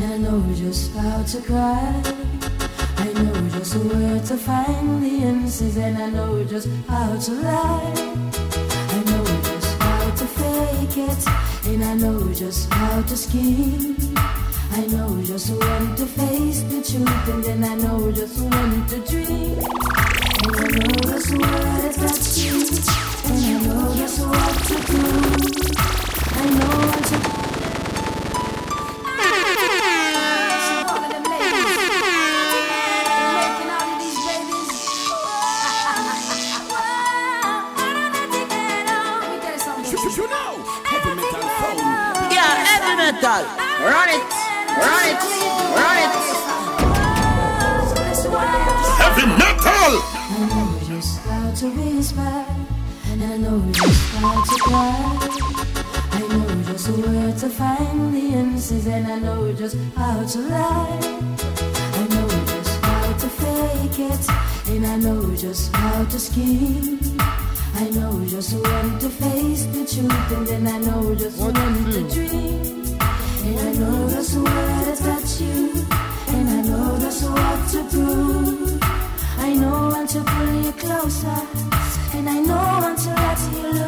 and I know just how to cry. I know just where to find the answers, and I know just how to lie. I know just how to fake it, and I know just how to scheme. I know just when to face the truth, and then I know just when to dream. And I know just what to you, and I know just what to do. I know what to metal. Run it, run it, run it. Heavy metal. I know just how to whisper, and I know just how to cry. I know just where to find the answers, and I know just how to lie. I know just how to fake it, and I know just how to scheme. I know just when to face the truth, and then I know just when to dream. Know where to touch you, and I know just what to prove. I know when to pull you closer, and I know when to let you lose.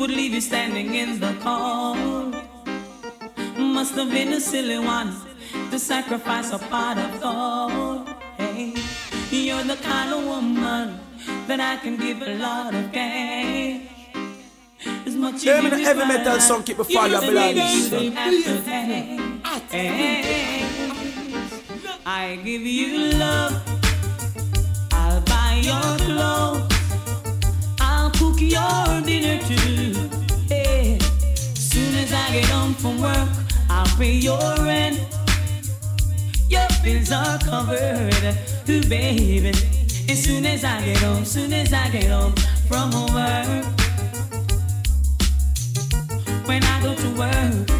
would leave you standing in the cold. Must have been a silly one to sacrifice a part of all. Hey, you're the kind of woman that I can give a lot of cash. As much as you heavy metal song keep a fire below this. I give you love. I'll buy your clothes your dinner too. Hey, soon as I get home from work, I'll pay your rent. Your bills are covered, ooh baby. As soon as I get home, soon as I get home from work. When I go to work,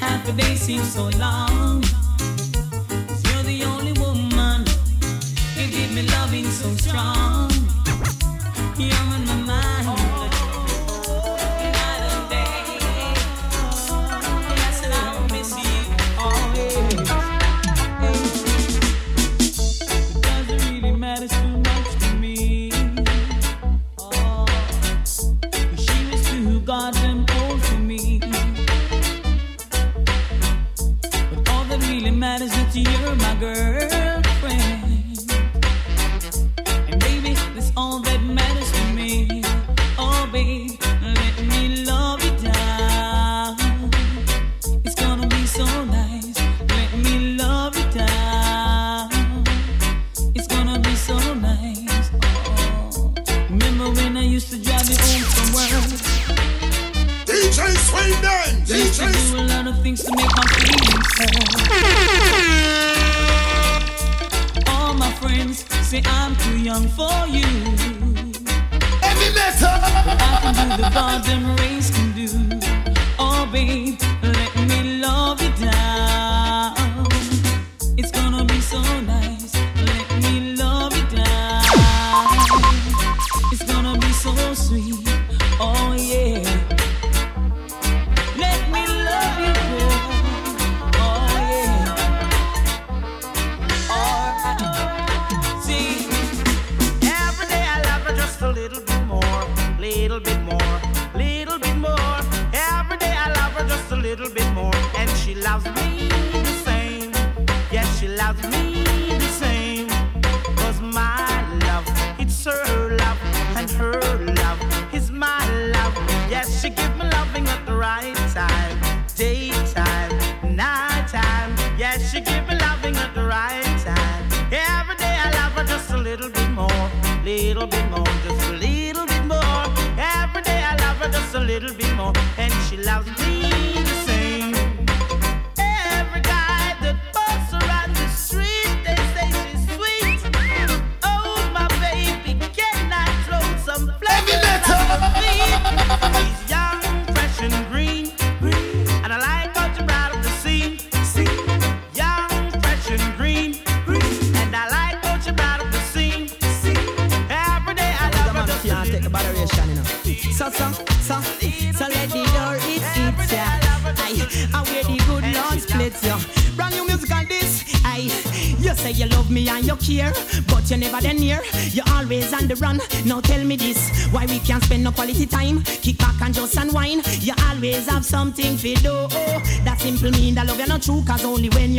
half a day seems so long. You're the only woman, you give me loving so strong. You're my number the bottom race.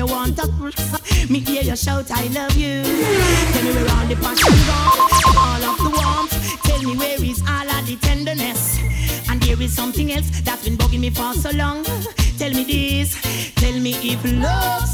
you want to Me hear you shout, I love you. Tell me where all the passion gone, all of the warmth. Tell me where is all of the tenderness. And there is something else that's been bugging me for so long. Tell me this, tell me if love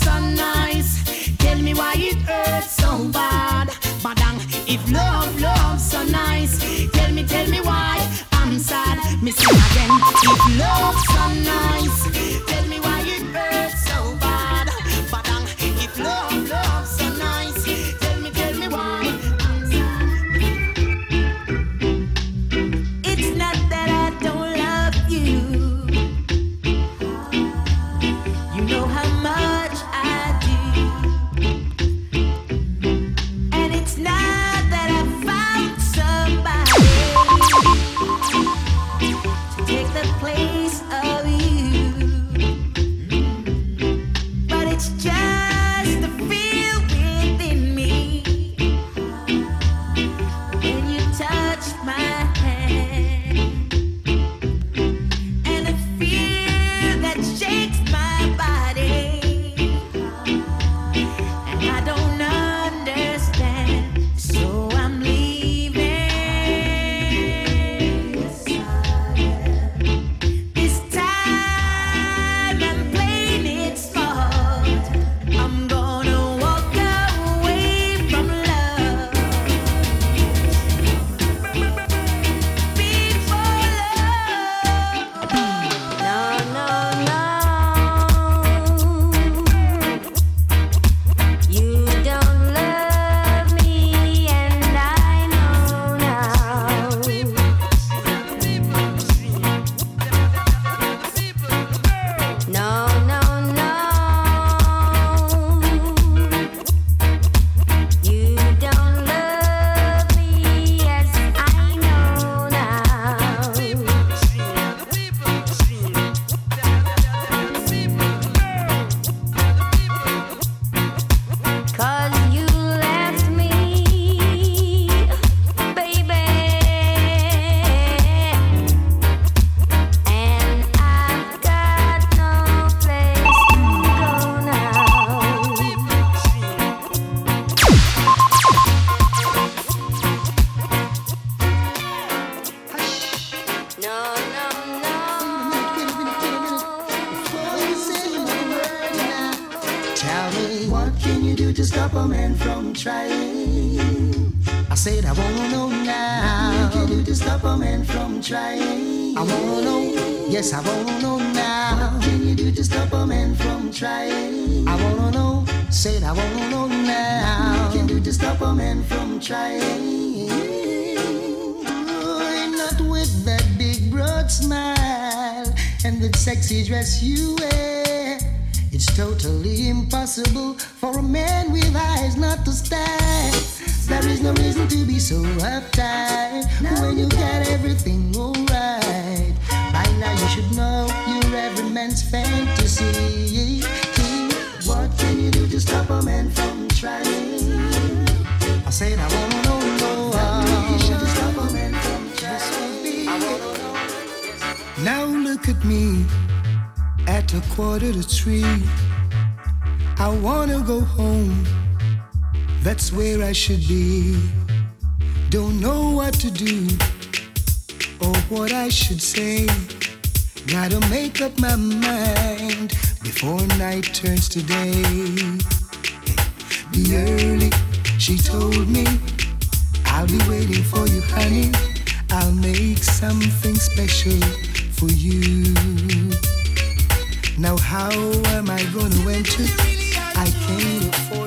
be so uptight when you got everything alright. By now you should know you're every man's fantasy. What can you do to stop a man from trying? I said I wanna know. Now look at me at a quarter to three. I wanna go home. That's where I should be. Don't know what to do or what I should say. Gotta make up my mind before night turns to day. Be early, she told me. I'll be waiting for you, honey. I'll make something special for you. Now, how am I gonna enter? I can't afford.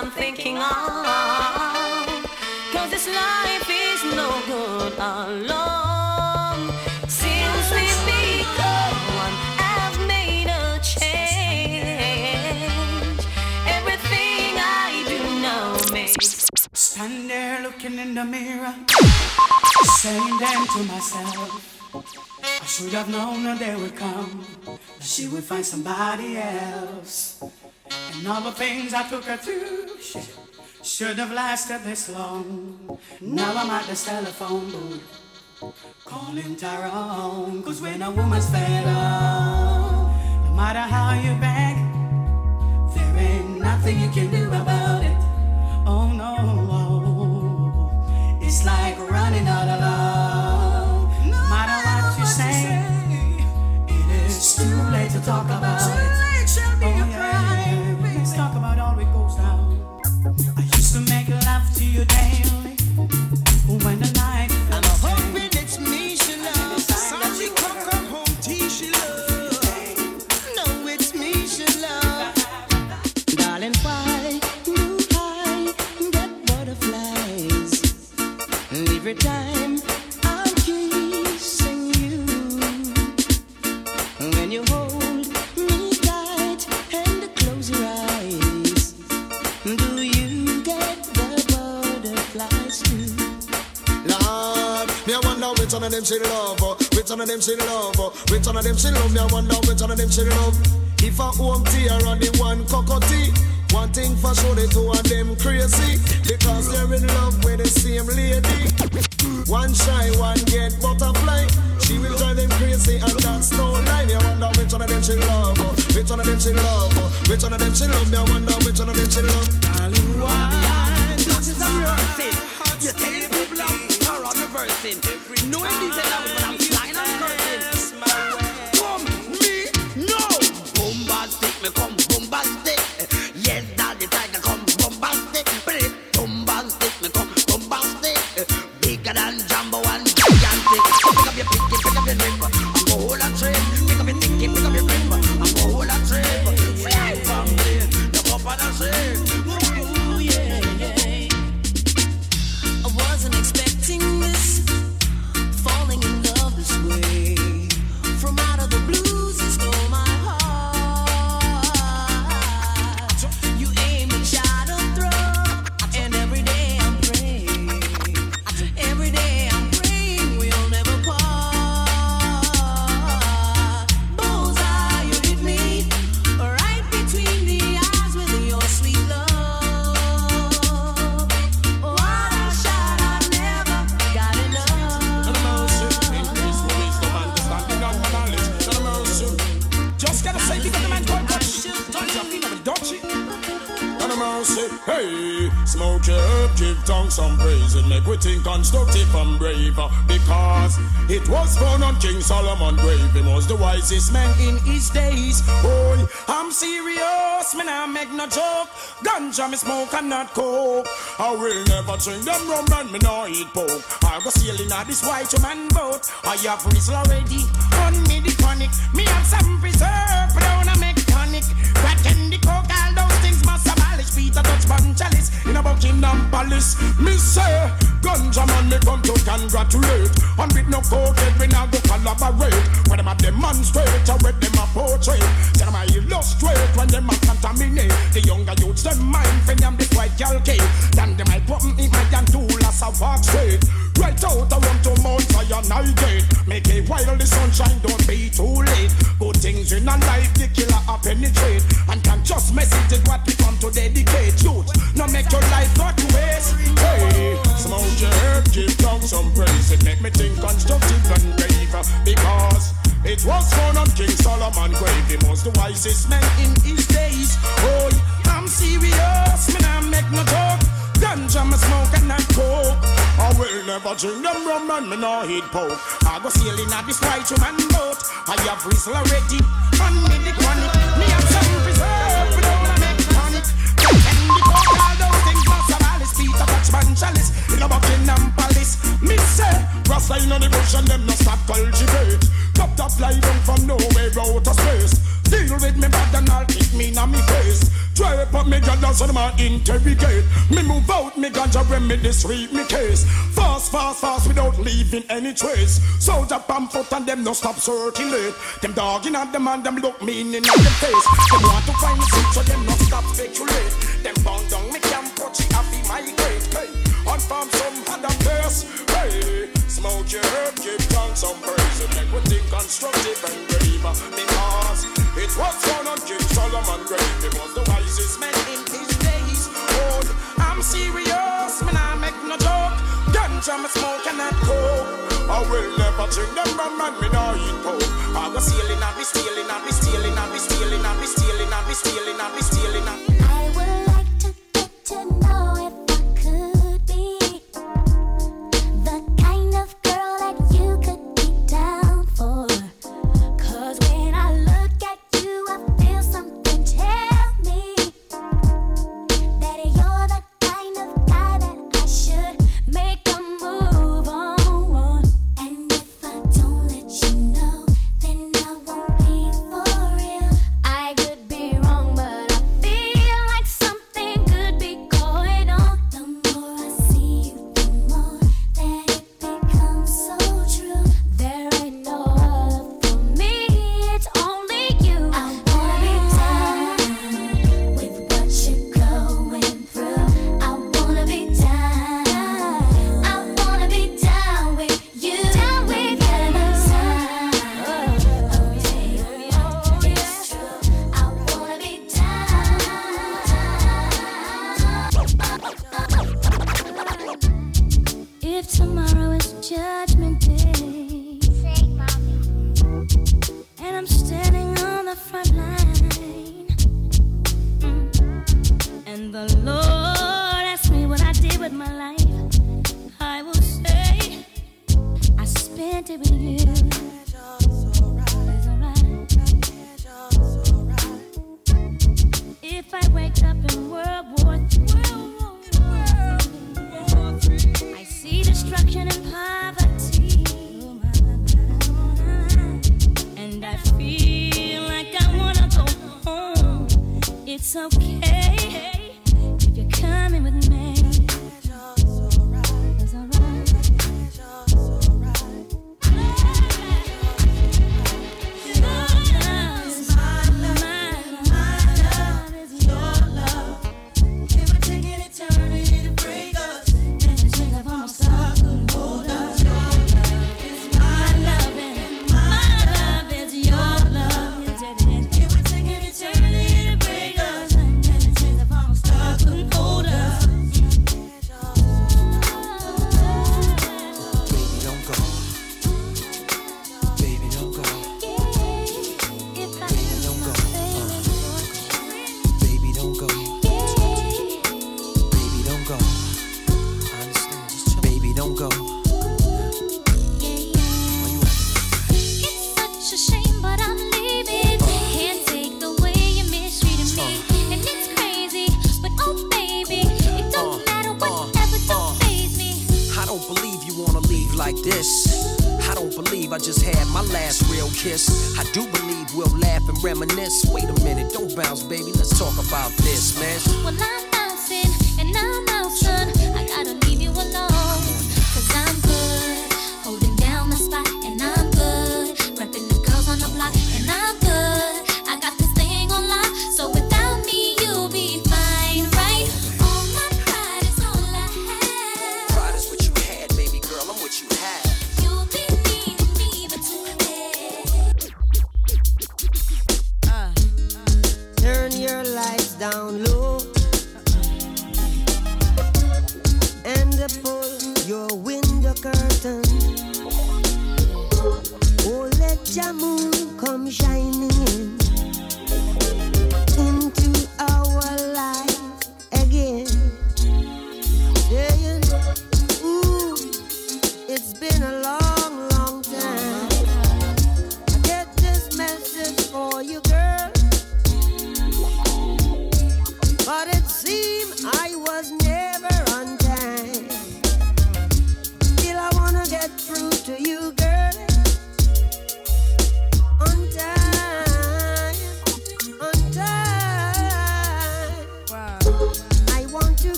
I'm thinking of. Cause this life is no good alone. Since become one, I've made a change. Everything I do now makes Stand there looking in the mirror, saying then to myself, I should have known that day would come, that she would find somebody else. And all the things I took her through should, should have lasted this long. Now I'm at this telephone booth, calling Tyrone, cause when a woman's fed up, no matter how you beg, there ain't nothing you can do about it. Oh no, it's like running out of love. No matter what you say, it is too late to talk about it. Oh, yeah. I used to make love to you Hoping it's me she loves. Sandy come home, she loves. No, it's me she loves. Darling, why do I get butterflies every time One of them she love, uh, which one of them she love, uh, which one of them she love. Me I wonder which one of them she love. If I home tea or the one cockatoo, one thing for sure the two of them crazy because they're in love with the same lady. One shy, one get butterfly. She will drive them crazy and that's no lie. Me I wonder which one of them she love, uh, which one of them she love, uh, which one of them she love. Me I wonder which one of them she love. Darling, why does it hurt? You tell the people I'm reversing. Knowing these are love, think constructive and brave. Because it was found on King Solomon grave. He was the wisest man in his days. Boy, I'm serious, man, I make no joke. Ganja me smoke and not coke. I will never drink them rum and me no eat pork. I go sailing on this white man boat. I have whistle already on me the chronic. Me have some preserve, but I wanna make tonic. Abolish. Peter Dutch chalice in a Buckingham Palace. Me say, ganja man, me come to congratulate. And with no coke, we not go collaborate. When them a demonstrate, or with them a portrait. Say them a illustrate when them a contaminate. The younger youths, them mind for them this white calcate. Then them I put in my hand to last a walk straight. Right out, I want to Mount Zion, Gate. Make it while the sunshine, don't be too late. Good things in a life, the killer a penetrate. And can just message it what we come to dedicate. Youth, no make your life go to waste. Hey, smoke your herb, give down some praise. It make me think constructive and brave. Because it was found on King Solomon grave. He was the wisest man in his days. Oh, I'm serious, man, I make no joke. Ganja me smoke and not coke. I will never drink them rum and me no eat pork. I go sailing at this white man boat. I have whistle already. On me the chronic. Me Dutchman chalice. In a Buckingham Palace. Me say, Rasta in on the bush and them no stop cultivate. Top top fly down from nowhere out of space. Deal with me bad and I'll kick me in me face. Try up me ganja so them a interrogate. Me move out me ganja when me discreet me case. Fast, fast, fast without leaving any trace. Soldier pump foot and them no stop circulate. Them dogging at them and them look mean in them face. Them want to find seat so them no stop speculate. Them bound down me camp place. Hey, smoke your herb, give thanks some praise. And make we think constructive and brave. Because it was found on King Solomon grave. He was the wisest man in his days. Oh, I'm serious, man, I make no joke. Ganja me smoke and not coke. I will never drink them rum and me no eat pork. I go stealing, I be stealing, I be stealing, I be stealing, I be stealing, I be stealing, I be stealing. I would like to get to know It's okay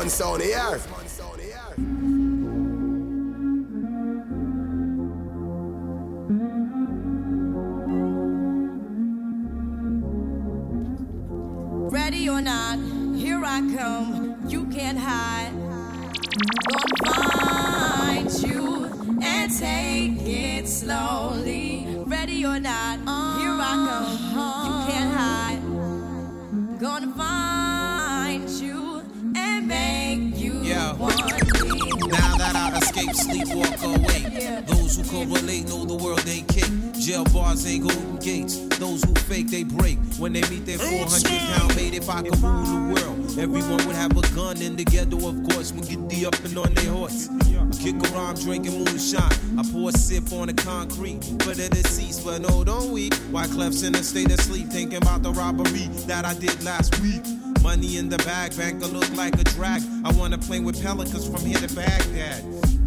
man sound here. When their 400 pound mate, if I could rule the world, everyone would have a gun in the ghetto, of course. When get the up and on their horse. Kick around drinking moonshine. I pour a sip on the concrete for the deceased, but no, don't we? Wyclef's in a state of sleep, thinking about the robbery that I did last week. Money in the bag, banker look like a drag. I wanna play with pelicans from here to Baghdad.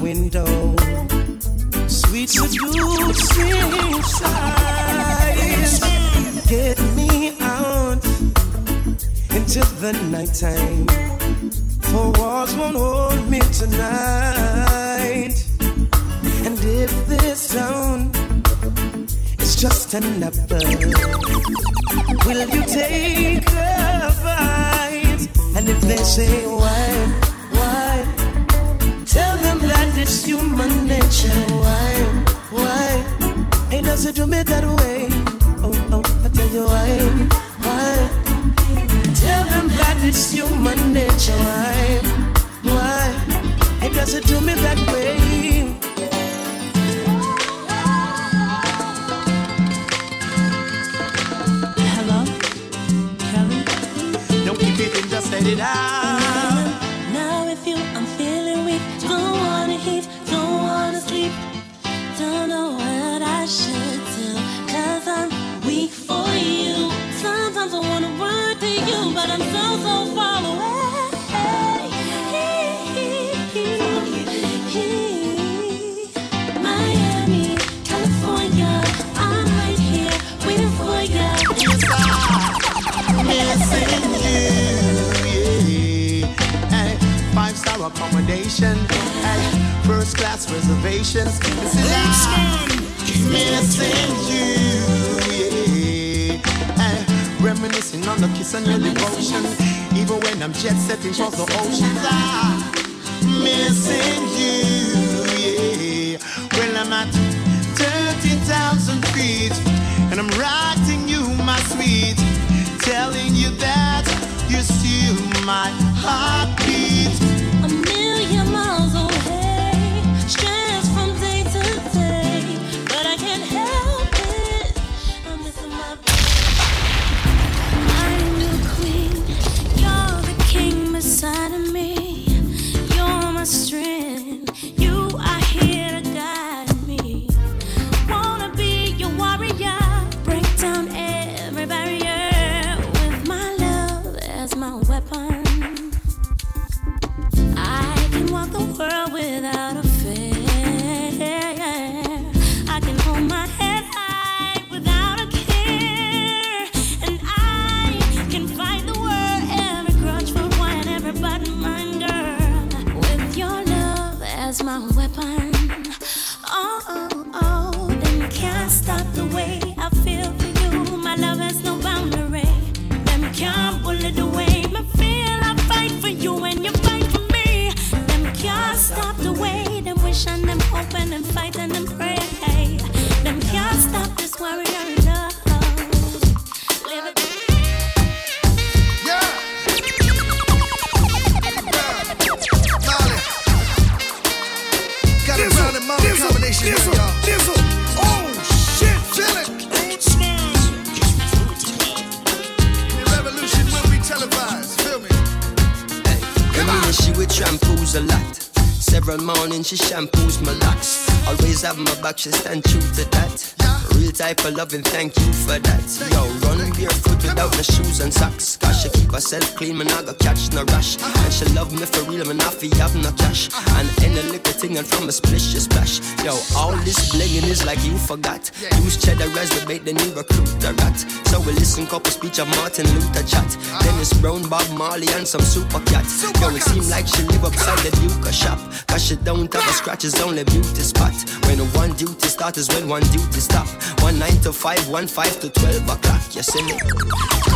window. Sweet seducing sighs get me out into the nighttime. For walls won't hold me tonight. And if this town is just another, will you take a bite? And if they say why? it's human nature. Why, why? Ain't nothing do me that way. Oh, oh, I tell you why, why? Tell them that it's human nature. Why, why? Ain't nothing do me that way. Hello, Kelly. Don't keep it in, just let it out. Nation. Hey, first class reservations. This is I'm missing you. Yeah. Hey, reminiscing on the kiss and your devotion. Even when I'm jet setting across the oceans. I'm missing you. Yeah. Well, I'm at 30,000 feet. And I'm writing you my sweet. Telling you that you're still my heartbeat. She stand true to that. Real type of loving, thank you for that. Yo, run barefoot without no shoes and socks. Cause she keep herself clean, man, I got catch no rush. And she love me for real, man, I feel have no cash. And any little thing and from a splish, she splash. Yo, all this blinging is like you forgot. Use cheddar as the bait, then you recruit the rat. So we listen couple speech of Martin Luther chat. Dennis Brown, Bob Marley, and some super cat. Yo, it seem like she live upside the Duke shop. Cause she don't have a scratch, it's only beauty spot. When one duty start is when one duty stop. One nine to five, one five to twelve o'clock. You see me?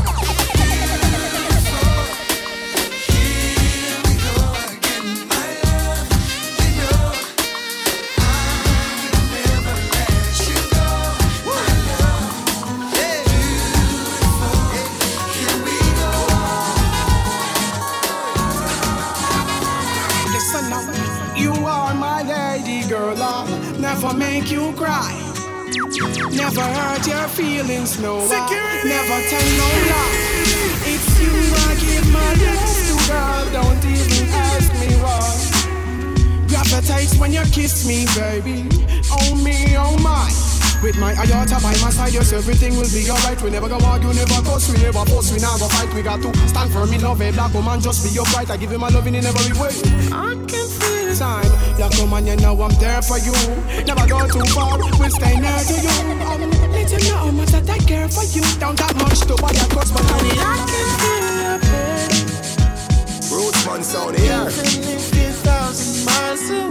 Never make you cry. Never hurt your feelings, no. I never tell no lie. It's you I give my love to, girl. Don't even ask me why. Gravitates when you kiss me, baby. Oh me, oh my. With my Ayata by my side, yes, everything will be alright. We never go argue, never cuss, we never fuss, we never fight. We got to stand firm in love, a black woman, just be upright. I give him my loving in every way. I can time. Black woman, you know I'm there for you. Never go too far, we'll stay near to you. Um, let you know how much that I care for you. Don't got much to buy a cross, but honey, I can feel your pain. Rootsman sound here. Even you're thousand miles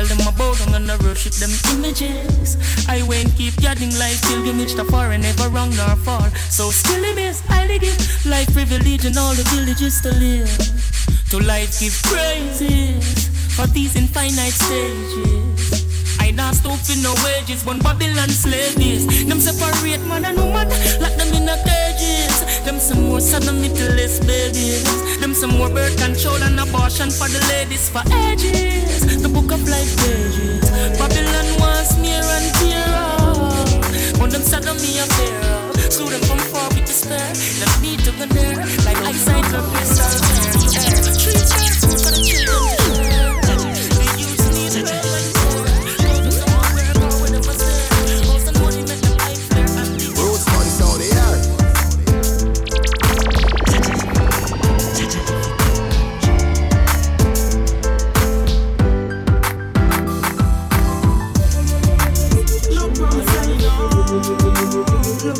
While them a bow down and a worship them images. I went keep gathering life till you reach the far and never wrong nor far. So still it is, I give life privilege in all the villages to live. To life give praises for these infinite stages. I not stop for no wages, one Babylon slaves. Them separate man and woman, lock them in a cages. Them some more sodomitless babies. Them some more birth control and abortion for the ladies for ages. The book of life pages. Babylon wants near and tear up. On them sodomy fear up. Sue them from far with despair. Them need to go there, like eyesight for crystal clear. Treat fair for the children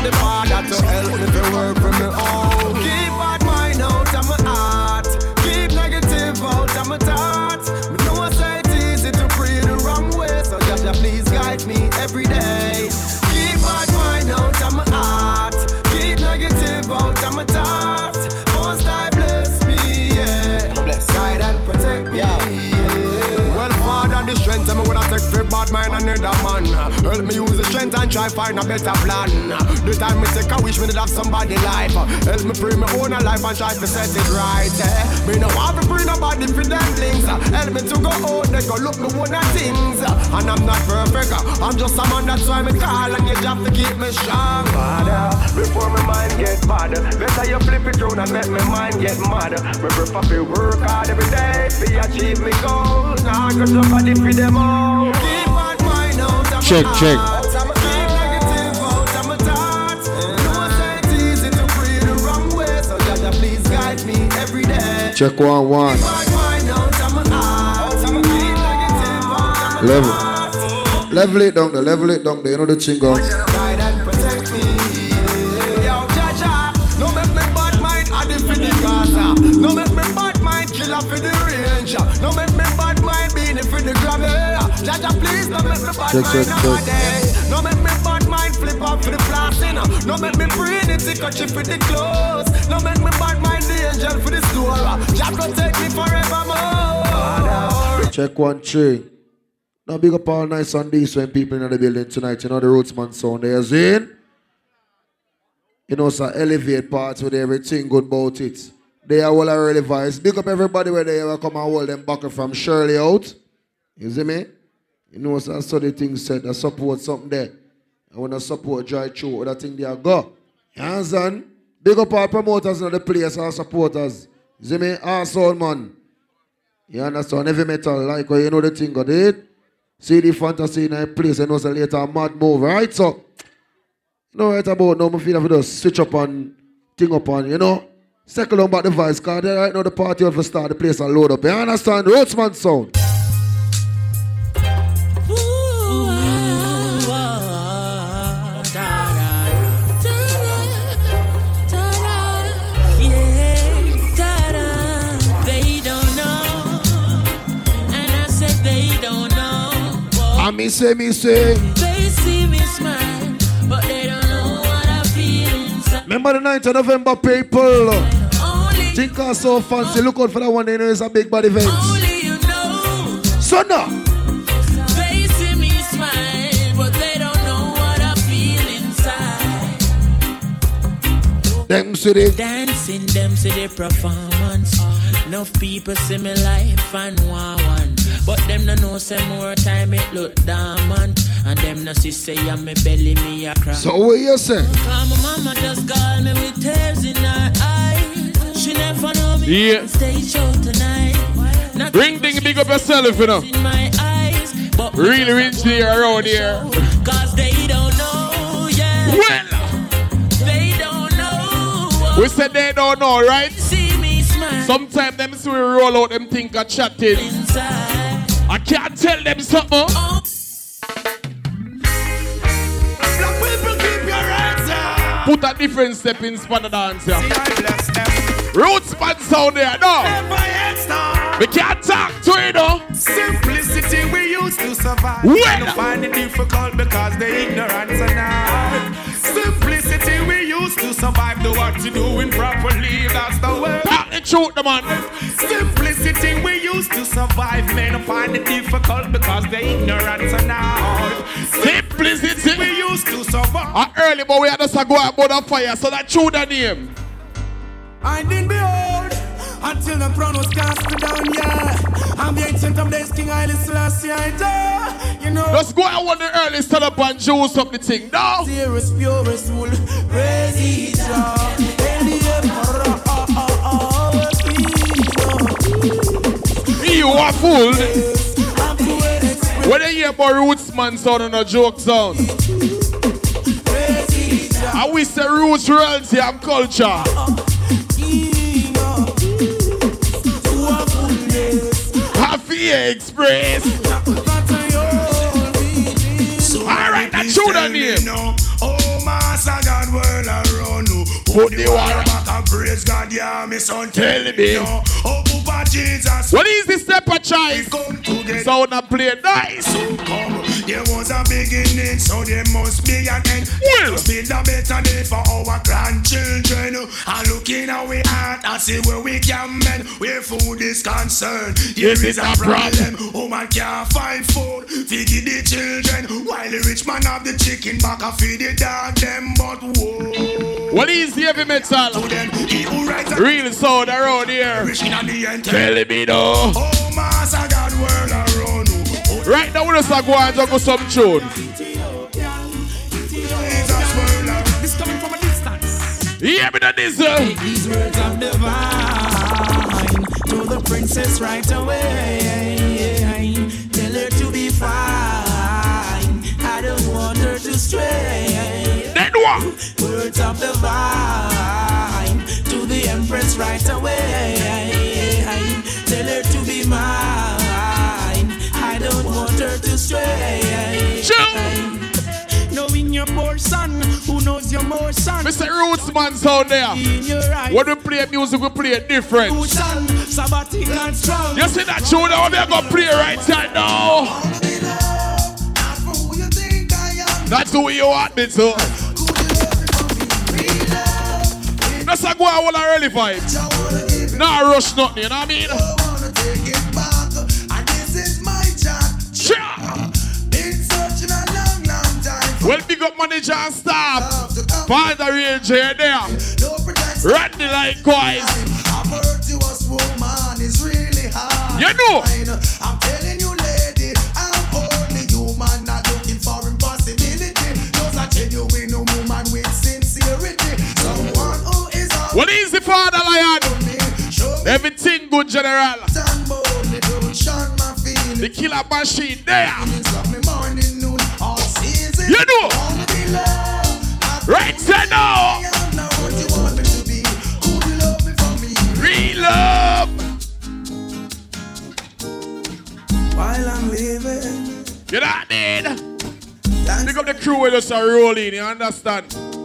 of the Father to help me to work for me own. Keep bad mind out of my heart. Keep negative out of my thoughts. Me know I say it's easy to pray the wrong way, so Jah please guide me every day. Keep bad mind out of my heart. Keep negative out of my thoughts. Most I bless me, yeah. Bless, Guide and protect me, yeah. Well, Father, the strength of me when I take for bad mind another man. Help me try find a better plan. The time me take a wish me to have somebody life. Help me pray my own life and try to set it right. Eh? Me no want to bring nobody for them things. Help me to go out there, go look the one of things. And I'm not perfect. I'm just a man that's why me call and you have to keep me strong. Father, before my mind get bad, better you flip it round and make my mind get mad. Me prefer to work hard every day to achieve me goals. Now I got somebody for them all. Keep on mind out of Check, check. Check one one. Level. Level it down there, level it down there. You know the Jah, no Check, check, check. For the clothes. No make me bad mind the angel for the me forevermore. Check one three. Now big up all nice and decent people in the building tonight. You know the Rootsman sound there, Zane. You know, so elevate parts with everything good about it. They are all a really vibes. Big up everybody where they ever come and hold them buckle from Shirley out. You see me? You know, so I saw the thing said, I support something there. I want to support Joy True, that thing there go. You understand? Big up our promoters in the place, our supporters. You me? Our soul man. You understand? Heavy metal, like you know the thing, got it? CD Fantasy in a place, and also later a mad move, right? So, you know right about now, I feel like we just switch up and thing up on, you know? Second on back the vice because right now the party have to start the place and load up. You understand? Rootsman sound. Me say, me say. They see me smile, but they don't know what I feel inside. Remember the 9th of November, people. Think are so fancy. Look out for that one. You know, it's a big body event. Only you know. So now. They see me smile, but they don't know what I feel inside. Them city. Dancing, them see the performance. Enough people see me life and want one. But them no know say more time it look dormant. And them no see say I'm me belly me a cry. So what you say? Cause my mama just called me with tears in her eyes. She never know me Yeah. stay show tonight. Not Ring ding, big up yourself, you know. in my eyes. But Really rich here around here. Cause they don't know, yeah. Well, They don't know. we said they don't know, right? See me smile. Sometimes them see we roll out them think are chatting. I can't tell them something. Black people keep your heads up. Put a different step in span of dance here. Rootsman sound there, no. We can't talk to it, no. Simplicity we used to survive. Well. Don't find it difficult because the ignorance and I. Simplicity we used to survive. Do what you doing properly. That's the way. The truth, the man. Simplicity we used to survive. Men find it difficult because the ignorance and I. Simplicity we used to survive. Uh, early, but we had us to go out about the fire, so that true the name. I didn't behold until the throne was cast down, yeah. I'm the ancient of days, King Haile Selassie, I. You know, Let's go out on the early stand up and juice up the thing, no. dearest, purest wool, praise ye Jah. You are fool. When they hear about Rootsman sound and a joke sound. I wish the roots royalty and culture. Happy Express. Alright, that's true the name. Oh, Master God, world around you. Put the and praise God, yeah, me son. Tell me. Oh, Papa Jesus. What is this Step A Choice? Sound and play nice. come. There was a beginning, so there must be an end. Well. To build a better day for our grandchildren. And looking at we heart and see where we can mend. Where food is concerned, there Yes, is it's a problem. problem. Oh, Woman can't find food, feed the children. While the rich man have the chicken back and feed the dog them. But whoa. What is heavy metal? He who writes a Real sound around here. wishing at the end. Tell me no. Oh, Master God, world around. Right now, we're just going to go some tune. This coming from a distance. Yeah, me that is. Uh, These words of divine to the princess right away. Tell her to be fine. I don't want her to stray. Then what? Words of divine to the empress right away. Tell her to be mine. I don't want her to stray. Knowing your portion, who knows your motion. Mr. Rootsman sound there. When we play music, we play it different. Sabbatic and strong. You see that tune we're going to play right here now? That's who you want me to. Let's go out all early vibes. Nah, rush nothing, you know what I mean? Well, big up manager and staff. The real J there. Randy likewise. A virtuous woman is really hard. You know. I'm telling you, lady, I'm only human, not looking for impossibility. Just a genuine woman with sincerity. Someone who is a Well, easy father lion. Everything good, general. The killer machine there. You know. Right there now. Real love. While I'm living. You know what I mean? Pick up the crew with us are rolling, you understand?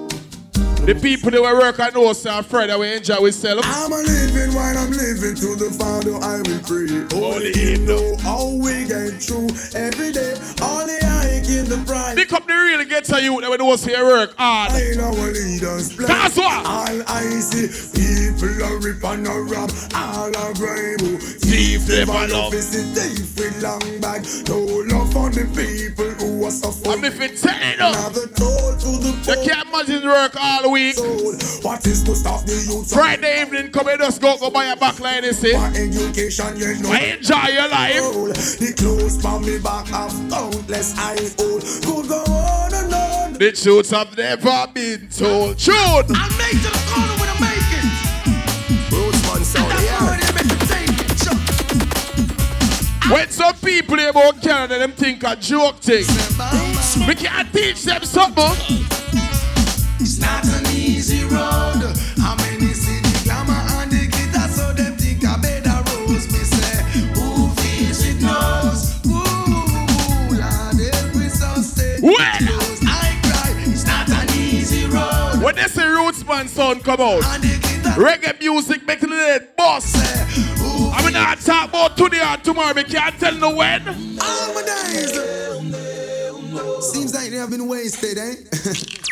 The people that were work on know sir Friday we enjoy ourselves. I'm a living while I'm living to the Father I will pray. Only Him know how we get through every day. Only I in the pride. Pick up the real and get to you that we know see work hard. I know our leaders plan. That's what. All I see people are rip and a rap. All are grime. Thief never love. Is it thief with long bag? No love for the people who are suffering. I'm if it's telling you. Another toll to the You can't imagine work all week. What is to stop the youth? Friday evening, come and just go, go buy a back line, you see. For education, you know. I enjoy your life. The clothes from me back have countless I hold. Could go on and on. The truths have never been told. Truth. I make to the corner when I make it. Rootsman sound, When some people about Canada, them think a joke thing. We can't teach them something. It's not an easy road. How many see the glamour and the glitter so them think I better rose. Me say, who feels it knows. Ooh, Lord, every so stay. Well. I cry. It's not an easy road. When they say Rootsman sound come out, reggae music make the dead boss. I'm mean, I talk about today or tomorrow, we can't tell no when. All my days. Seems like they have been wasted, eh?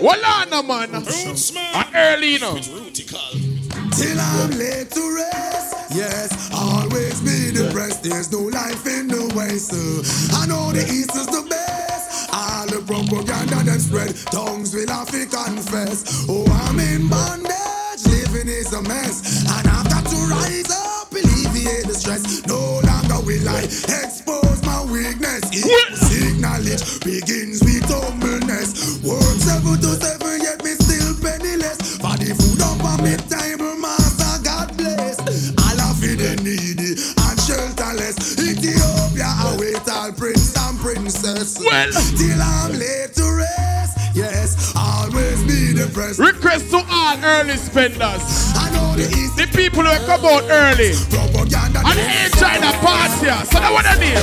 Well, no, man. And early, you know. Till I'm late to rest. Yes, always be depressed. There's no life in the West. Uh, I know the East is the best. All the propaganda them spread. Tongues will have to confess. Oh, I'm in bondage. Living is a mess. And to rise up, alleviate the stress. No longer will I expose my weakness. Equals knowledge begins with humbleness. Work seven to seven, yet me still penniless. For the food up on me table, master, God bless. All of it the needy and shelterless. Ethiopia, I wait all prince and princess. Well. till I'm late to rest. Yes, be depressed. Request to all early spenders. I know the East. The people who come out early. And they enjoy the party. So that what I need.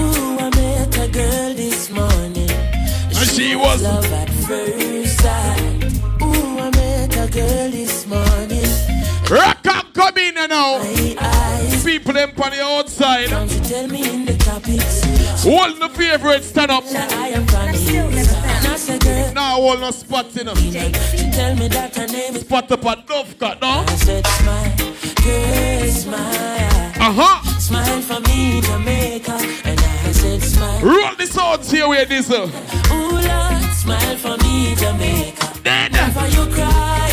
Ooh, I met a girl this morning. And she was love at first sight. Ooh, I met a girl this morning. Rock and come in you know. People them on the outside. Tell me in the topics. Hold the favorite stand up. I am Not a girl. Now hold no spot in She tell me that her name is Spot up a dove cut, no? I said smile, girl smile. Uh-huh. Smile for me, Jamaica. And I said smile. Roll the sounds here with this. Uh. Ooh, Lord, smile for me, Jamaica. Then. Never you cry,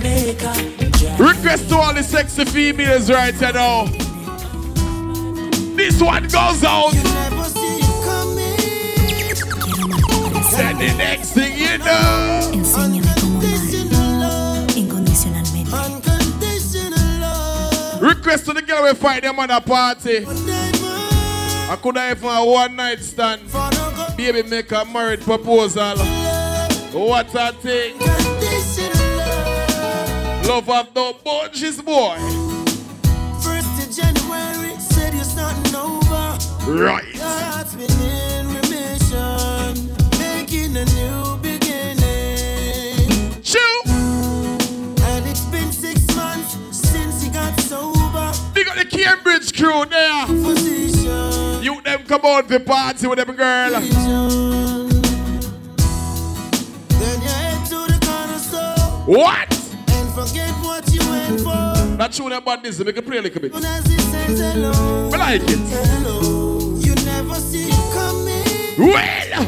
Jamaica. Request to all the sexy females right here now. This one goes out. Then the next thing you know. Enséñame cómo amar incondicionalmente. Request to the girl we fight them on a party. I could have even a one night stand. Baby make a married proposal. What a thing. Love of no bunches, boy. First of January, said you're starting over. Right. Your heart's been in remission, making a new beginning. Chew. And it's been six months since you got sober. They got the Cambridge crew there. Position. You them come out to party with them girl. Then you head to the corner store What? Forget what you went for. That tune about this, make it play a little bit. Soon as he says hello, I like it. hello, you never see it coming. Well,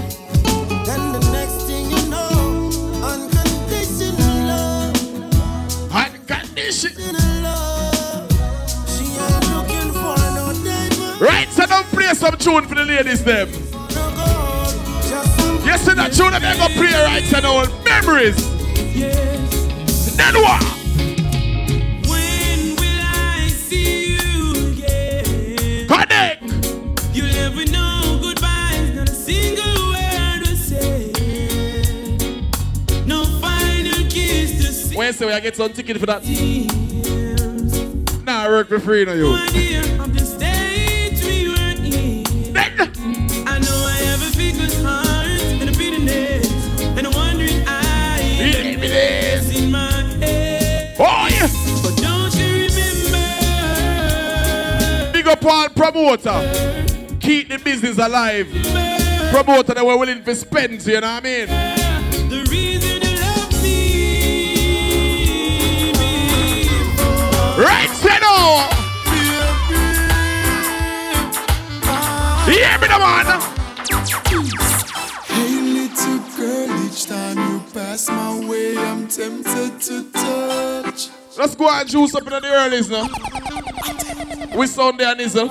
Then the next thing you know, unconditional love, unconditional. love. She ain't looking for no diamond, Right, so don't play some tune for the ladies them. no gold, just some Yes, so that tune that they go play right now. Memories. Then what? When will I see you again? Connect. You'll never know goodbyes, not a single word to say. No final kiss to. When say we I get some ticket for that? Nah, I work for free now, you. Up all promoter. Keep the business alive. Promoter that were willing to spend, you know what I mean? The reason you love me before. Right, say no. Hear me, the man. Hey little girl, each time you pass my way, I'm tempted to touch. Let's go and juice up in the earlies now. We Sunday and Nizzle.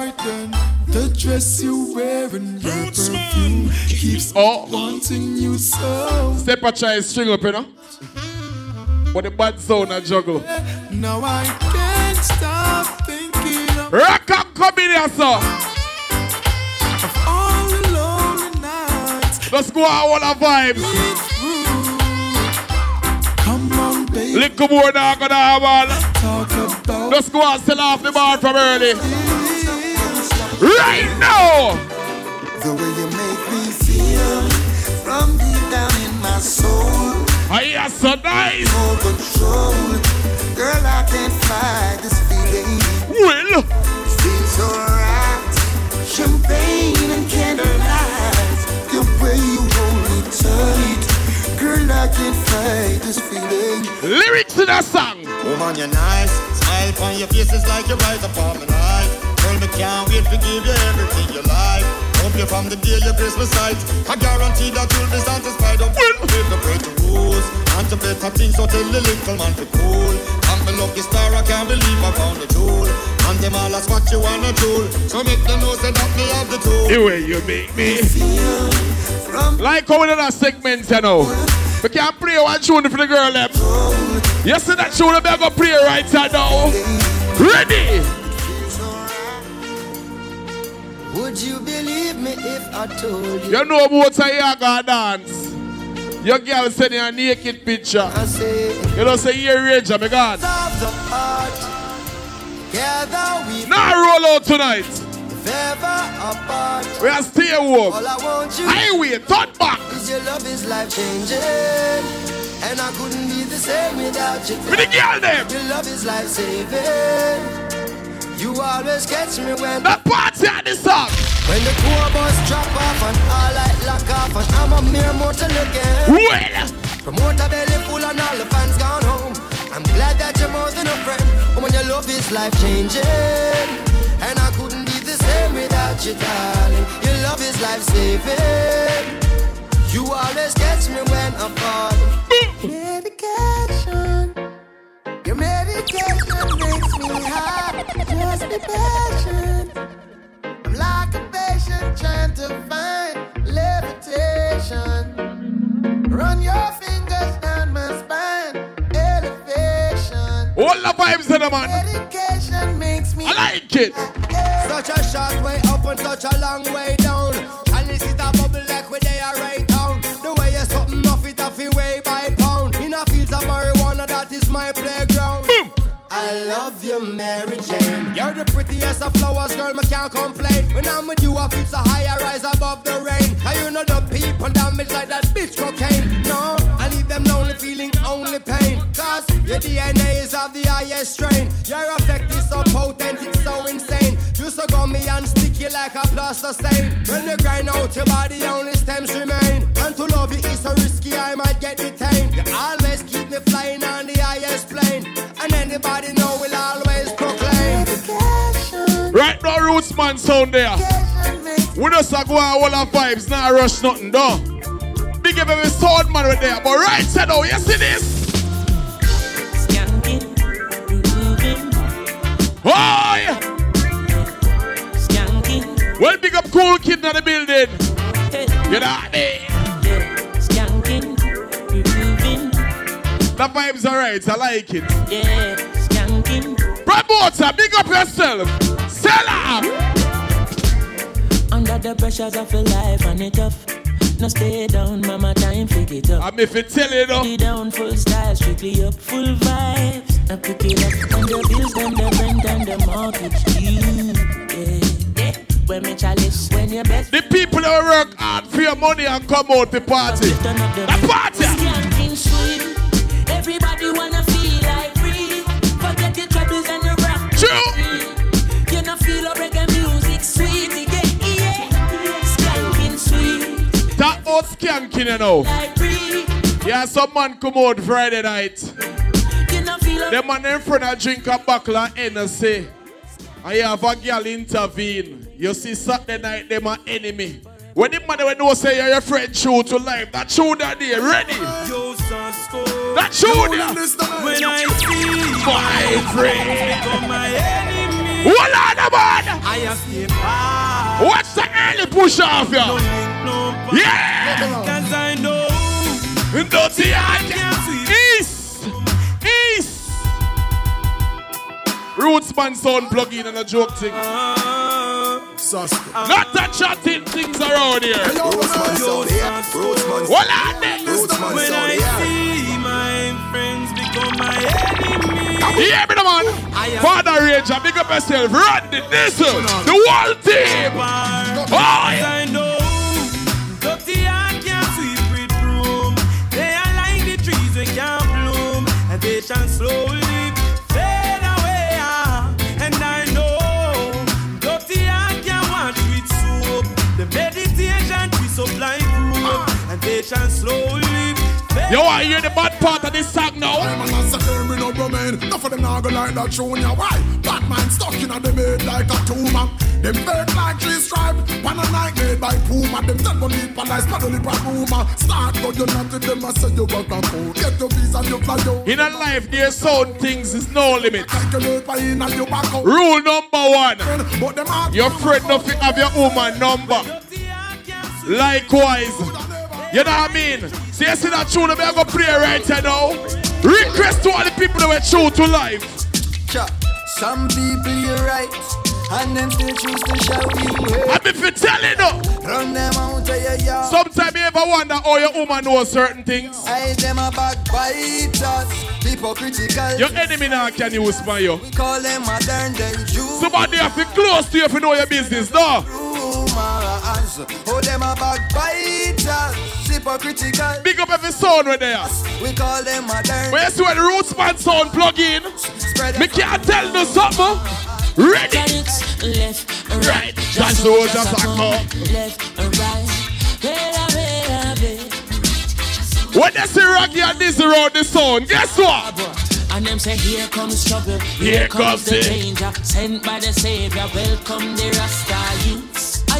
The dress you wear and your perfume keeps Oh. wanting you so. Step a try string up, you know. But the bad zone I juggle. Now I can't stop thinking of Rock and come in here, sir. all the lonely nights. Let's go out all our vibes. Come on, baby, Little more now gonna have all. Let's go and sell off the bar from early. Right now. The way you make me feel from deep down in my soul. I hear so nice. No control. Girl, I can't fight this feeling. Well, Feels so right. Champagne and candlelight. The way you hold me tight. Girl, I can't fight this feeling. lyrics to that song. Woman, you're nice. Smile on your face is like you're right upon my life. Girl, me can't wait to give you everything you like. Hope you from the day your Christmas sight. I guarantee that you'll be satisfied. Don't with the break the rules. And to better things, so tell the little man to cool. I'm the lucky star, I can't believe I found the jewel. And them all ask what you wanna do. So make them know say that me have the tool. The way you make me. Like how in other segments, you know. We can play one tune for the girl them. You see that tune, we go play right now. Ready? Would you believe me if I told you? You know about you gonna dance. Your girl is sending a naked picture. I say, You know, say you're rage, me God. of the heart. Gather we Now roll out tonight. If ever apart. We are stay warm. All I want you Highway, turn back. is your love is life changing. And I couldn't be the same without you. With the girl them. Your love is life saving. You always catch me when The party at the song. when the bus drop off and all light lock off and I'm a mere mortal again. Well, Promoter belly full and all the fans gone home. I'm glad that you're more than a friend. When your love is life changing. And I couldn't be the same without you, darling. Your love is life saving. You always catch me when I'm falling. Medication. Your medication makes me high. Just be patient. I'm like a patient trying to find levitation. Run your fingers down my spine. All the vibes in the man. Medication makes me I like it. such a short way up and such a long way down. And this is a bubble like where they are right down. The way you're something off it off your way by pound. In a fields of marijuana, that is my playground. I love you, Mary Jane. You're the prettiest of flowers, girl, me can't complain. When I'm with you, I feel so high, I rise above the rain. And you know the people damage like that bitch cocaine. No, I leave them lonely, feeling only pain. Cause your DNA is of the highest strain. Your effect is so potent, it's so insane. You so gummy and sticky like a plaster stain. When you grind out your body, only stems remain. And to love you is so risky, I might get detained. You always keep me flying on the highest plane. And anybody know will always proclaim. Right now, Rootsman sound there. We just a go on all our vibes, not rush nothing, though. Big up every sound man right there. But right side oh, now, you? Oh, yeah. Well, big up cool kid in the building. You know what I mean? The vibes are right, I like it. Yeah, skanking. Promoter, big up yourself. Sell out. Under the pressures of life and it tough. No stay down, mama, time figure it up. I'm if it tell you though. Down, full style, strictly up, full vibes. Now pick it up, and the bills, then the rent and the mortgage due. Yeah, yeah. When me chalice, when you best. The people that work hard for your money and come out the party. The party. Skanking sweet. Everybody wanna feel like free. Forget your troubles and your rock. True. You know feel a reggae music sweet. Yeah, yeah. Skanking sweet. That old skanking, you know. Like. Yeah, some man come out Friday night. The man in front of drink a bottle of Hennessy. And you have a girl intervene. You see Saturday night, them are enemy. When the man when know say you're your friend true to life, that true that day, ready? That true there. When I see My friend. become my enemy, Hold on, man. I have stay far. What's the early push off, No ya? link, no part. Yeah. Cause I know Dirty I Rootsman sound plug in and a joke thing. Not a chatting things around here. Hold on here. When I see my friends become my enemy, Hear me, the man. Father Ranger, big up yourself. Run the this, the whole team. Oh, yeah. I know dirty hand can't sweep with broom. They are like the trees we can't bloom, and they shall slowly You want to hear the bad part of this song now? I'm a massacre, me no romaine. Enough of them not go like that junior. Why? Batman stuck in a the made like a tumor. Them fake like three stripe. One a night made by Puma. Them tell money palace, paddle it by rumor. Start go you not to them, I say you work a fool. Get your visa, you fly out. In a life, there's sound things is no limit. Calculate by in and you back out. Rule number one. But them heart Your friend nothing have your woman number. Likewise. You know what I mean? So you see that tune, going to play right here now. Request to all the people that were true to life. Some people you're right, and them still choose to shout you hate. I'm if you tell it no. Run them out of your yard. Sometimes you ever wonder how your woman knows certain things. I them a backbiters, hypocritical. Your enemy now can use by you. We call them modern day Jews. Somebody have to close to you if you know your business, no? Rumors. Oh, them a backbiters, hypocritical. Big up every sound right there. We call them modern. When you see when the Rootsman sound plug in, me can't tell you something. Ready? left and right. Just so just a come. Left right. When they see Rocky and this around the sound, guess what? And them say, here comes trouble, Here here, comes comes, the it. danger, sent by the savior, welcome the Rasta youths.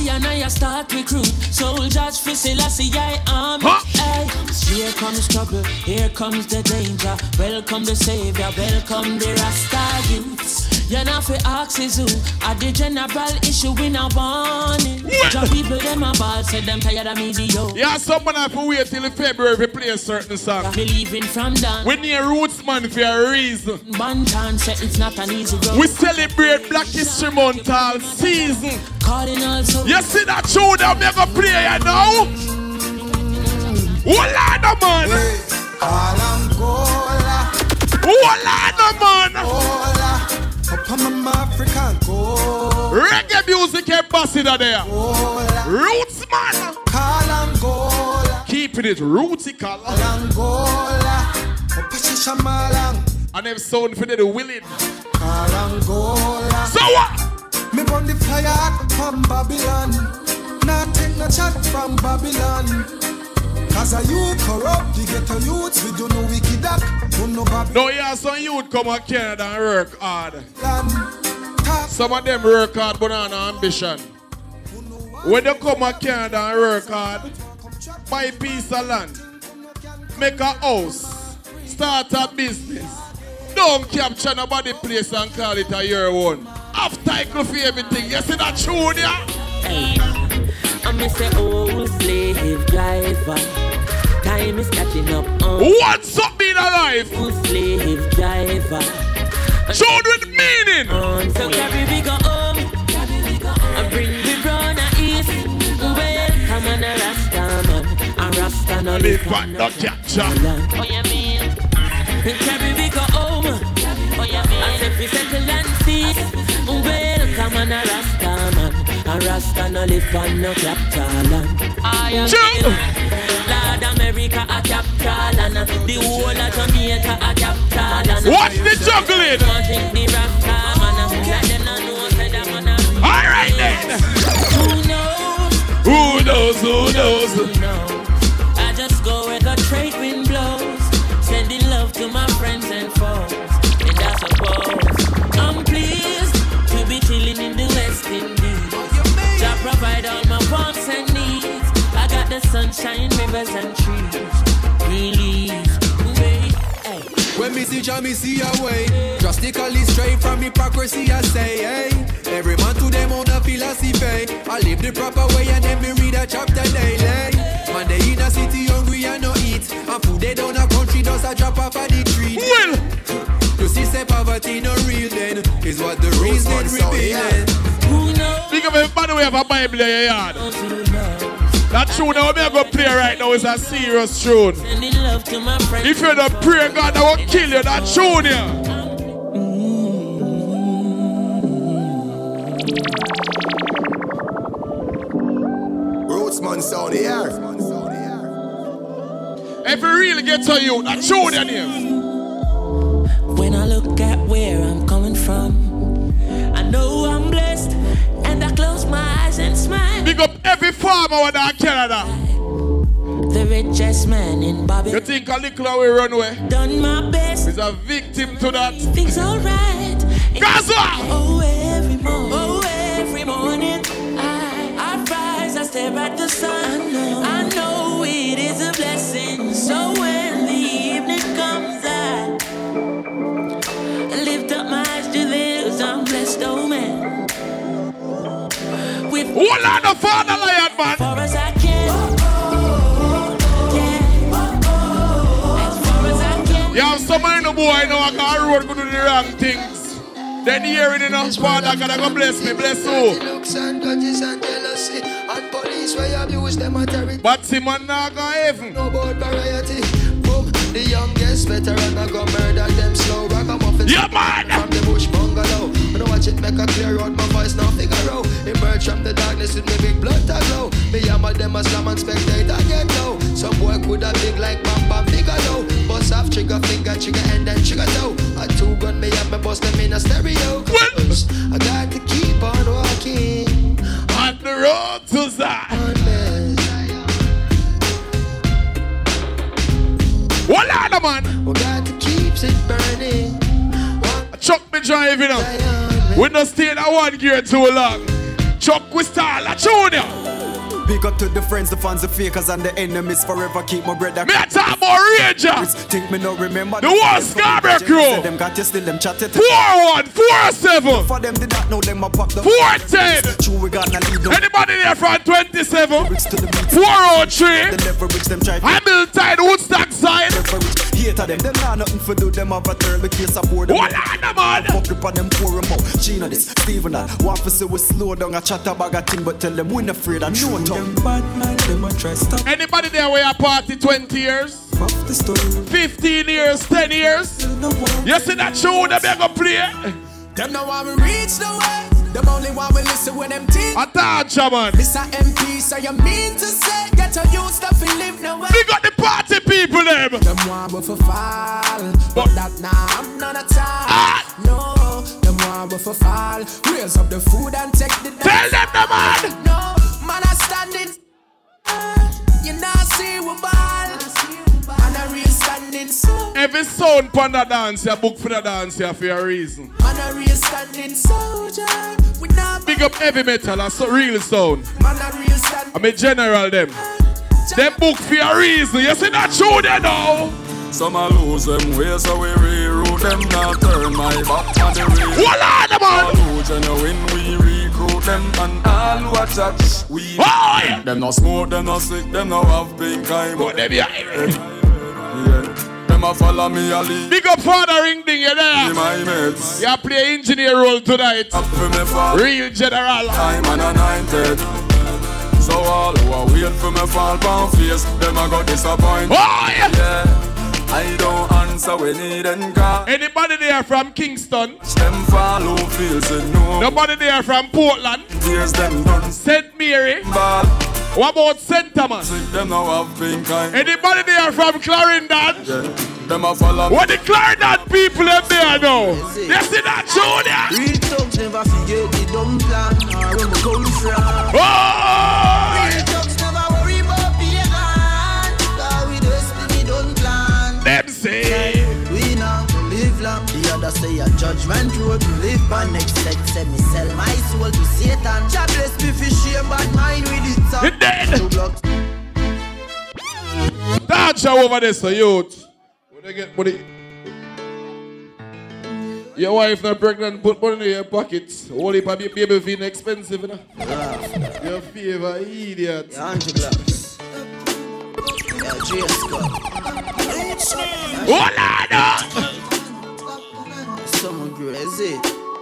And I start recruit, soldiers for Selassie, I am. Aye. Here comes trouble, here comes the danger, welcome the savior, welcome the Rasta youths. You know fi ask is who, at the general issue we not warning. Some people them a ball, say them tired of me, the yo. Yeah, someone have to wait till February to play a certain song. Believing from down. We need Rootsman for a reason. Banton say it's not an easy road. We celebrate Black History Month all season. Calling also. You see that tune that me gonna play you now? Hold on, man. Hold on, man. Up on my African gold. Reggae music eh, ambassador there. Rootsman. Keeping it rootical. And them sound for the willing. So what? Me burn the fire from Babylon. Not take no chat from Babylon. Cause a you corrupt, the ghetto youths, we do no wicked act. Do no Babylon. No, yeah, some youth come out Canada and work hard. Some of them work hard but on ambition. When they come to Canada and work hard, buy a piece of land, make a house, start a business. Don't capture nobody place and call it a your own. Have title for everything. You see that tune, yeah? I'm Mr. Old Slave Driver. Time is catching up. On What's up being alive? Old Slave Driver. Tune with meaning. On so carry we go home. I bring the brown a east. Well, come on a Rasta man. A Rasta no live on no capture. Oh yeah mean. Carry we go home. Oh yeah mean. I say we settle and cease. Well, come on a Rasta Rasta no live on no capital land. I am Lord America a capital land. The whole of Jamaica a capital land. Watch the juggling. The Rasta man. Let them not know say that man a All right then. Who knows? Who knows? Who knows? Who knows? The sunshine, rivers and trees. Release, wait, hey. When me see Jah, me see a way. Drastically straight from hypocrisy, I say, hey. Every man to them own a philosophy. I live the proper way and then me read a chapter daily. Man, they in a city hungry and no eat. And food they down a country does a drop off of the tree. Well, you see, say poverty no real then. Is what the reason revealing. Think of everybody we have a Bible in your yard. That tune that we're going to play right now is a serious tune. Sending love to my friends. If you don't pray, God, I will kill you. That tune here. Rootsman sound here. If you really get to you, that tune your name. When I look at where I'm coming from, I know I'm blessed, and. Big up every farmer over there in Canada. The richest man in Bobby. You think a little away runway? Done my best. Is a victim to that. Things alright. Gaza! Oh, every morning. Oh, every morning. I, I rise, I stare at the sun. I know, I know With Hold on, the father lion, man. far as I can. You have some of the boy know I got road go do the wrong things. Then hearing enough father God go bless me, bless you. Looks and grudges and jealousy and police where abuse them authority. But see man not go heaven. No about variety. Boom, the youngest veteran I go murder them slow. Ragamuffin. Yeah, man. From the bush bungalow. I watch it make a clear out my voice now figure out. Emerge from the darkness with me big blood to glow. Me hammer them a slam and spectate I get low. Some boy with a big like Bam Bam Bigelow. Bust off trigger finger, trigger and then trigger toe. A two gun me up me bust them in a stereo. Cause I got to keep on walking. On the road to Zion. Hold on, man. We got to keep it burning. Chuck me driving up. We not stay in a one gear too long. Chuck we style a junior. Big up to the friends, the fans, the fakers, and the enemies. Forever keep my brother. Me talk about Rangers. Think me no remember The one Scarborough crew. Them got you still them chatted. Four one, four seven. For them did not know them a pop the. Four ten. True, we lead them. Anybody there from 27? 403. The leverage oh them try. Hamilton, Woodstock side. Hater them, them not nothing for do them have a turn the case of board them. Hold on, man. Fuck up on them them out. Gina this, Steven that. Want to say we slow down a chat about a thing, but tell them we not afraid of no tongue. Anybody there where a party 20 years? 15 years, 10 years? You see that show that they're gonna play? Them know why we reach the way. Them only want we listen when them think. Attacha, man. Mr. MP, so you mean to say get your youth stuff and live no way. We got the party people, them. Them want we for fall, but that nah I'm not a time. Ah! No, them want now we for fall. Raise up the food and take the dance. So. Every sound pon the dance, you book for the dance here for a reason. Man, I real standing soldier. We not Big up heavy metal and so real sound. Man, I real standing. I'm a general them. Them book for a reason. You see that true there now? Some a lose them way, so we reroute them. Now turn my back on the real. Voila, the man. All who genuine, we recruit them. And all who a chat, we. Oh, yeah. Them no smoke, them no sick, them no have pink eye. But them yeah. yeah. Them a follow me a lead. Big up Father Ring Ding, you there? Be my mates. You play engineer role tonight. Up for me fall. Real general. I'm an anointed. So all who are wait for me fall pound face, them a go disappoint. Oh, yeah. yeah. I don't answer when need and call. Anybody there from Kingston? Them who feels no. Nobody there from Portland? Tears them done. St. Mary? Ball. What about St. Thomas? Them now have pink eye. Anybody there from Clarendon? Yeah. Them a follow. What the Clarendon people them there now? You see that Junior? Real thugs never forget the dumb plan or where we come from. Oh! Real thugs never worry about pagan. Cause we just we don't plan. Them say. We now live long. The other say a judgment road. We live by next set. Say me sell my soul to Satan. God bless me for shame, but mine with it. It dead. Dance show over there, so youth. When they get money. Your wife not pregnant, put money in your pockets. Only for your baby feel expensive, you know? Your favor, idiot. Angela. Scott. Hola, Someone crazy.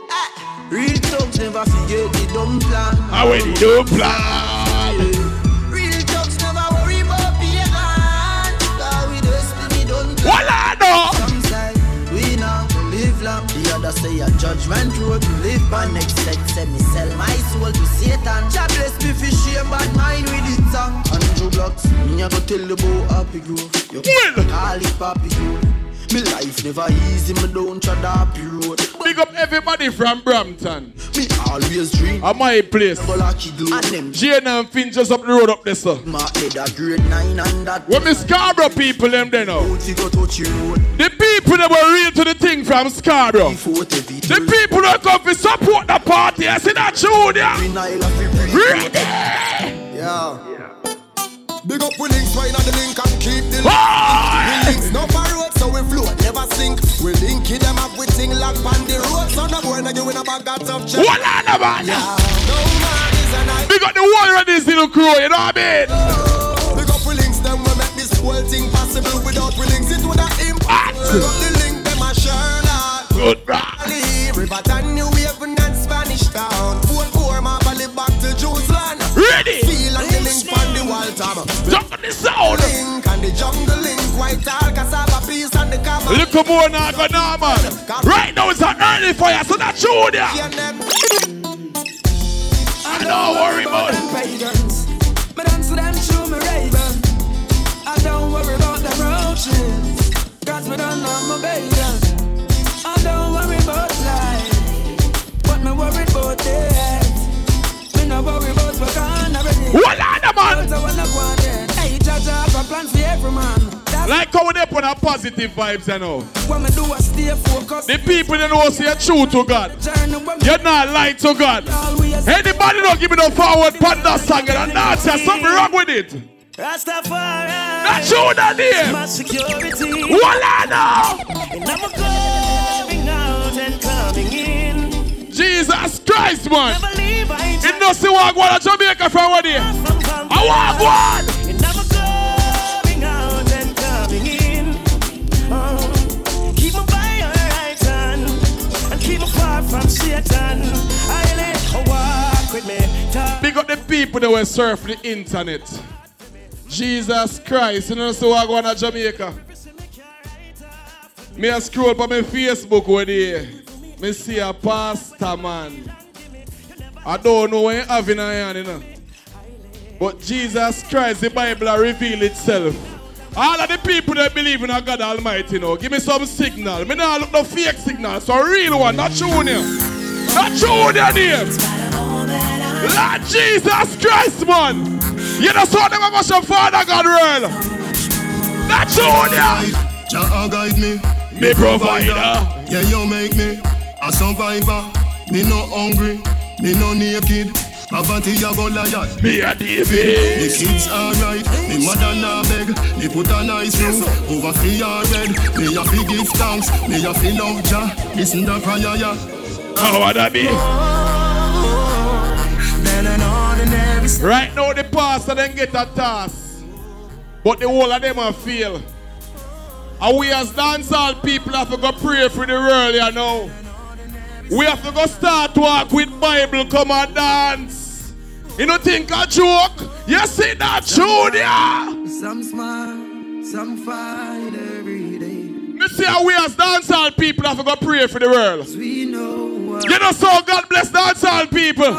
Ah, Real thugs never forget the dumb plan. How when you do plan? Real thugs never worry about we just we don't plan. Hola, no. Some say we now live long. The other say a judgment road. We live by next set. Say me sell my soul to Satan. God bless me for shame, but mine with it song. Andrew Blocks, me a go tell you about Happy Grove. You call it Papi Grove. Me life never easy, me don't tread happy road. Big up everybody from Brampton. Me always dream. At my place. And them Jane and Finch just up the road up there, sir. Mark did a grade nine and that. When me Scarborough people them there now. You go touch your road. The people that were real to the thing from Scarborough. The people that come to support the party. I see that Junior. Ready? Yeah. Big up we links right on the link and keep the link. Boy! We links no We link it them up with thing lock on the road. So no boy no give in a bag that tough check. What on the man? Yeah. No man is a night. Big up the one of this little crew, you know what I mean? Big up we links them we make this whole thing possible. Without we links it would have impossible. Big up the link them a Sherlock. Good Riverton, New Haven and Spanish Town. Portmore, Mapley back to Jerusalem. Ready? Feel and the link on the wall top. Jump on the sound. Link and the jungle link, white tall, cassava Look more now, go normal. Right now it's an early fire, so that's Junior. I don't worry about it. pagans. Me dance to them through me Raven. I don't worry about the roaches. Cause me don't know my baby. I don't worry about life. But me worried about death. Me no worry about what can already. What on the man? I there. Hey, Jaja a plan for every man. Like how they put a positive vibes, you know. what me do, I stay focused. The people that know say you're true to God. When You're not lying to God. Anybody don't give me no forward panda song and dance, there's something wrong with it. Rastafari. That's you that there. My security. Voila now. And I'm going out and coming in. Jesus Christ, man. Never leave, I ain't It doesn't walk one to Jamaica from what here. I walk one. Satan. I let oh, walk with me. Big up the people that were surfing the internet. Jesus Christ, you know so I go on to Jamaica. Me a scroll up my Facebook where there. Me see a pastor man. I don't know what you have in hand, you know. But Jesus Christ, the Bible reveal itself. All of the people that believe in God Almighty, you know, give me some signal. Me not look no fake signal, so real one, not junior. Not Junior name. Lord Jesus Christ, man. You know, saw them about your father, God, real. Not Junior. Jah guide me, Me provider. Yeah, you make me a survivor. Me no hungry, me no naked. Avanti ya go lion. Me a David. The kids alright, me mother na beg. Me put a nice roof over fi yard red. Me a fi give thanks, me a fi love Jah. Listen the prayer ya. How would that be? Right now, the pastor then get a task, but the whole of them are feel. And we as dancehall people have to go pray for the world, you know. We have to go start walk with Bible, come and dance. You don't think a joke? You see that Junior? Some smile, some fight every day. Me see how we as dancehall people have to go pray for the world. We know You know, so God bless the dancehall people.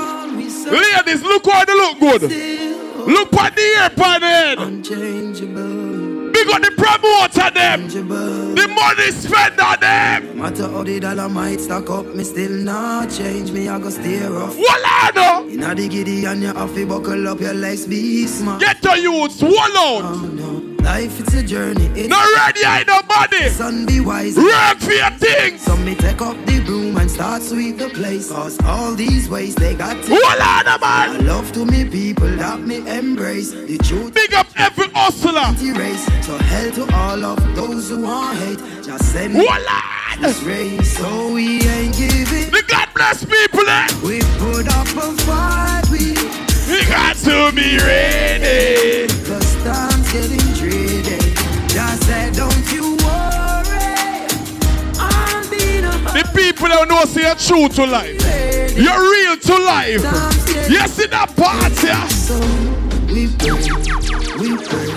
Ladies, look how they look good. Look at the ear pan head. Big up the promoter them. The money spent on them. Matter how the dollar might stack up, me still not change. Me I go stay rough. Voila, no. Inna the giddy and you have to buckle up your legs, be smart. Get to youths, wall out. Life it's a journey. It's Not ready, ain't nobody. Son, be wise. For your things. So me take up the broom and start sweep the place. Cause all these ways they got to. Hold on, man. I love to me people that me embrace. The truth. Big up every hustler. Race. So hell to all of those who want hate. Just send me Voila. this race. So we ain't giving. The God bless people, eh? We put up a fight. We We got to be ready. Cause time's getting dreary. Just said, don't you worry. I'm being a The people that know say you're true to life. You're real to life. Yes, in that part, yeah. We pray, we pray,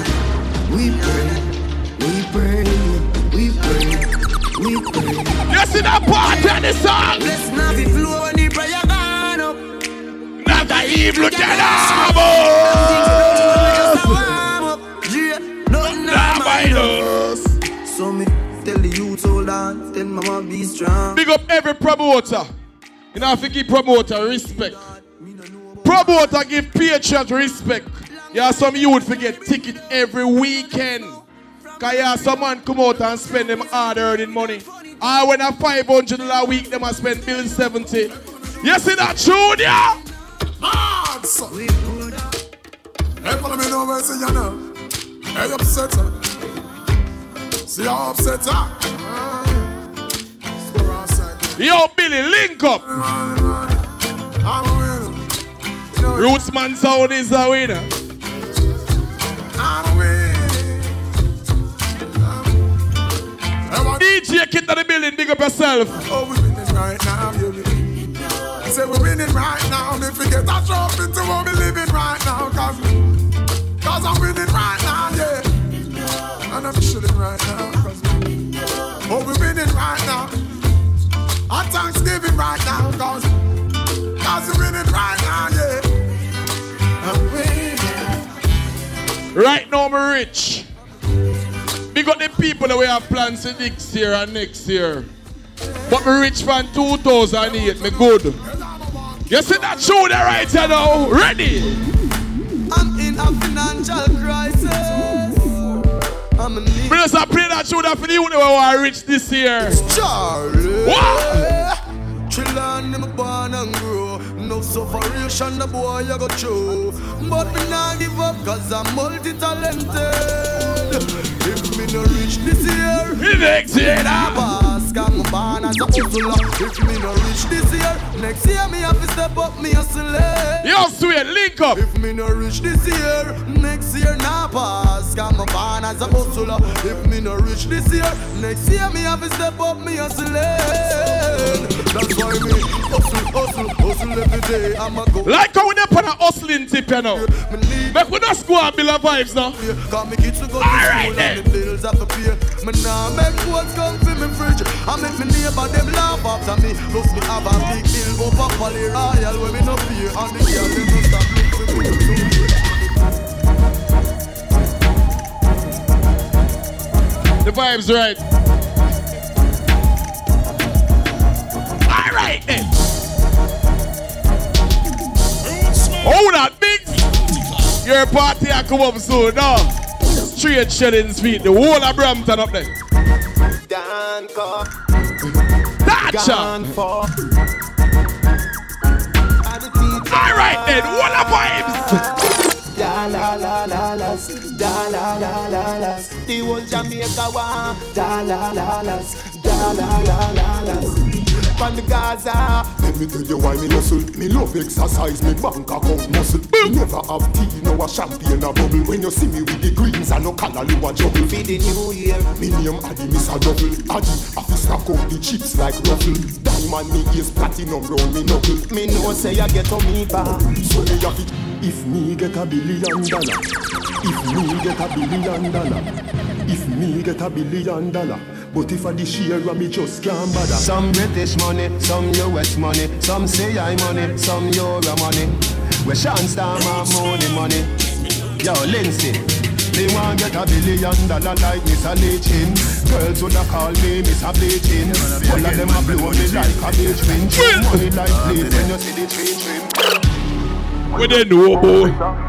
we pray, we pray, we pray, we pray. Yes, in that part, yeah, the song. Let's not be flow when the prayer gone up. Not a evil can So me tell the youth hold on, tell mama be strong. Big up every promoter. You know, have to give promoter respect. Promoter give patriot respect. You have some youth forget ticket every weekend. Cause you have some man come out and spend them hard earning money. I when a 500 dollar a week, them a spend bill 70. You see that Junior? Hard, son. Hey, follow me now, where say you know. Hey, upset her. See how upset her? Yo, Billy, link up. I'm a winner. Rootsman Sound is a winner. I'm a winner. DJ Kid to the building, big up yourself. Oh, we winning right now, baby. Say we winning right now. Me forget that drop into what we living right now. Cause, cause I'm winning right now, yeah. And I'm chilling right now. Oh, we winning right now. Our Thanksgiving right now. Cause, cause we winning right now, yeah. I'm winning. Right now, I'm rich. We got the people that we have plans for next year and next year. But me rich from 2008, me good. You see that show there right here now? Ready? I'm in a financial crisis. I'm a need. Me just a play that that for the youth that want rich this year. Charlie. What? Chillin' them born and No sufferation, the boy I go through. But me not give up cause I'm multi-talented. If me no reach this year, next year now. Pass, me born as a hustler. If me no reach this year, next year me have to step up me hustling. Yo, sweet, link up. If me no reach this year, next year nah pass. Me born as a hustler. If me no reach this year, next year me have to step up me hustling. That's why me hustle, hustle, hustle I'm a go. Like how we up on a hustling tip, you know. Make we just go and build vibes now. Cause me kids to go to school and the bills have to pay. Me nah make what's come for me fridge. I make me neighbor them laugh after me. Plus me have a big bill over Poly Royal when me no pay. And the girl them no stop look for me. The vibes right. Hold on, big. Your party I come up soon, no. Straight shillings feet, the whole of Brampton up there. Dan Cock. That's for. All right then, what a vibes. Da la la la las, da la la la las. The whole Jamaica want. Da la la las, da la la la las. From the Gaza. Let me tell you why me hustle. Me love exercise, me bank account muscle. Me never have tea, no a champagne a bubble. When you see me with the greens and no color, you a juggle. For the new year. Me name Addy, Miss a double. Addy, I fi stack up the chips like ruffle. Diamond me is platinum round me knuckle. Me know say I get on me back. So me have it. If me get a billion dollar, if me get a billion dollar, if me get a billion dollar. But if I this year, me just can't bother. Some British money, some US money, some say I money, some Euro money. We shan't start my money, money. Yo, Lindsay. They want get a billion dollar like Mr. Leachin Girls woulda call me Mr. Bleachin All of them a blow me like a beach wind money like plate when you see the tree trim We didn't know, boy.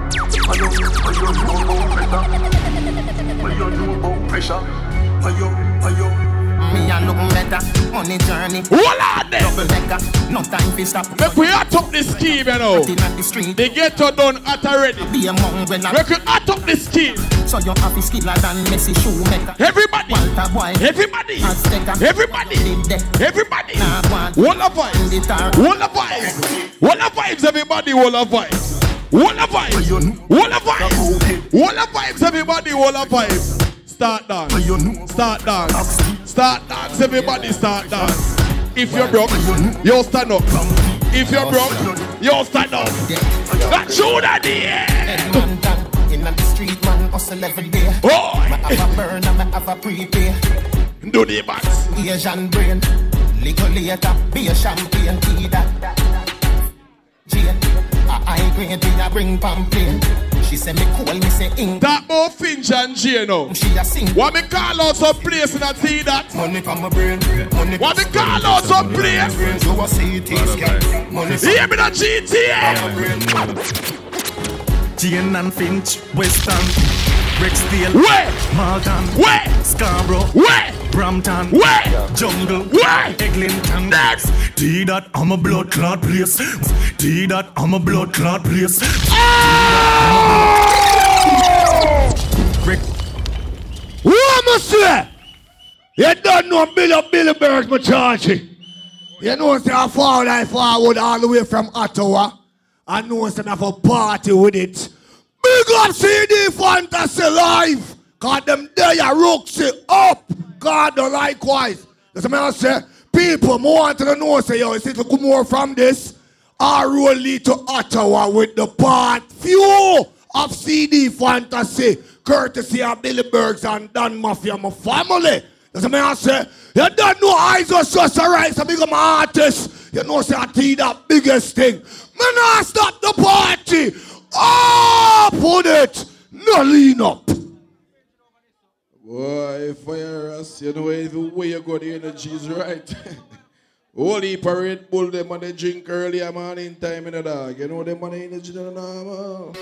Me a look better. On the journey. Hold on there. Double decker, no time for stop. Make we hot up the scheme, you know. The ghetto done hot already. Be among when I We could hot up the scheme. So you have to skiller than Messi Schumacher. Everybody, Walter Boy everybody, Azteca. Everybody, everybody. Nah. Wall of vibes, wall of vibes, wall of vibes, everybody, wall of vibes. Wall of vibes, wall of vibes, wall of vibes, everybody, wall of vibes. Start dance, start dance, start dance, everybody start dance. If you're broke, you'll stand up. If you're broke, you'll stand up. That's you, down in the street, man hustle every day. Oh, have a burn and me have a prepay. do the box. Asian brain, little later, be a champagne tea that. Jane, a high grade we a bring pamphlet. She say me cool, me say ink. That more Finch and Jano. Oh. She a sing. What me call out some place in a tea that? Money from my brain, money. What me call out some place? You a see it is scan. Money Hear me the GTA. Jane and Finch, Western, Rexdale, Where? Malton, Where? Scarborough, Where? Brampton, Where? Jungle, Where? Eglinton. Next. D that I'm a blood clot place. D that I'm a blood clot place. Oh! Rick, What am I say? You don't know Billy Billy Birds, my charge. You know, say I fall I forward all the way from Ottawa. I know, say I have a party with it. Big up CD Fantasy Live. Cause them there you Roxy up. God likewise. That's what I say. People more want to know, say, yo, is it look more from this? I roll lead to Ottawa with the part few of CD Fantasy, courtesy of Billy Bergs and Dan Mafia, my family. That's what I say. You don't know eyes just alright, so big artist. You know, say I tell you that biggest thing. Man, I stop the party. Up on it. No lean up. Boy, fire us, you know, the way you go, the energy is right. Holy parade bull them and they drink earlier morning time in the dog. You know them on the energy than normal.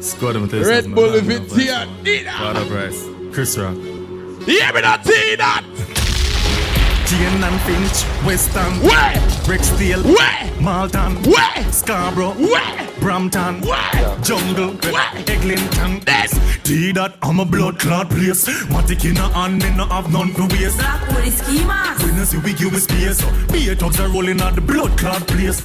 Squad of Matthias. Red Bull if it's here, need What up, Bryce? Chris Rock. Hear me not see that. Jane and Finch, Western, Where? Rexdale, Where? Malton, Where? Scarborough, Where? Brampton, Where? Jungle, Where? Eglinton. This. D that I'm a blood clot place. Matic in a hand, me no have none for waste. Black with the schemas. When I see we give a space, so be it are rolling at the blood clot place.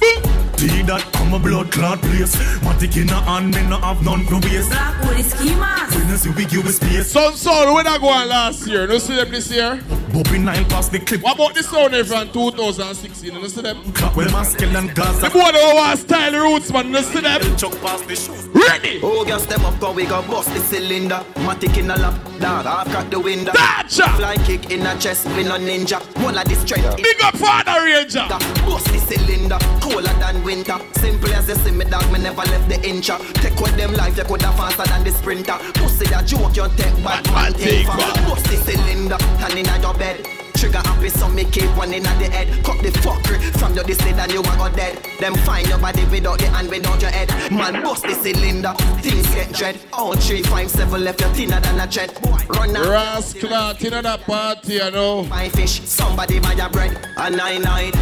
D that I'm a blood clot place. Matic in a hand, me no have none for waste. Black with the schemas. When I see we give a space, Sun Soul, when I go on last year, no see them this year. Bobby Nile pass the clip. What about the sound there from 2016? You see them? Clap with Maskell and Gaza. The boy want style roots, man. You see them? Chuck past the shoes. Ready? Oh, girl, step up, cause we gon' bust the cylinder. Matic in a lap, dog, I've got the window. Gotcha. Fly kick in a chest, we no ninja. One of the strength. Big up Father Ranger. Bust the cylinder, colder than winter. Simple as you see me, dog, me never left the incha. Take with them life, you coulda faster than the sprinter. Pussy that joke, you take bad man take for. Bust the cylinder, hand in your bed. Trigger happy happy, so me keep one in at the head. Cut the fucker from your this and you are go dead. Them find your body without the hand, without your head. Man, bust the cylinder, things get dread. Oh, three, five, seven left, you thinner than a thread. Run now. Rascal, in that party, you know. My fish, somebody buy your bread. A nine nine.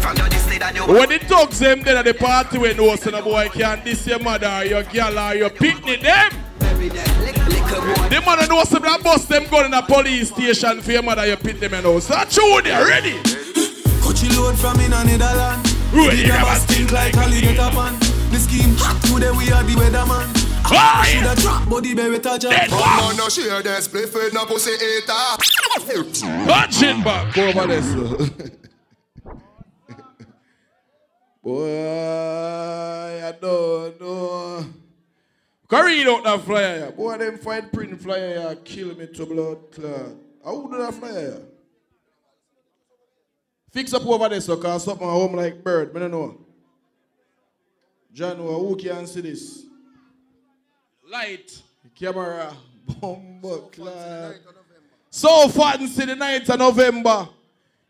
From your this and you When the dogs them there at the party when no son of boy can't this your mother your girl or your picnic them. The mother knows some that bus them going in a police station for your mother your pit them and all. So true they ready. Coachy load from in a Netherland. Ready, The grabber grabber stink like alligator pan. The scheme hot today we are the weatherman. Ah, Shoulda drop body beretta jump. Man, no share this, play for no pussy eater. Punch it back. Go over this. Boy, I don't know. Can read out that flyer. yeah. Boy, them fine print flyer yeah, kill me to blood clot. How do that flyer? yeah? Fix up over there, so cause something at home like bird. I don't know. John, who can see this? Light, camera, bomb, clot. So fancy the 9th of November.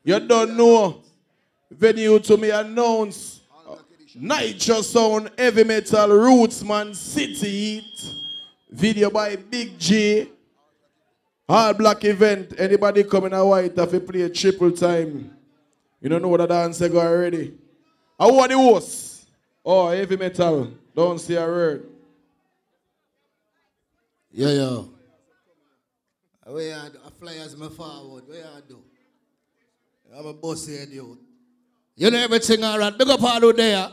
You don't know. Venue to me announce. Nitro Sound, Heavy Metal, Rootsman, City Heat. Video by Big G. All black event. Anybody coming out white have to play triple time. You don't know what the dance go already. I want the host. Oh, heavy metal. Don't say a word. Yeah, yeah. Where you do? I fly as my forward. Where I do? I'm a boss here, dude. You know everything all right. Big up all there.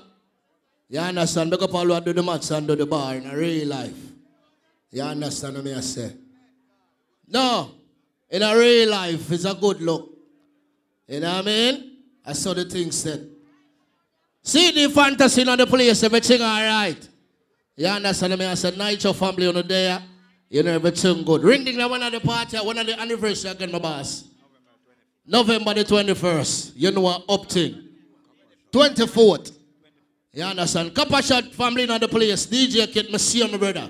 You understand? Big up all do the match and do the bar in a real life. You understand what I say? No. In a real life, it's a good look. You know what I mean? I saw the thing said. CD Fantasy on the place, everything all right. You understand me? I said, night your family on the day. You know everything good. Ring ding one of the party, one of the anniversary again, my boss. November the 21st. You know what up thing. 24th. You understand? Shot family in the place. DJ Kit, me see my brother.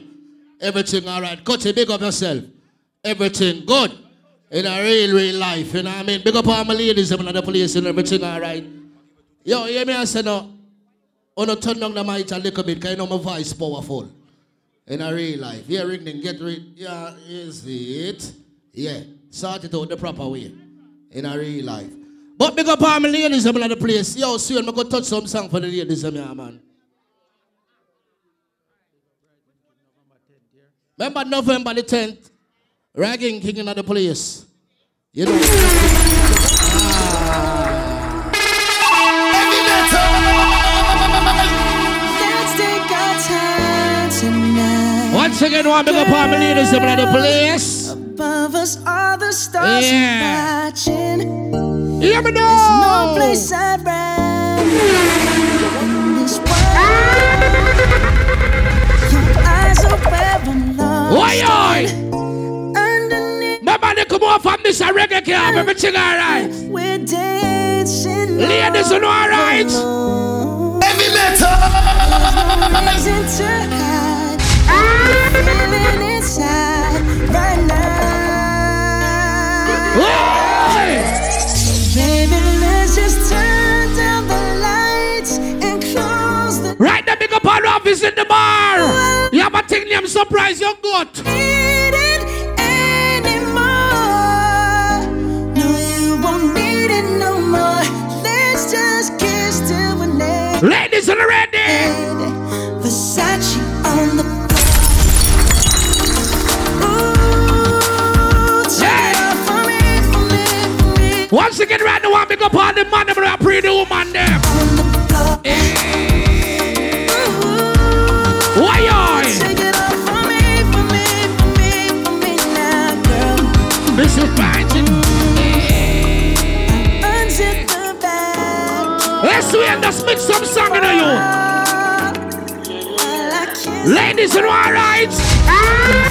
Everything all right. Cut it, big up yourself. Everything good. In a real, real life. You know what I mean? Big up all my ladies in the place and everything all right. Yo, hear me I say no. Oh no, turn down the mic a little bit, because you know my voice powerful. In a real life. Yeah, Rigdon, get rid. Yeah, is it? Yeah. Sort it out the proper way. In a real life. But big up all my ladies in the place. Yo, soon I'm going to touch some song for the ladies, yeah, man. Remember November the 10th? Ragging King in the place. You know. Let's take our time tonight. Once again, one big up all my ladies in the place. Above us, all the stars Yeah. watching. Hear me There's no now. place I'd rather in this world. Your eyes are where I'm lost. Oi, oi. Remember, they come off from this reggae club, everything all right. We're dancing. Ladies, you know all right. Heavy metal. There's to hide. Feeling inside right now. Right now, big up all office in the bar. You have a thing named surprise you got. need it anymore. No, you won't need it no more. Let's just kiss till we're naked. Ladies, are you ready? Versace on the Once again, right now, I big up all the man them that pre the woman them. Eh. Why oi? This is magic. Let's we and just mix some song in you. Ladies, you all right?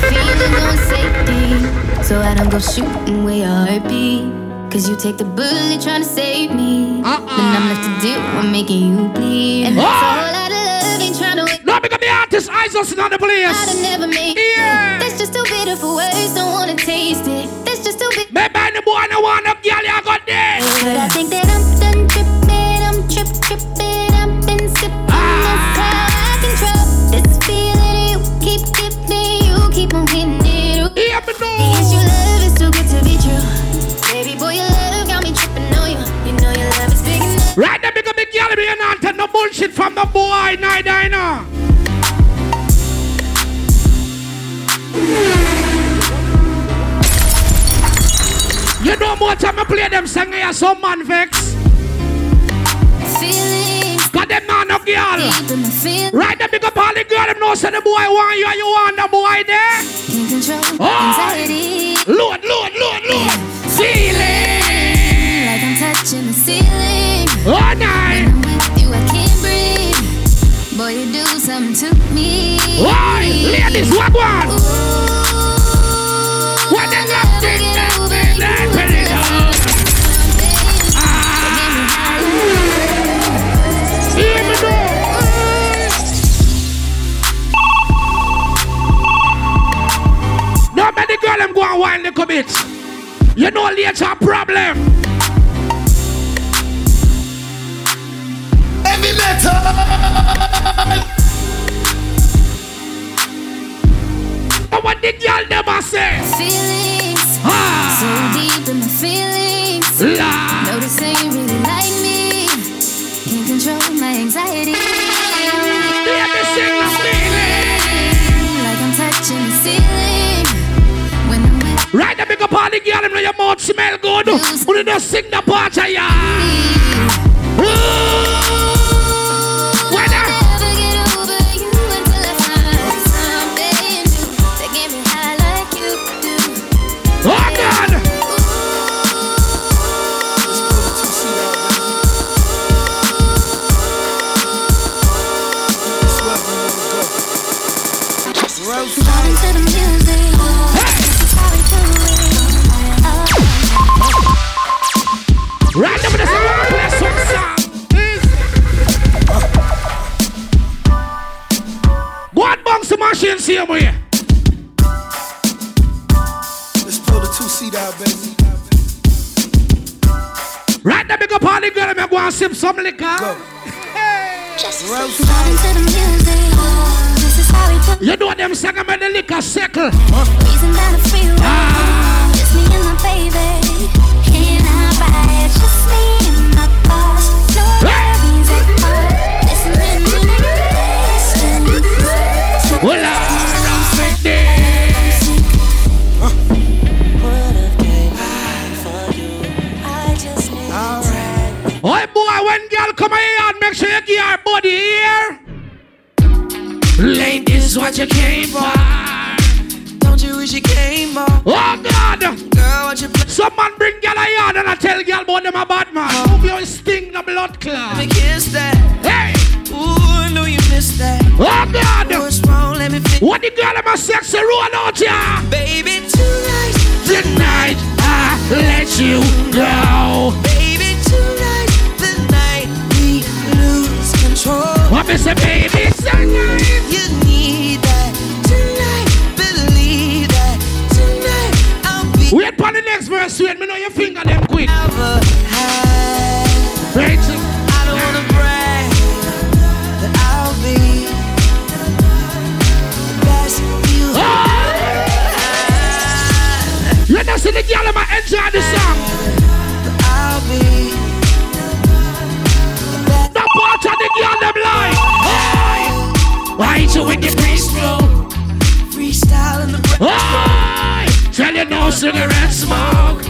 Feeling no safety, so I don't go shooting where your heart be. Cause you take the bullet trying to save me. Uh-uh. Then I'm left to deal with making you bleed. And that's a whole lot of love, ain't trying to wait. No, because the artist eyes on the place. I'd have never made Yeah. That's just too bitter for words, don't wanna taste it. That's just too bitter. Maybe the boy no want up, girl, you got this. But I think that I'm done tripping, I'm trip tripping, I've been sipping. That's how ah. I control this feeling you keep giving, you keep on hitting it. Ooh. Yes, your love Right there, big up big girl, not take no bullshit from the boy, night diner. You know more time I play them song here, some man vex. Got them man no girl. deep in my feelings. Right there, big up all the girl, them know say the boy want you and you want the boy there. Oh. anxiety. Load, load, load, load. Feeling. Like I'm touching the ceiling. All night. With you, I can't breathe. Boy, you do something to me. Why? Ladies, what one? What they love thing that they let it out. Hear me now. No many girl them go and whine little bit. You know later problem. Metal. But what the girl never say? Feelings Ah. so deep in my feelings. La. No, this ain't really like me. Can't control my anxiety. Let me sing the feeling. Like I'm touching the ceiling. When I'm with Right there, big up all the girl, your mouth smell good. When you just sing the part of ya. Oh. Right there, but this is what I play some song. Go and bounce the machine, see him here. Let's the two seat out, baby. Right there, big up all the girl, I'm going to sip some liquor. Vibing to the music. This is how we do You know what them song about the liquor circle. Reason that I feel ah. right. Just me and my baby. Can I buy it? Just when girl come here and make sure you get her body here. Ladies, what you came for? Don't you wish you came more? Oh God! Girl, what you play? Some man bring girl a yard and I tell girl about them a bad man. Move your sting the blood clot. Let me kiss that. Hey! Ooh, I know you missed that. Oh God! What's wrong? Let me fix What the girl am a sexy roll out ya? Baby, tonight. Tonight I let you go. Baby, control. What me say, baby? Tonight. You need that tonight. Believe that tonight. I'll be Wait for the next verse. Wait, me know your finger them quick. Rachel. I don't wanna brag, but I'll be the best you oh! You know, see the girl a enjoy the song. Of them like. Hey! Why you with the priest flow? freestyle in the Hey! Tell you no cigarette smoke.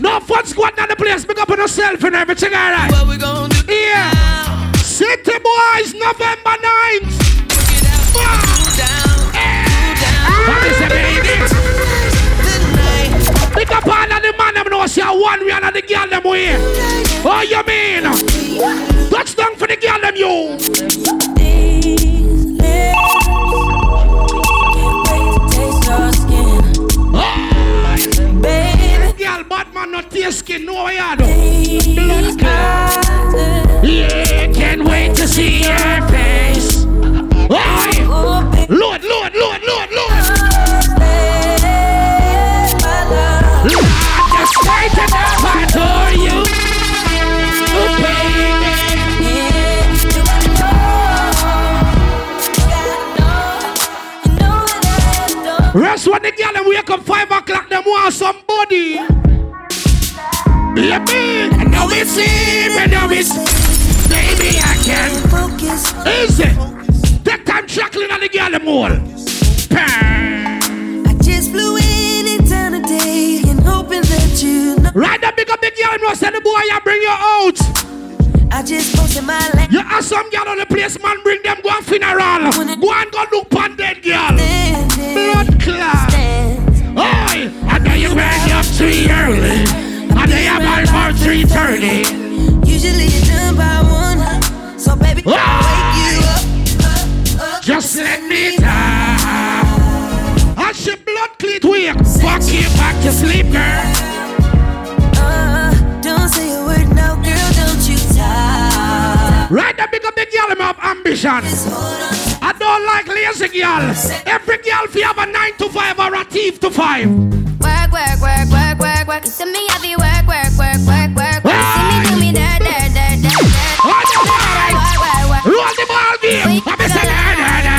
No fun squad on the place. Pick up on yourself and everything, alright? What we gonna do Yeah. now? City Boys, November 9th. Break it down, do down. What is it, baby? Pick up of the man them know say one way and the girl them way. Oh, you mean? Touchdown for the girl them you. Hey. Girl, bad man not taste skin, no way you do. Blood clot. Yeah, can't wait to see your face. Lord, Lord, Lord, Lord, Lord. That's when the girl them wake up five o'clock. Them want somebody. Let me. And now we see. And now we see. Baby, I can. Focus. Easy. Focus. That time chuckling on the girl them all. I just flew in eternity and hoping that you. Know. Right now, big up the girl. No, say the boy, I bring you out. I just posted my life. You ask some girl on the place, man, bring them go on funeral. Go and go look on dead girl. Blood clot. Oi, I know you wake up three early. I know you about for 3.30. Usually you're done by one. So baby, I'll wake you up. Just let me die. I should blood cleat wake. Fuck you back to sleep, girl. Uh, Right now, big up the girl have ambition. I don't like lazy girl. Every girl fi have a 9 to 5 or a thief to 5. Work, work, work, work, work, work. You see me have you work, work, work, work, work, work. See me do me dirt, dirt, dirt, dirt, dirt. Work, work, work. Roll the ball game. I'm a say,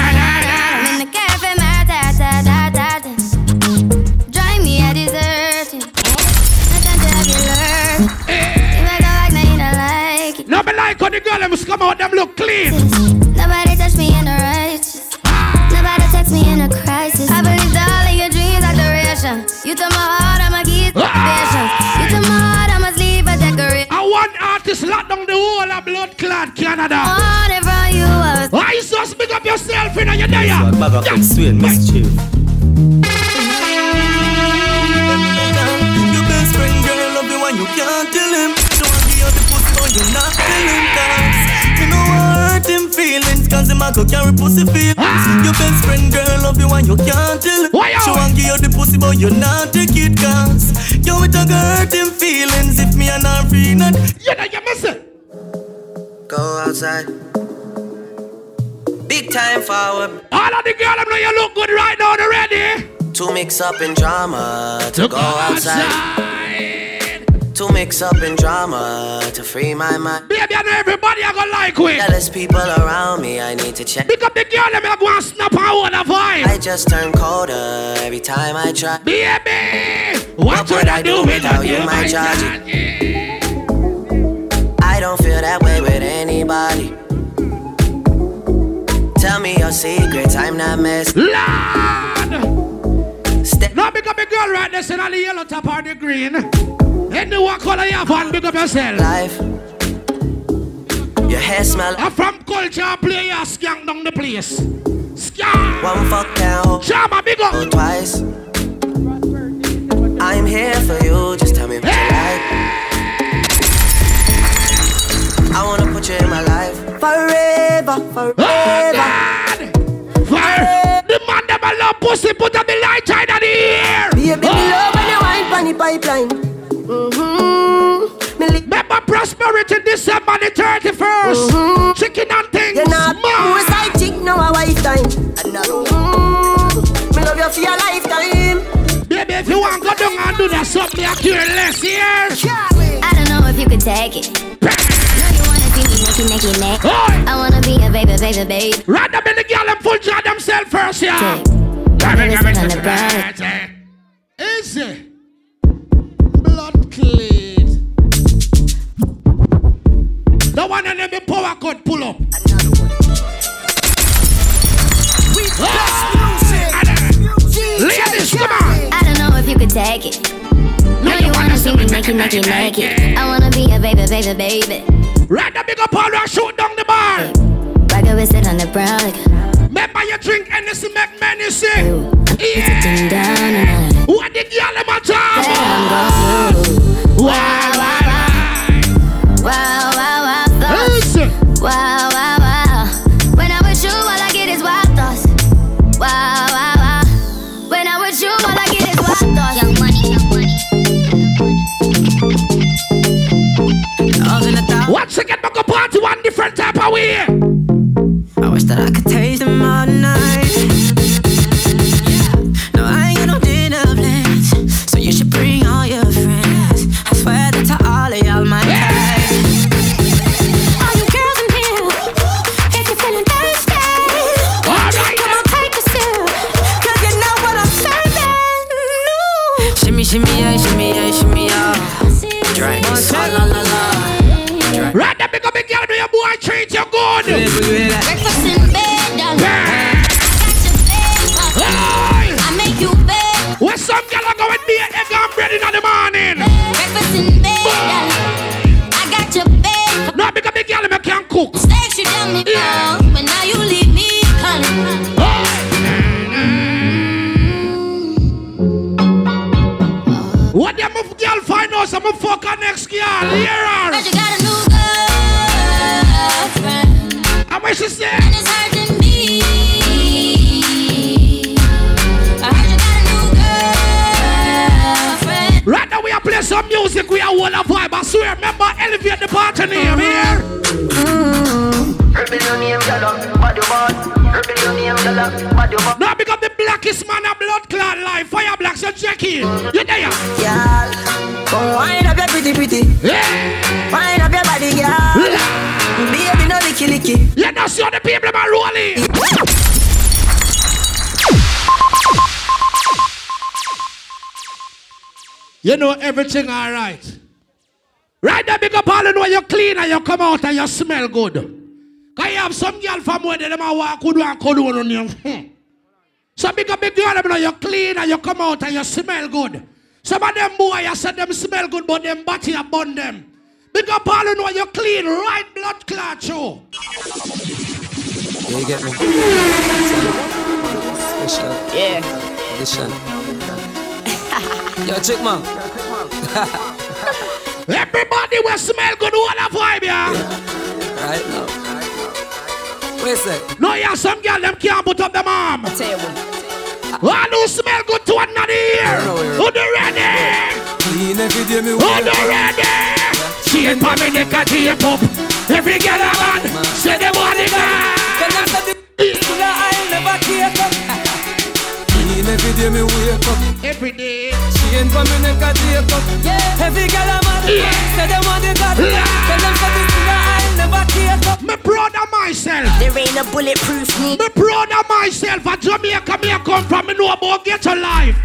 like it. No, me like how the girl them come out, them look clean. Nobody touch me in the righteous. Nobody text me in a crisis. I believe that all of your dreams are duration. You took my heart, I'ma give you ah! patience. You took my heart, I'ma leave a decoration. I want artists lock down the whole of blood clot Canada. Want it from you, I was Why you just big up yourself in your day? Bag of quick sweet mischief. Feelings cause him a go carry pussy feelings. Ah! Your best friend girl love you and you can't tell him. She want give you the pussy but you not take it cause Yo it a go hurt him feelings if me and her free not. You know you miss it. Go outside. Big time forward. All of the girl I know you look good right now already. To mix up in drama, to, go, outside. To mix up in drama, to free my mind. Baby, I know everybody I gonna like with. Jealous people around me, I need to check. Pick up the girl them I go and snap her on the vibe. I just turn colder every time I try. Baby, what would I do without you, my Georgie? I don't feel that way with anybody. Tell me your secrets, I'm not messing. Lord! Now pick up a girl right there, sitting on the yellow top or the green. Any one color you have on, pick up yourself. Life. Your hair smell. I'm from culture, play your skank down the place. Skank! One fuck down. Shama, big up. Twice. I'm here for you, just tell me what you like. I wanna put you in my life. Forever, forever. Oh, Fire! The man a love pussy, put up the light in the air. Baby, me oh. love when you wine pon the pipeline. Prosperity December the 31st. Chicken and things. You're not more side now a wife time. Mm-hmm. Me love you for your lifetime. Baby, if you want to go down and do that something, I care less here. I don't know if you could take it. You wanna see me naked, naked, naked. I wanna be a baby, baby, baby. Right up in the girl and full jar themselves first, yeah. Baby, sit on the ground. Easy. Them power cut pull up. Ladies, come on. I don't know if you could take it. No, you wanna see me naked, naked, naked. I wanna be a baby, baby, baby. Right big up all shoot down the bar. Rocket with sit on the brown. Like, Remember you drink make many sing. it's sitting down and I. What the girl them a talk I'm about? going Wow, wow, Wow, wow, different type of way. I wish that I could taste Breakfast in bed, darling. I make you bed. Where some girl are going be egg and bread in the morning? Breakfast in bed, darling. I got your bed. No, because the girl me can cook. Sex you done me wrong, but now you leave me calling. What them of girl find out some fuck her next girl? Hear her. But you got a new what she say? And it's hurting me. I heard you got a new girlfriend. Right now we are playing some music, we are all a vibe. I swear, remember, elevate the party name here. Rebel your name, gala, body boss. Rebel your name, gala, body boss. Now become the blackest man of blood clot life. Fire blacks, you check in. You there? Girl, come wind up your pretty pretty. Wind up your body, girl. Baby, no licky licky. You know, see how people are rolling. You know everything all right. Right there, big up all you know you clean and you come out and you smell good. Cause you have some girl from where they walk with one cologne on you. Hmm. So big up big girl, them know you clean and you come out and you smell good. Some of them boy, you said them smell good, but them body you them. Big up all you know you clean, right blood clot show. Yeah, you get me? Special. Yeah. Edition. Yo, check man. Everybody will smell good, what a vibe, yeah. Right now. Wait a sec. No, yeah, some girl them can't put up them arm. I tell you what. All who smell good to another ear. Who the ready? Clean every day, me Who the ready? She ain't for me neck a tape up. Every girl a man, say they want it Tell them that the school I never take up. Clean every day, me wake up. Every day. Chain for me neck a take up. Yeah. Every girl a man. Say they want it God. Tell them that the school I never take up. Me proud of myself. There ain't a bulletproof me. Me proud of myself. At Jamaica, me a come from. Me know about get a life.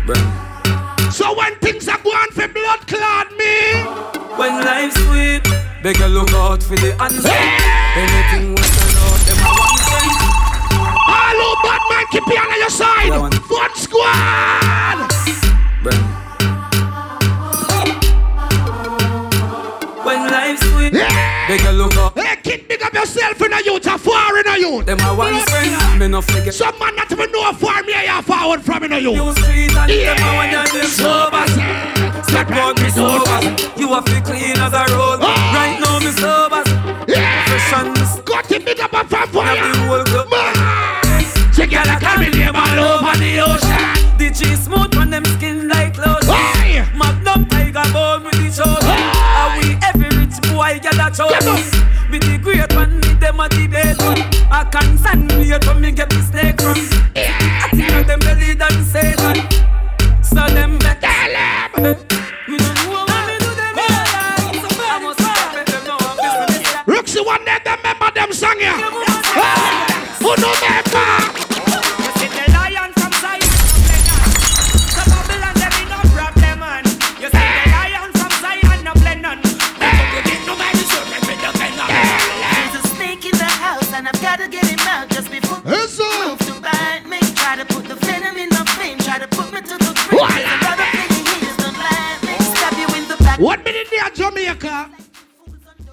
So when things are going for blood clot me. When life's sweet, beg you look out for the answer. Anything we turn out, them a one thing. Who bad man keep you on your side. Fun squad. When life's sweet, beg you look out. Hey, kid, big up yourself in a youth, a far in a youth. Them a one friend, me no forget. Some man not even know far me a forward from in a youth. You street and Yeah. them a one of them Sober. Step out me sober. You a feel clean as a road. Oh. Right now me sober. Professions. Got him big up a from fire. Now the whole club. She got a coming name all over the ocean. The G smooth on them skin like lotion. Magnum tiger bone with the chosen. Are we every rich boy get a chosen? With the great one, with them a debate one. I can't stand me to me get the snake from. I think of them belly than Satan. So them back. Me don't know what me do them I must stop it, them know I'm business. Roxy one day, them remember them song here. Back. One minute there, Jamaica.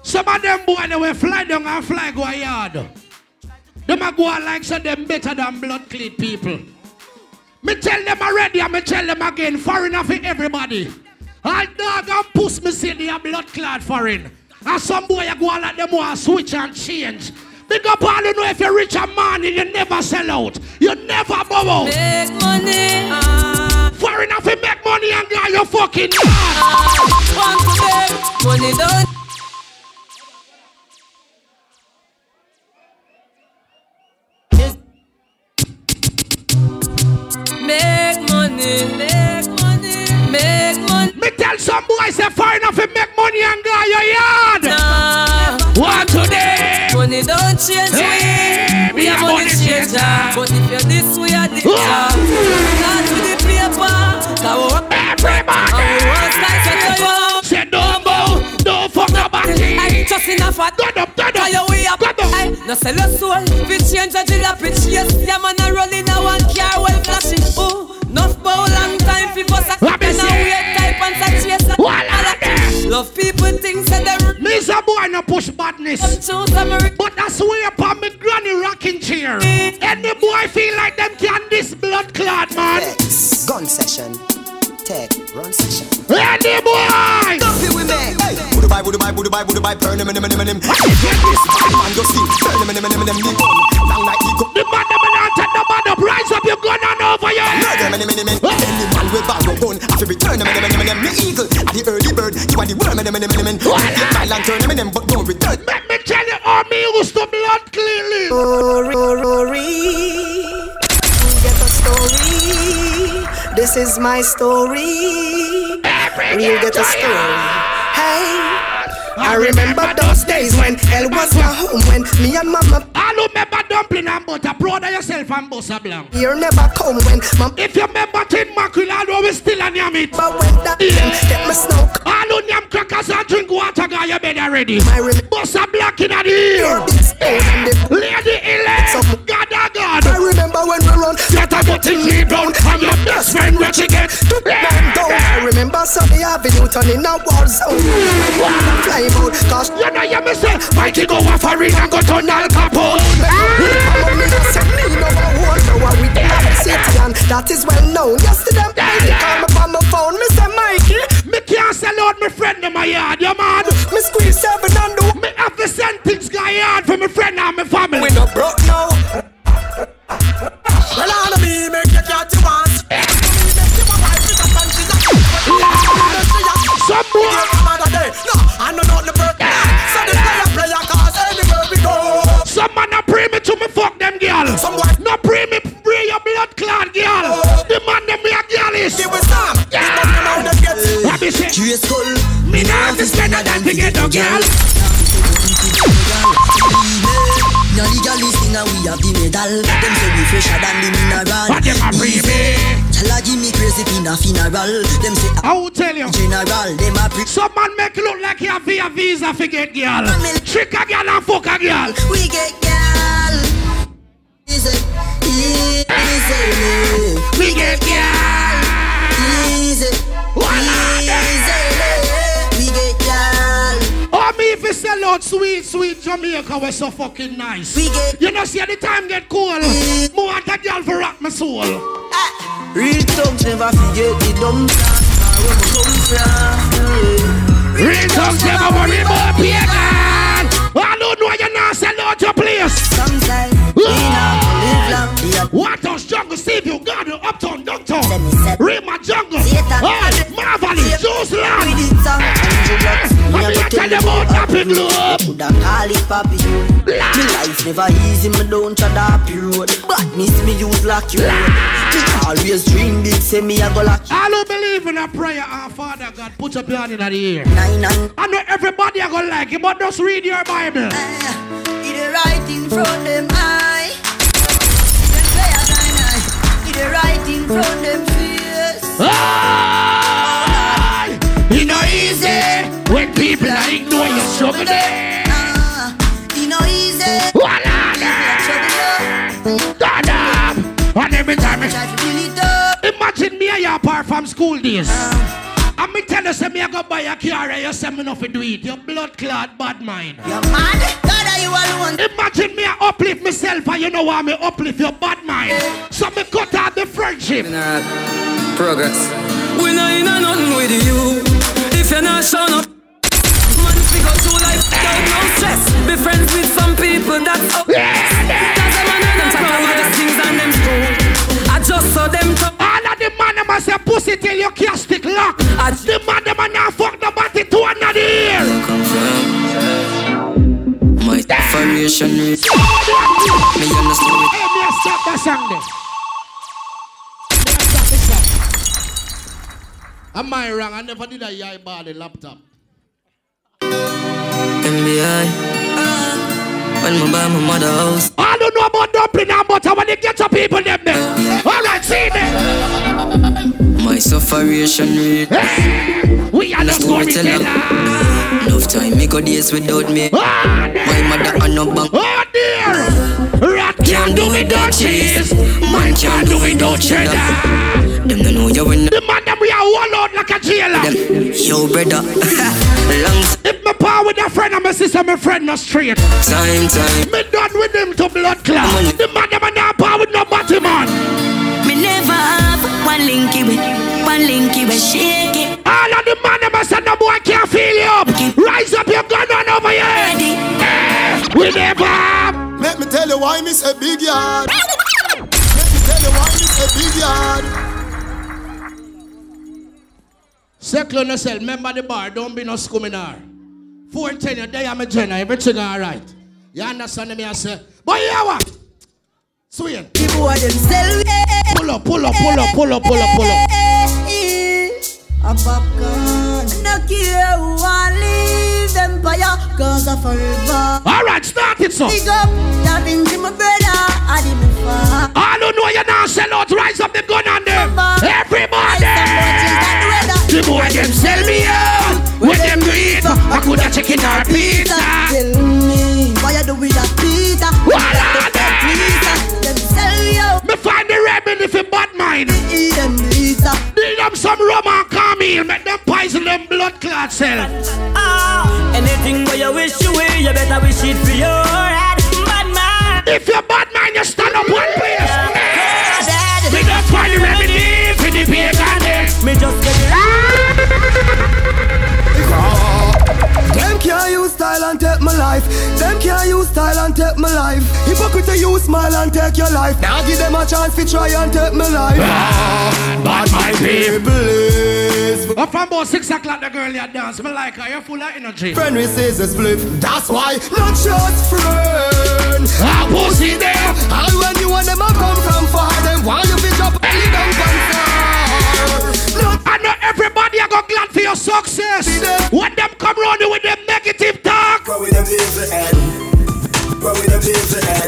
Some of them boy they will fly down and fly go a yard. Them a go on like so them better than blood clean people. Me tell them already and me tell them again, foreigner for everybody. All dog and puss me say they are blood clad foreign. And some boy you go on like them want switch and change. Big up all you know if you're rich and money, you never sell out. You never bow out. Make money. Uh, Foreigner for make money and guy you fucking mad. to. Money don't. Make money, make money, make money. Me tell some boys say foreigner for make money and guy your yard. Nah, What today? money don't change Hey, me We a are money money changer. changer. But if you're this, we are this. Ah. Not with the paper. Cause we work Everybody. and we work like such a fuck nobody. I just enough at Gun up, gun up. you way up. Gun up. I no sell your soul. We change a deal up, it's yes. Yeah, man, I roll in a one car well flashing. Oh, enough bow long time for boss. I can't wait type and such yes. Walla. Love people think that they're. Lisa boy no push badness. But that's way up on me granny rocking chair. Any boy feel like them can this blood clot, man. Gun session. Tech, run session. Any boy! Don't be with me. Would buy, would buy, would buy, would buy, burn him, him, him, him, him. This man go see, burn him, him, him, him, him, the gun. Long like he go. The man, the man, take the man up, rise up your gun and over your Murder, head. many, many, many. Any man with bag no gun, have to return him, him, him, him, him. Me eagle, the early bird, you are the worm, him, him, him, him, him. Get my lantern, him, him, but don't return. Let me tell you how me used to blood cleanly. Story, get a story. This is my story. Real get a story. Hey. I remember those days when hell was my home when me and mama I don't remember dumpling and butter, of yourself and bossa blanc. here never come when mom If you remember tin mackerel, I we still on yam it. but when that them get me smoke. All on yam crackers and drink water, got your bed already. My rem- Bossa black in the ear. your Lady Elaine, God a God. I remember when we run Get thing lead down, and your best friend where she get. man down. I remember Sunday Avenue turning a war zone. Flying out cause You know you me say, Mikey go off a ring and go turn Al Capone. Mama me a say me no more hold no have a city and that is well known. Yesterday Mikey call me on my phone. Me say Mikey, Me can't sell out my friend in my yard, you mad? me squeeze seven and do. Me have to send things guy yard for my friend and my family. We no broke now. Well, on me make you catch you want. Some boy. No, I know not the birthday. So the player player cause anywhere we go. Some man a pray me to me fuck them girl. Some boy- no pray me pray your blood clot girl. The man them me a girl is. Give us some. Yeah. Let me say. Cheers, skull. Me not have to spend a dime to get no girl. Now the girl is and we have the medal Them say we fresher than the mineral What them a me? Tell give me crazy pin a funeral Them say I will tell you. Ah, general Them a pre Some man make look like you have a visa for get girl. Trick a girl and fuck a girl. We get girl Easy Easy We get girl. Easy Easy Oh, me if you sell out sweet, sweet Jamaica, we're so fucking nice. You know, see, the time get cool. More want a girl for rock my soul. Real thugs never forget the dumb time. Where we come from. Real talk, never worry about pagan. I don't know you not sell out your place. Sometimes we not live long The What else jungle save you? God, you uptown, downtown. Let me set Rima jungle. Oh, marvelous. Juice land. did some hundred lots Me I'm a here go tell you about Happy Globe. Coulda call it papi Me life never easy, me don't tread up road Badness me use lock you Me always dream big, say me a go lock you I don't believe in a prayer. Our Father God, put your hand in the and I know everybody are gonna like it, but just read your Bible. The right in front them eye Them play a nine eye the right in front them face Aye. It no easy when people are ignore your struggle there. Ah, He no easy One Stand up. And every time, Try to build it up imagine me and you apart from school days. And me tell you, say me I go buy a car and you say me nothing do it. Your blood clot bad mind. You're mad? God are you alone Imagine me I uplift myself and you know why me uplift your bad mind. So me cut out the friendship. Progress. We're not in a nothing with you. If you're not showing up, man, figure through life without no stress. Be friends with some people that's up. Cause them and them proud of the things and them true. I just saw them talk. All of the man them a say pussy till you can't stick lock. I The man them a now fuck the body to another ear. come from. My formation is. Me understand it. Hey, me a stop that song there. A stop this song. Am I wrong? I never did a yai bar the laptop. NBA. When my buy my mother house. I don't know about dumpling and butter when they get to people them there. All right, see me. My sufferation rate. Hey, we are the storyteller. Enough time me go days without me. Ah, My mother and no bank. Oh dear! Rat can't do without cheese. Man can't do without cheddar. Them no know you when The man them we are wall out like a jailer. Yo, brother. if my pa with a friend and my sister, my friend not straight. Time, time. Me done with them to blood clot. The man them a not pa with no body man. Me never have one linky with, one linky with shake it. All of the man them a say no boy can't feel you up. Rise up your gun on over here. Eh, We never have. Let me tell you why me say big yard. Let me tell you why me say big yard. Circle on yourself. Remember the bar. Don't be no scuminar. 410, you day I'm a Jenna. Everything all right. You understand me? I say, boy, you what? Swing. The boy them sell Pull up, pull up, pull up, pull up, pull up, pull up. Eh, eh, eh. A popcorn. No care who I leave them fire, cause I forever. All right, start it, so. Big up, that means my brother, I did far. I don't know you now sell out. Rise up the gun on them. Everybody. The boy them sell me out. When them do it, I could have chicken or pizza. Tell me, why you do with that pizza? What the rebel if you bad mind. Eat them pizza. Need them some rum and camel. Make them poison them blood clot cell. Ah, anything where you wish you will, you better wish it for your head. Bad man. If you're bad man, you stand up one place. We don't find the remedy for the pagan. Me just get it. Can't use style and take my life. Them can't use style and take my life. Hypocrite you smile and take your life. Now give them a chance to try and take my life. Bad my people is. Up from about six o'clock, the girl you dance. Me like her. You're full of energy. Friend receives a split. That's why not just friend. Ah, pussy there. And when you and them a come from far, them why you bitch up and leave them far. I know everybody I go glad for your success. When them come round you with them negative talk.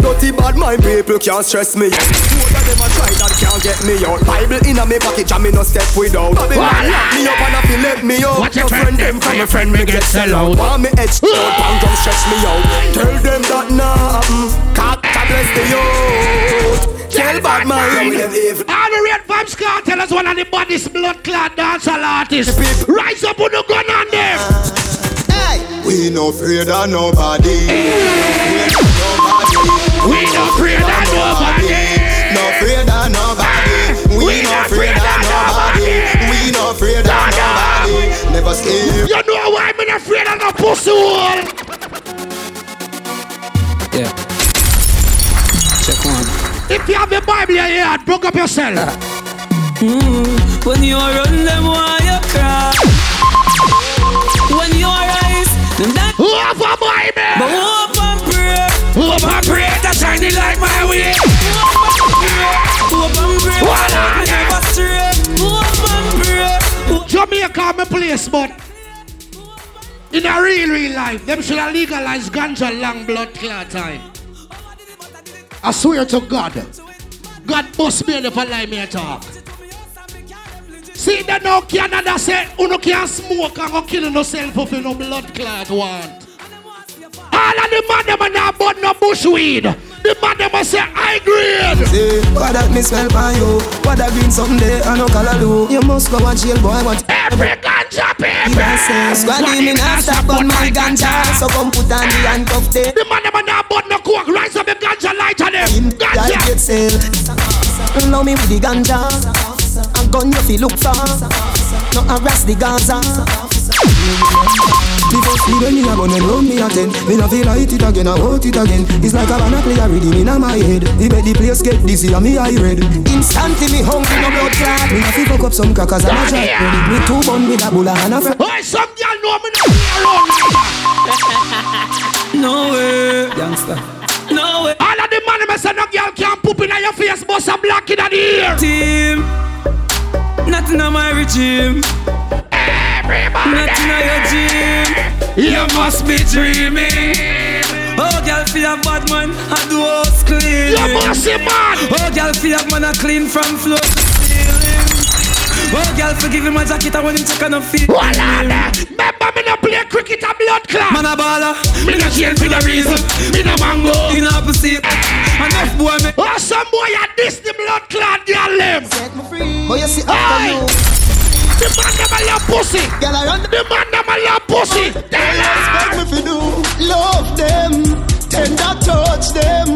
Dirty bad mind people can't stress me. More than them a try that can't get me out. Bible in a me pocket and me no step without. Babylon lock me up and a fi let me out. Watch no your friend them from your friend me get sell out. Want me edge out and come stretch me out. Tell them that nah mm. happen. God bless the youth. Tell bad mind. All the red vibes can't tell us one of the baddest blood clot dancehall artists. Rise up with the gun on them. We no afraid of nobody. We no afraid of nobody. No afraid of nobody. We no afraid of nobody. We no afraid of nobody. Never scared. You know why I'm not afraid of no pussy hole? If you have the Bible in your heart, broke up yourself. Mm, when you run them, why you cry? When you rise, them that Love a Bible. But hope and pray. Hope and pray that shiny like my way. Hope and pray. What are Me never stray. Hope and pray. Jamaica my place, but in a real, real life, them should have legalized ganja long blood clot time. I swear to God, God must be if I lie me talk. See that now Canada say, you can't smoke and go kill yourself if you no blood clot want. All of the man them are not no bushweed. The man them a say I grade. See, what that me smell by you? What that green someday I no color do. You must go and jail, boy. What? Every ganja say, Squaddy me not stop on my ganja, so come put on the handcuff there. The man them not but no coke. Rise up the ganja light on them. Like Ganja. get sale. Now me with the ganja, a gun you feel look for. No harass the Gaza. Before sleep when me a gun and round me a ten Me no feel light it again, I want it again It's like I wanna play a rhythm in my head He make the place get dizzy and me eye red Instantly me hungry no blood clot Me have to fuck up some crackers and a jack bread Me two bun with a bulla and a fry Hey, some girl know me not be around like No way. Youngster No way. All of the man them say no girl can poop in your face, bust a black in the ear. Team. Nothing on my regime. Everybody. Nothing on your gym. You must be dreaming. Oh, girl, feel a bad man, I do house clean. You must be man. Oh, girl, feel a man, I clean from floor to ceiling. Oh, girl, forgive him my jacket, I want him check on a feet. Voila, remember me no play cricket and blood clot. Man a baller. Me no change for the reason. Me no mango. In opposite. Enough boy me. Oh, some boy a this the blood clot girl them. Oh, you see after you The man them a love pussy. Girl, I run The man them a love pussy. Tell expect me to do. Love them, tender touch them.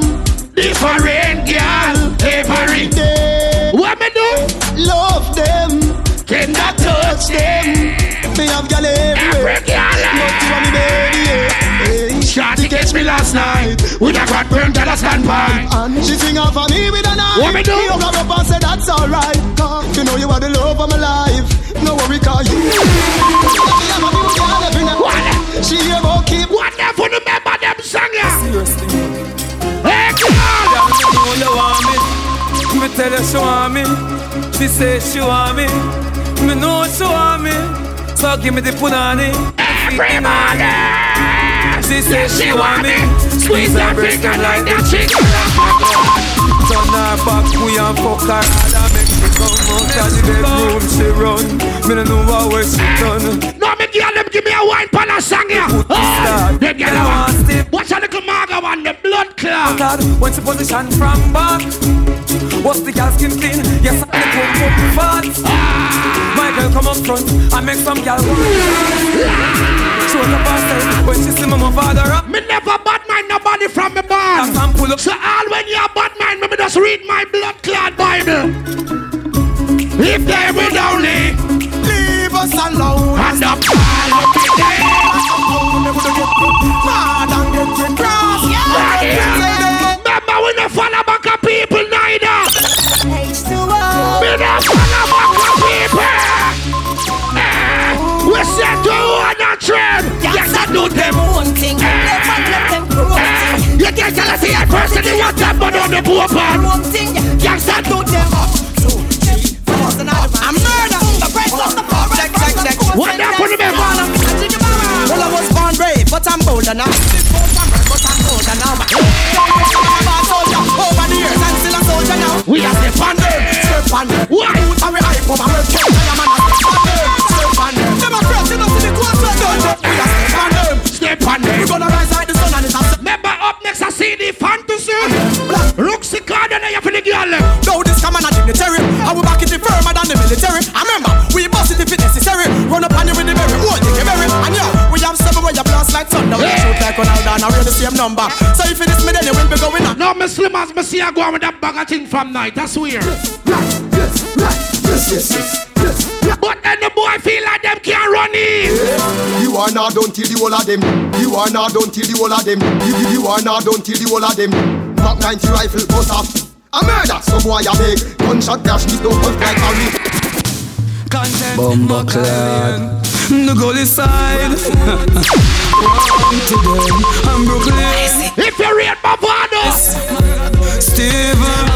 Different girl, every day. What me do? Love them, tender touch them. Me have girl everywhere. Every girl. Love you and me baby. yeah. Hey. Shorty catch me last night with a got burnt at a standpipe. And she sing out for me with a knife. What me do? Me hug her up and say that's alright. Cause you know you are the love of my life. No worry, cause you. Me have a new girl every night. She ever keep. What them for the member them song ya? Seriously. Hey Girl, God. you know you want me. Me tell her she want me. She say she want me. Me know she want me. So give me the punani. Everybody. She say she want me. Squeeze her breast and like that chick. Turn her back, we and fuck her hard and make me come out of the bedroom. She run. Me no know what way she done. No, me girl, them give me a wine pan a song ya. Oh, them girl a. Watch a little maga one, the blood clot. When she position from back. What's the girl skin clean? Yes, I'm the pump up fat. My girl come up front I make some girl want. Show up herself when she see my father up. Me never bad mind nobody from me barn. That's pull up. So all when you bad mind me, just read my blood clot Bible. If they would only Leave us alone. and the pile up in there. Mad and get you cross. Remember we no follow a people neither. H2O. Me no follow back a people. Eh, We said to one a trend. Yes, I do them. One thing, never let them promoting. You can't tell us other person you want them, but on the poor part. One thing, Yes, I do them. I'm murder. The breast of the poor. Check, check, check. What that for the member? Well, I was born brave, but I'm bolder now. Before I'm but I'm bolder now. We are the funded. Step on them. What? Are we hype and we're kept I am an step on them. Step on them. Them a you know, the friends, don't you? We are step on them. Step on them. We gonna rise like the sun and it's a step. Remember up next I see the fantasy. Roxy card and you for the girl. Though this come on a dignitary, I will back it the firmer than the military. I remember, we bust it if it necessary. Run up on you with the berry, hold you berry. And yo, we have seven you blast like thunder. We shoot like Ronaldo and we're the same number. So if it is me, then you will be going on. No, me slim as me see I go on with that bag of thing from night. That's weird. Yes, right, yes, yes, yes, yes. But then the boy feel like them can't run in. You are not done till the whole of them. You are not done till the whole of them. You, you, you are not done till the whole of them. Mark 90 rifle bust off. A murder, so boy I beg. Gunshot dash, it don't bust like a real. Content Bumbo clad. The goal is side. To them. I'm Brooklyn. If you read my fathers, Steven.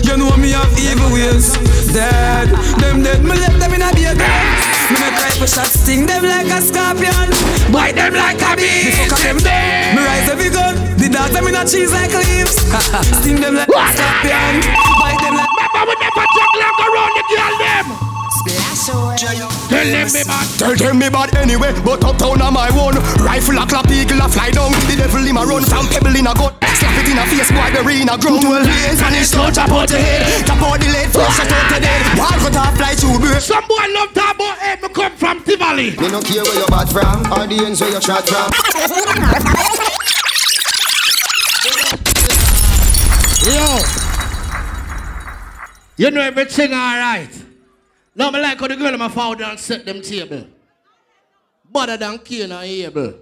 You know me have evil ways. Dead. Them dead. Me left them in a bed. Me make rifle shots sting them like a scorpion. bite them like a bee. Me fuck Them. Me rise every gun. The dogs them in a cheese like leaves. Sting them like a scorpion. Bite them like. Remember we never talk like around the girl them. Tell them me man. Tell them me bad anyway, but uptown on my own. Rifle a clap, eagle a fly down. The devil him a run from pebble in a gun. Slap it in a face, boy, bury in a ground. Well, hands and his slow tap out the head. Tap out the lead, flush it out the dead. Wall cut off fly through bird. Some boy love talk about hey, me come from Tivoli. Me no care where you bad from, or the ends where you shot from. Yo. You know everything alright. Now me like how the girl my fall down set them table. Better than Cain and Abel.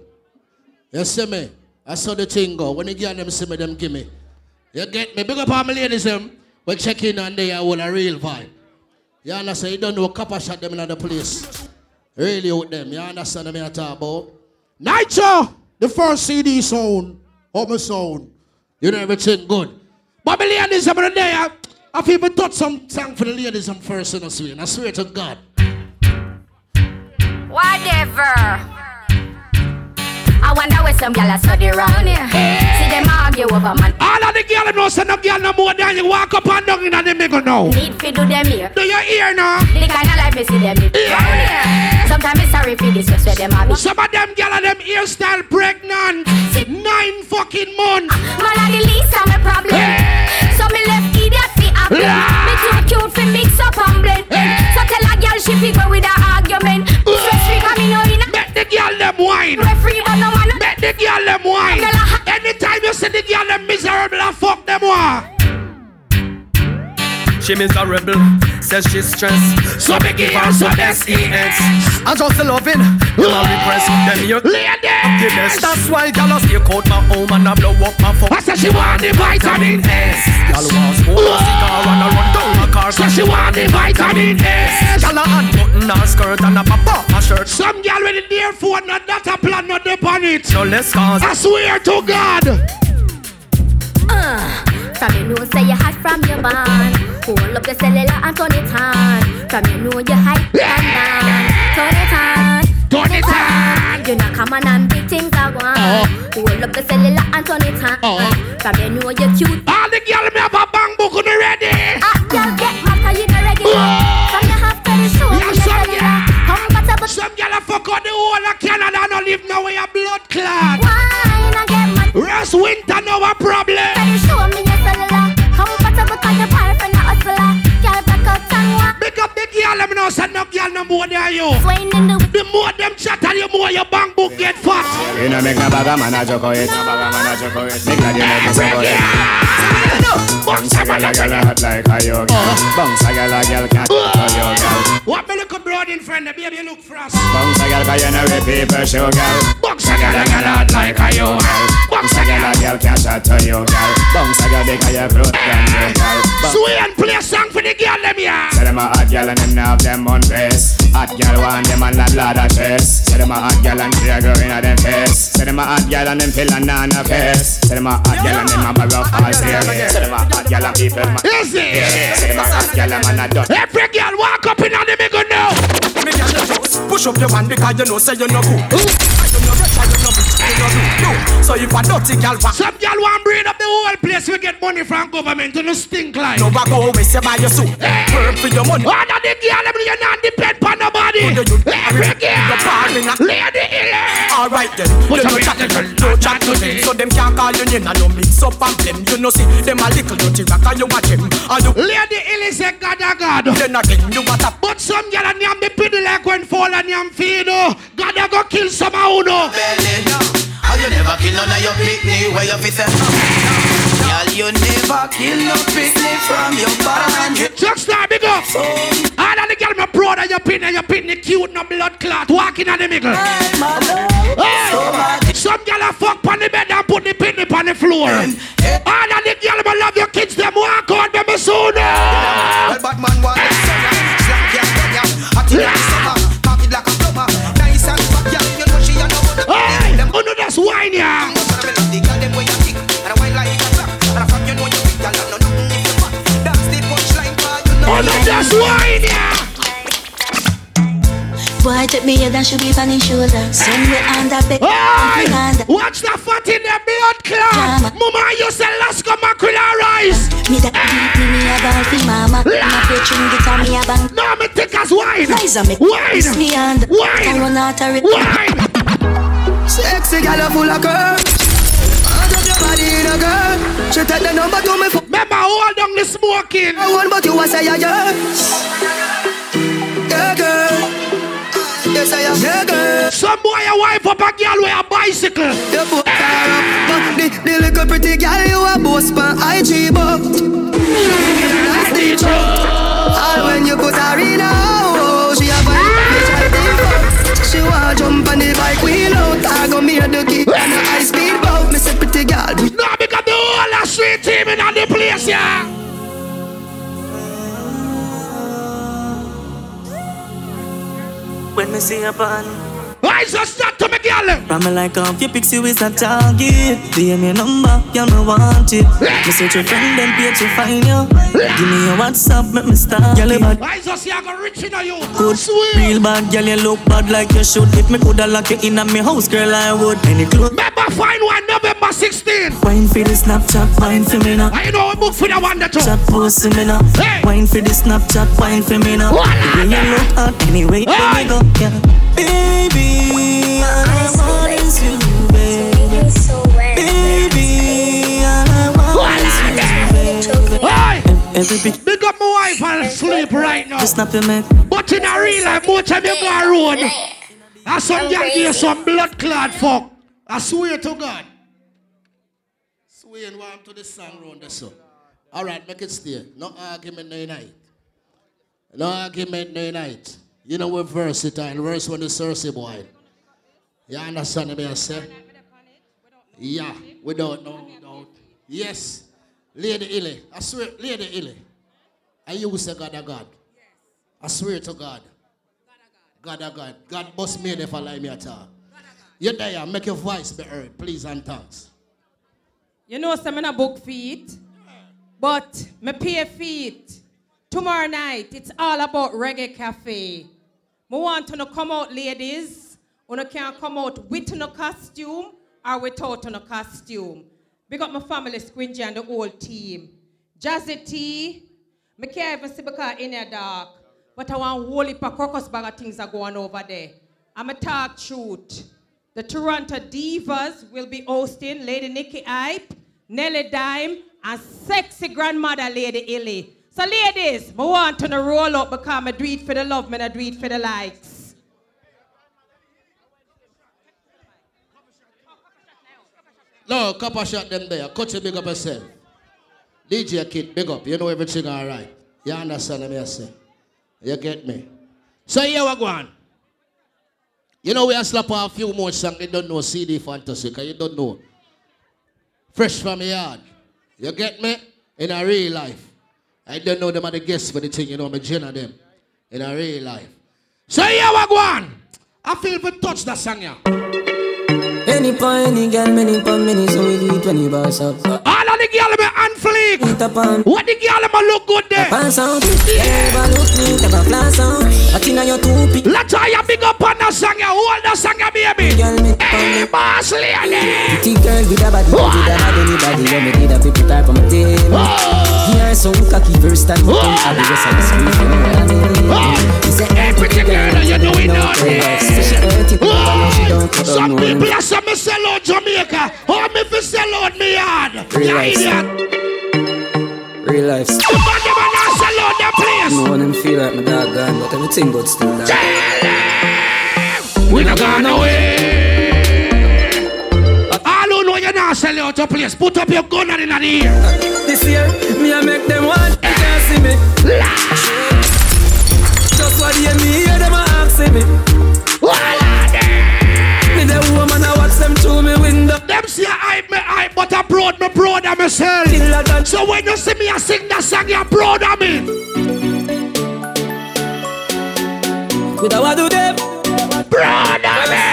You see me? I saw the thing go. When the girl them see me, them give me. You get me? Big up all my ladies them. We check in and they are all a real vibe. You understand? You don't know couple shot them in the place. Really with them. You understand what I talk about? Nitro! The first CD sound. Home sound. You know everything good. But is in there. I feel me touch some song for the ladies them first in the swear. I swear to God. Whatever. I wonder where some gyal are study round here. See them argue over man. All of the girls know say no girl no more than you walk up and down in and they make a know. Need fi do them here. Do you hear now? The kind of life me see them live round here. Sometimes it's sorry for this, where them have. Some of them girl and them hairstyle pregnant. Nine fucking months. Man, I the least of my problem. So me left She miserable, says she's stressed. So me give her some S-E-X. I just loving, you are repressed. Them you the best. That's why girl I stay out my home and I blow up my phone. I said she want the vitamin S. Girl want smoke a cigar and I run down my car. So she want the vitamin S. Girl a unbutton her skirt and a pop off her shirt. Some girl with the dear phone, not that a plan, not the on it. No less cause. I swear to God. Uh, from you know say you hot from your band Hold up your cellular and turn it on From you know you hype and down Turn it on Turn it on You know come on and big things are going Hold up your cellular and turn it on From you know you cute All the girl me have a bang book on ready. Ah, girl get mad cause you not regular From you have to the show Yeah, me your some Compatible Some girl a fuck out the whole of Canada and no live now with a blood clot. Girl, them no say no girl no more than you. The The more them chat and the more your bank book get fat. You know make no bag a man a joke it, no bag a man a joke it. Make a make me say Bounce a girl a girl a hot like a yo girl. Bounce a girl a girl can't touch yo girl. What me look a broad in friend, the baby look frost. Bounce a girl 'cause you know we people show girl. Bounce a girl a girl hot like a yo girl. Bounce a girl a girl can't shot to you girl. Bounce a girl because you broke down you girl. Bounce- Sway and play a song for the girl them yeah. Say them a hot girl and them now have them on face. Hot girl want them and lad lad a chase. Say them a hot girl and tear girl in a them face. Say them a hot girl and them feel a nana face. Say them a hot girl and them a barrel all here. Say them a hot girl and people man. Is it? Say them a hot girl and man a done. Every girl walk up in on the middle now. Me girl you just push up your hand because you know say you no good. You no rich you no big, you no do. No. So if a dirty girl want Some girl want breed up the whole place. We get money from government to no stink like. no back go waste you buy your suit. Work for your money. All of the girl them you not depend on nobody. You- Every girl. Lady Illy. Alright then, Put them up no chat girl, no chat to them So them can't call you name and no mix up and blame You know see, them a little dirty rock and you watch him And you Lady Illy say God a God. then again you what up But some girl and yam the pity like when fall and yam feed oh. God a go kill some of you know. belly down. How you never kill none of your picnic where you fi say Girl, you never kill no picnic from your band. Just start big up. So, All of the girl my brother your pin and your the cute no blood clot walking on the middle. Hey. Some girl fuck on the bed and put the pin on the floor. All of the girl my love your kids them walk out them sooner. Well, bad man want it summer. 'Cause you know Oh no that's wine yeah. Boy, take me head and should be his shoulder. Somewhere under bed, Hey, under. watch the fat in the blood clot. Mama you say go mackerel and rice. Me that eh. beat me, me a ball for mama. Me string guitar, me a bang. No me think as wine. Rise and make Wine. me and Wine. I run out of it. Wine. Sexy gal full of curves. Of your body in a girl. She take the number to me for Remember hold down the smoking. I want, but you a say yeah, yes. Yeah, girl. Yes, I am. Yeah, girl. Some boy a wife up a girl with a bicycle. You put her up, the, the little pretty girl you a boss pan IG, but the truth. All when you put her in a jump on the bike wheel out. I go me the key and a high speed boat. Me say pretty girl, we No, because the whole of street team in the place, yeah. When me see a pan I just start to me, girl. From me like off your picture is a target DM your number, girl me want it Me search your friend and page to find you Give me your WhatsApp, make me start Girl you bad I just see I go rich in you. good Real bad, girl you look bad like you should If me coulda lock you in a me house, girl I would Any clothes Remember, find one November 16. Wine for the Snapchat, wine for me now I know a book for the one that you. Chat post me now Hey. Wine for the Snapchat, wine for me now Voila, The way you yeah. look hot, anyway Hey. hey. me go yeah. Baby, all I want is you, baby Baby, all I want Voila, is you, baby Hey, Every bit big up my wife and sleep right now. Just snap your man. But in a real life, more time you go around, and some girl give some blood clot fuck. I swear to God. Swear warm to the song round the so. All right, make it stay. No argument no night. No argument no night. You know we're versatile. Verse when the Cersei boy. You understand me I say? Yeah, we don't know. no doubt. Yes. Lady Illy. I swear, Lady Illy. I use the God of God. I swear to God. God of God. God must me if I lie me at all. You there, make your voice be heard, please and thanks. You know, some in a book feet, but me pay feet. Tomorrow night, it's all about Reggae Cafe. Me want to come out, ladies. You can come out with no costume or without no costume. Big up my family, Squingy and the whole team. Jazzy T, can't even see because in the dark. But I want whole heap of crocus bag of things are going over there. I'm a talk truth. The Toronto Divas will be hosting Lady Nikki Hype, Nelly Dime, and sexy grandmother Lady Illy. So ladies, I want to roll up because I do it for the love, I do it for the likes. No, couple shot them there. Cut you big up yourself. DJ Kid, big up. You know everything all right. You understand what I say? You get me? So here we go on. You know we are slap a few more songs. You don't know CD Fantasy, because you don't know. Fresh from the yard. You get me? In a real life. I don't know them are the guests for the thing, you know, I'm a gen of them. In a real life. So here we go on. I feel for touch that song, yeah. Any pa any girl, many pa many, so we do it when you boss up. All of the girl me on fleek. What the girl me look good there? Pass out, never look me, a flash out. I think you're too big. Let's try a big up on the song, yeah. Hold the song, yeah, baby. Girl, Hey, boss lady. Pretty girl with a body, with a bad anybody, when me did a people type on my team. Here some cocky first time, you out the rest of the street, you know what I mean? He said, Hey, pretty girl, you doing nothing. So she hurt it, but she don't put Some on people are say me sell out Jamaica. How me fi sell out me yard? Real life. Real life. Man them a not sell out their place. No one them feel like my dog gone, but everything good still there. We not gone away. All who know you not sell out place, put up your gun and in the ear. This year, me I make them want, you can't see me. Just what you me hear them a asking me. Me the woman I watch them through me window. Them say I me I, but I proud me proud of myself. So when you see me I sing that song, you're proud of me. Could I what do them? Proud of me.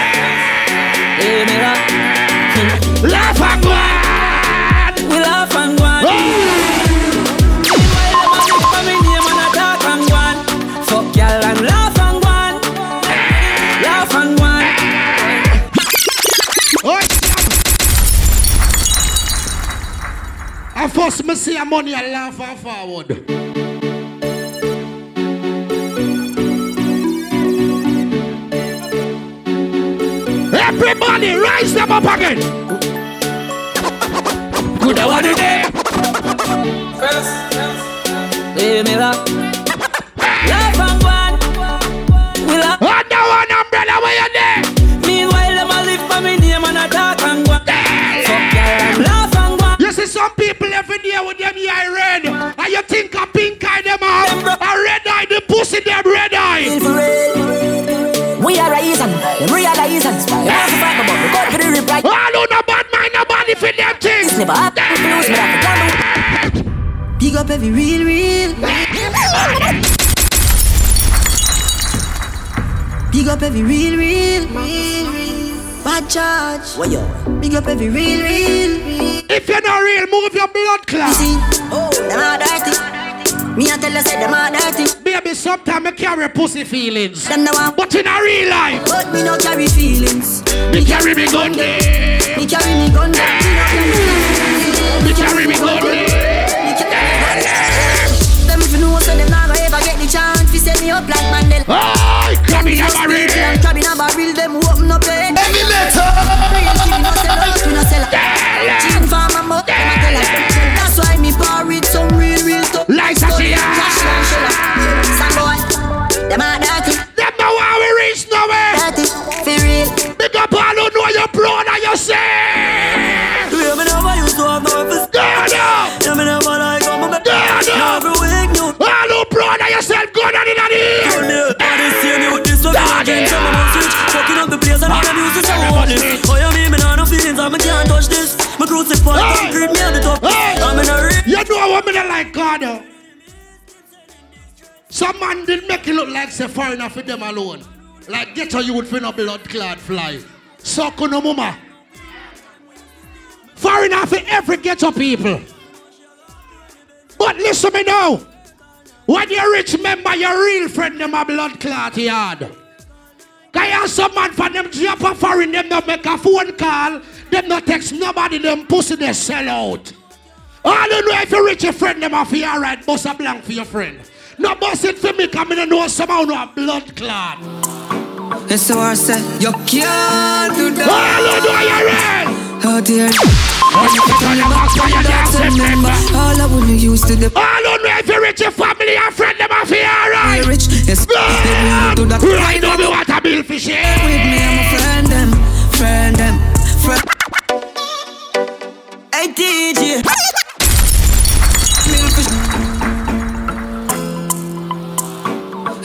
Laugh and go on. We laugh and go on. Meanwhile, a pick for me name and a talk and go. Fuck y'all and laugh and go on. Laugh and go on. I first me see a money and laugh and forward. Everybody rise them up again. Good one today. Hey, me la. Laugh and go on. We laugh. Under one umbrella where you there. Meanwhile, them a live for me name and a talk and go laugh and go. You see some people every day with them eye red. And you think a pink eye them have. A red eye, the pussy them red eye. We are reason, them realizing. You want to fight about, we got for the reply. Mind, nobody for them things. It's never happen, we lose, me have to Big up every real, real. Big up every real, real. Bad charge. What yo? Big up every real, real. If you're not real, move your blood clot. See, oh, them are dirty. Me I tell you, say them are dirty. Baby, sometimes I carry pussy feelings. Them no want, But in a real life, but me no carry feelings. me carry me gun there. Me carry me gun. Me carry Me carry me gun Them if you know so them not gonna ever get the chance to set me up like Mandela. Oh, crab in a crab in a barrel, them open up their head. Heavy metal. Real kid, no sell out, we no sell out. Chicken farm and mouth, them tell us. Them are dirty. Them know how we reach nowhere. Dirty, for real. Big up all who know you're proud of You Yeah, me never you to have no emphasis. God, no. Yeah, me never like how me make. God, no. Now every week, no. All who proud of yourself, go down in the ear. Go near. I just see me with this fucking game, so me must switch. Fucking up the place and all the music, so oh, I want this. Oh, you mean me now no feelings, I'm me can't touch this. Me crucified, concrete, me on the top. I'm in a ring. You know what me like, God, no. Some man did make it look like say foreigner for them alone. Like get a youth for no blood clot fly. Suck on no mama. Foreigner for every ghetto people. But listen me now. When you rich member, your real friend them a blood clot yard. Can you some man for them drop a foreign, them not make a phone call, them not text nobody, them pussy they sell out. All you know if you rich friend, them off here, alright, bust a blank for your friend. No bust it for me, come in and know somehow no a blood clot. Yes, so I said, you can't do that. All you know you're real. Oh dear. All I wanna use to the All you know if you rich your family and friend, them off here, alright. rich. Yes, do that. Right now, me want a bill for shit. With me, I'm a friend them, friend them, friend. Hey DJ.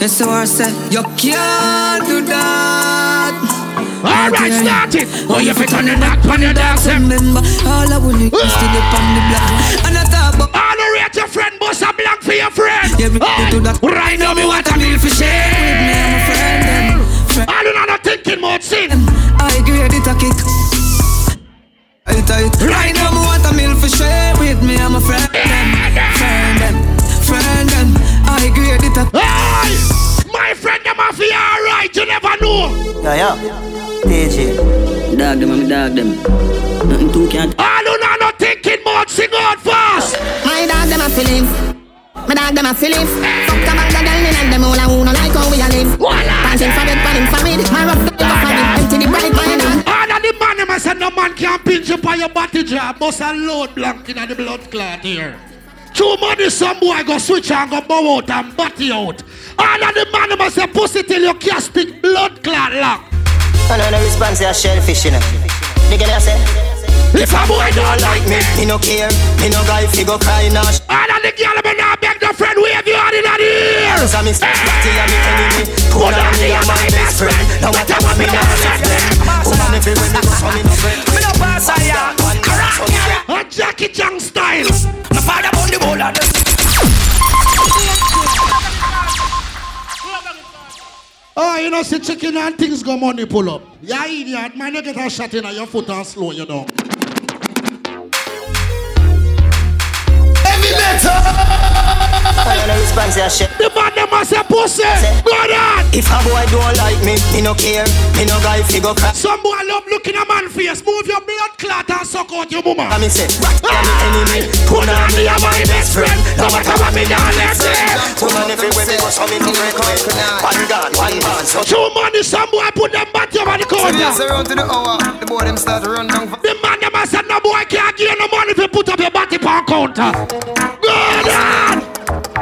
Yes, so I said, you can't do that. Alright, start it. Oh, you fit on the knock on your dog, Remember, all I wanna use to the on the block. And I talk about all the rate your friend, bust a blank for your friend. Yeah, me do that. Right now, me want a bill for shit. With me, I'm a friend friend. Know, not thinking about sin. I grade it a kick. It tight. Right now, me want a meal for share with me. I'm a friend them, friend them, friend them. I grade it a. My friend, them off here, alright. You never know. Yeah, yeah. DJ. Dog them, I'm dog them. Nothing too can't. All you know, not thinking about sing out fast. My dog them a feelings. My dog them a feelings. Fuck about the girl in and them all a who no like how we a live. Panting for bed, panting for mid. My rough dog go for it. Empty the bright my dog. All of the man, them a say no man can pinch you on your body job. Must a load blank in the blood clot here. Two money, some boy I go switch and go bow out and body out. All of the man, a say pussy till you can't stick blood clot lock. I know no response a shellfish, you know. The girl say, If a boy don't like me, me no care, me no guy fi go cry now. all of the girl, me now beg the friend wave you out in the ear. Me step back to you, me enemy. Put on me and my best friend. Now what I want me now let them. Woman if you when me go me no friend. Me no pass a yard. A Jackie Chan style. My father born the whole of. Oh, you know, see chicken and things go money pull up. Yeah, idiot, man, you get a shot in your foot and slow you down. Heavy metal. The man them must say pussy. Go on. If a boy don't like me, me no care. Me no guy fi go cry. Some boy love looking a man face. Move your blood clot and suck out your mama. Ah, I me say, rat ya me enemy. Put on me and my best friend. Now what I want me now let them. Woman if you when me go so me no break away. One gun, one man. So Two money, some boy put them back over the So counter. yes, around to the hour, the boy them start to run down. The man them a say no boy can't give you no money if you put up your body on counter. Go on.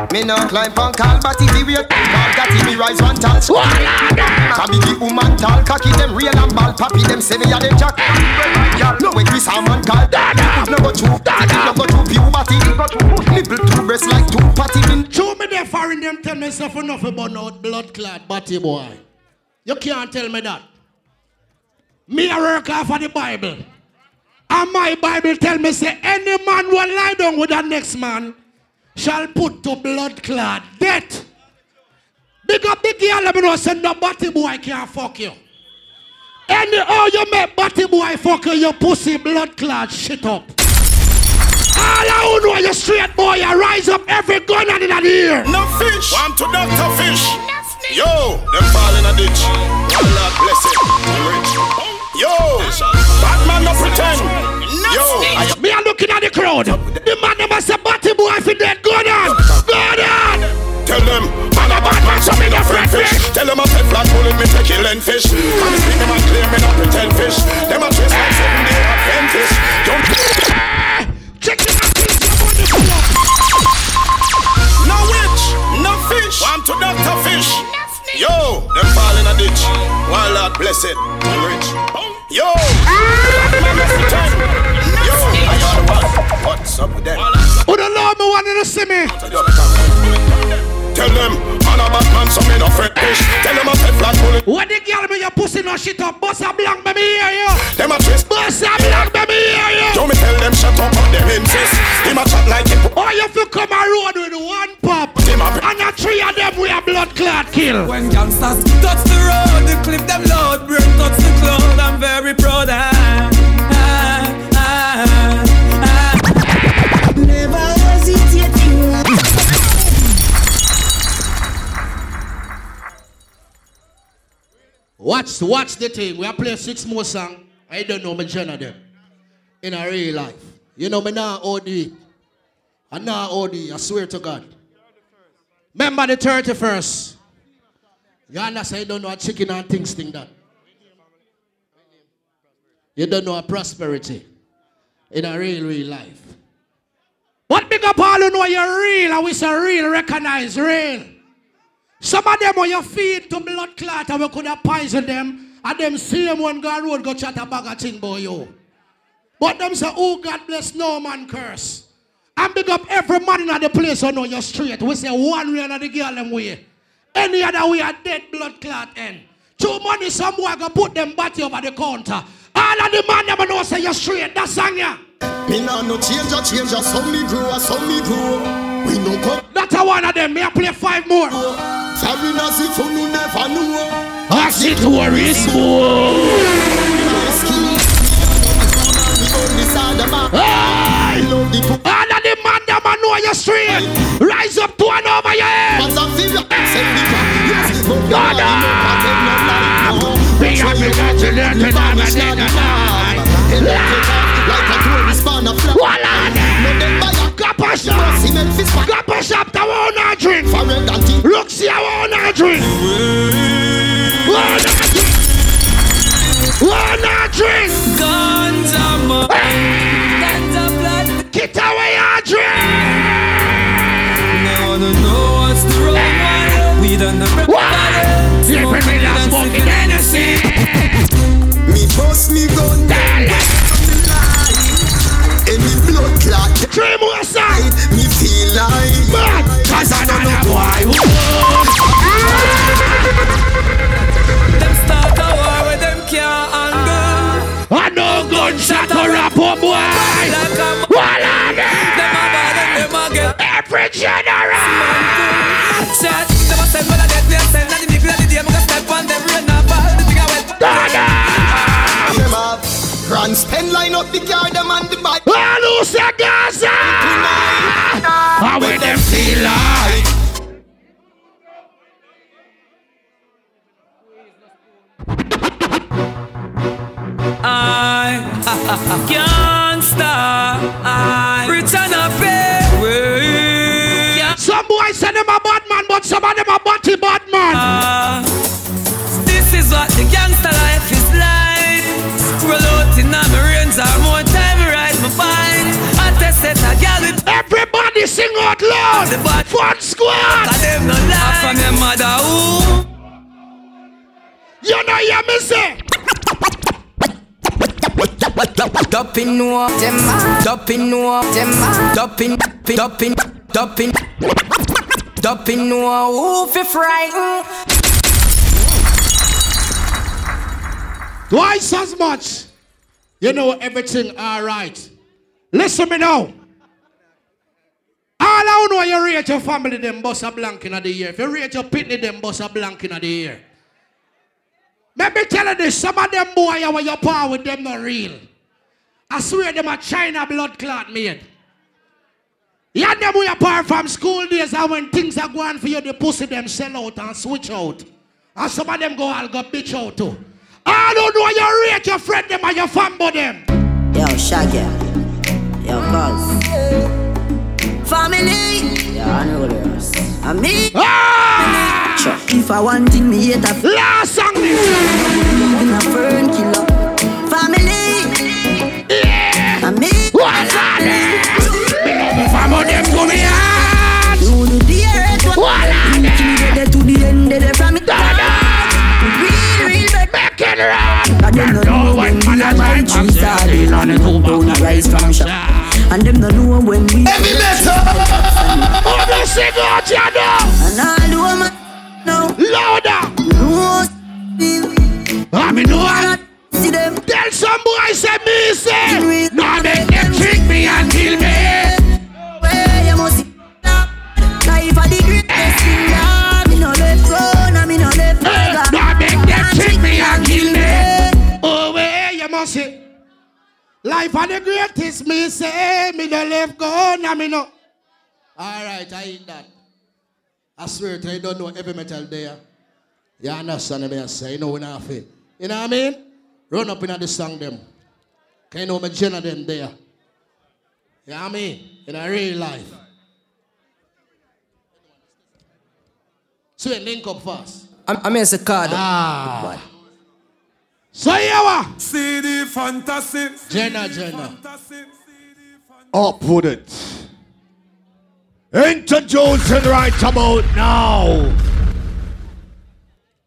Me no climb on call, but if you wait, call that me rise one touch. Cabby the woman tall, cocky them real and ball, pappy them say me a them jack. No way Chris a man call, no go too, no go too puberty, nipple two breasts like two patty. Me Show me the foreign them tell me stuff enough about no blood clot body boy. You can't tell me that. Me a work off of the Bible. And my Bible tell me say any man will lie down with the next man shall put to blood clot death. Big up big girl, let me know say no body boy can't fuck you. Any how you make body boy fuck you, your pussy blood clot shit up. All I know you straight boy, you rise up every gun and in the ear. No fish. Want to doctor fish. Yo, them fall in a ditch. Lord bless it. Yo, Batman no pretend. Yo, I Me a looking at the crowd. The man them a say batty boy fi dead. Go on, go on. tell them, man a bad man, so me no friend fish. Tell them a Teflon bullet, me take kill and fish. Come speak them and claim me not pretend fish. Them a trace like seven day fish. Don't Yo, them fall in a ditch. One Lord bless it. I'm rich. Yo, Batman no pretend. Yo, I am one. What's up with them? Who don't know me want to see me? Tell them, man a bad man, so me no fret fish. Tell them a Teflon bullet. When the girl me your pussy no shit up, bust a blank, me me hear you. Them a twist. Bust a blank, me me hear you. Yo, me tell them shut up, but them insist. Him a chat like it. Oh, you feel come a road with one pop. And a three of them we a blood clot kill. When gangsters touch the road, the clip them load, brain touch the cloud. I'm very proud. Ah, ah, ah. Watch, watch the thing. We are playing six more songs. I don't know my genre them. In a real life. You know me now OD. I now OD, I swear to God. Remember the 31st. You understand? You don't know a chicken and things thing that. You don't know a prosperity in a real, real life. But big up all who know you're real and we say real, recognize real. Some of them when you feed to blood clot and we could have poisoned them and them same one go road go chat a bag of thing boy you. But them say, oh God bless no man curse. And big up every man in the place who know you're straight. We say one way and the girl them way. Any other way a dead blood clot end. Two money somewhere go put them body over the counter. All of the man them know say you're straight. That's song ya. Me nah no change a change a some me grow a some me grow. We no come. That's a one of them. Me I play five more. Sorry na si for no never know. As it were is Hey! All of the man them a know you're straight. Rise up to and over your head. God, Be happy that you learn to never did Gappa shop, Gappa shop, the one I drink. Look, see, I want to drink. One I drink. One I drink. Ganja man. Ganja blood. Get away, I drink. They wanna know what's the wrong one. We done the What? Smoking me that smoking Hennessy. Me bust me gun. Any blood clot. Three Cause I don't know why. Them start a war with them can't handle. I know gunshot or rap up boy. Like a What are they? A bad and them a get Every general. shot. Them a send when I dead me a send. And the people of the day I'm gonna step on them rain and fall. The thing I wet. them up. Run line up the car them on the bike. Alusa Gaza. How will like? I gangsta. I return a pay. Some boys say them a bad man, but some of them a body bad man. Uh, this is what the gangster life is like. Roll out in my range, or Everybody sing out loud. Fun squad. Them no. From your mother, who? You know you me say. Dumping no up them, dumping no up them, dumping, dumping, dumping, dumping no who fi frighten. Twice as much. You know everything all right. Listen me now. All I know you rate your family them bust a blank in the year. If you rate your pitney them bust a blank in the year. Let me tell you this, some of them boy when your power with them not real. I swear them a China blood clot made. Yeah, them we apart from school days and when things are going for you, the pussy them sell out and switch out. And some of them go all go bitch out too. I don't know you rate your friend them and your family them. Yo, Shaggy. Yo, cuz. Family. Yo, I know this. And me. Ah! If I want thing, me hate a Last song in a fern killer. Family. Yeah. And me. What's love the family them to me. You do the earth. What are You can to the end of the from. Real, real bad. Make it run. And them know when we are my trees starting on the two pound a rice from shop. And them no know when we Heavy metal. Oh, they sing out you know And all the woman know Louder. I mean, no I them. Tell some boy say me say. No, make them trick me and kill me. Where you must see. Now if I Life are the greatest, me say, me no left go, now me no. All right, I eat that. I swear to you, I don't know every metal there. You understand me? I say, you know, we not fit. You know what I mean? Run up in the song them. Can you know me Jenna them there? You know what I mean? In a real life. So we link up fast. I'm, I'm in card. Ah. So yeah, CD fantasy. Jenna, Jenna. Up with it. Introducing right about now.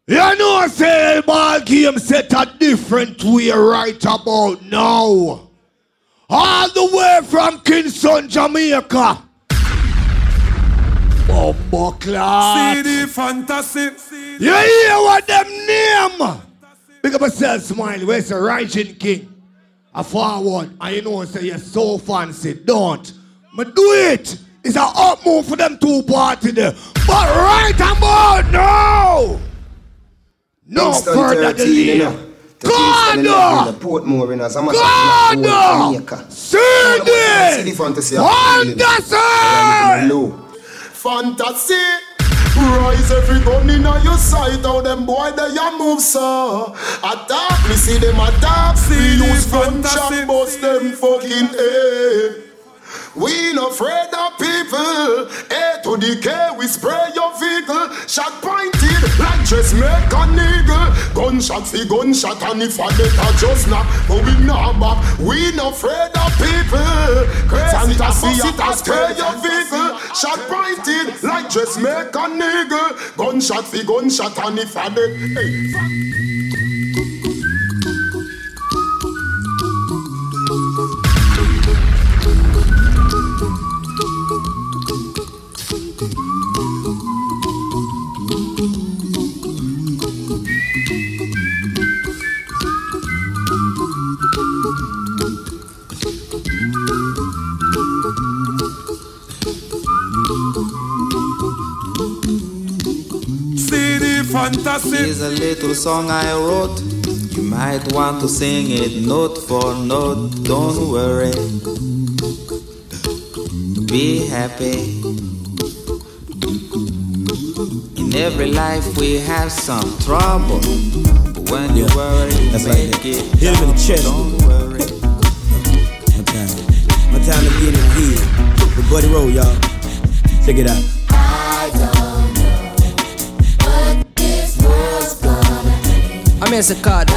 You know, I say ball game set a different way right about now. All the way from Kingston, Jamaica. Bumbo class. CD fantasy. You hear what them name? Big up yourself, smile. Where's the Rising King? A forward. I you know, say you're so fancy. Don't. But do it. It's an up move for them two party there. But right about now. No Kingston further 13, you delay. The Kingston in God! the Portmore in as a matter God! of Jamaica. CD! CD fantasy. Fantasy! Fantasy. Rise every gun in your sight, how them boy they ya move so. Attack, me see them attack. We use gunshot, bust them fucking head. We not afraid of people. A to the K, we spray your vehicle. Shot pointed like dressmaker nigga. Gunshot for gunshot, and if I get a just knock, but we not back. We not afraid of people. Crazy, Fantasy, I spray your vehicle. Shot pointed like dressmaker nigga. Gunshot for gunshot, and if I get. Hey. Fantasy. Here's a little song I wrote. You might want to sing it note for note. Don't worry. Be happy. In every life we have some trouble. But when you worry, That's like make that. it Hit him in the chest. Don't worry. One time. One time to get in the head. The buddy roll, y'all. Check it out. I'm in the card.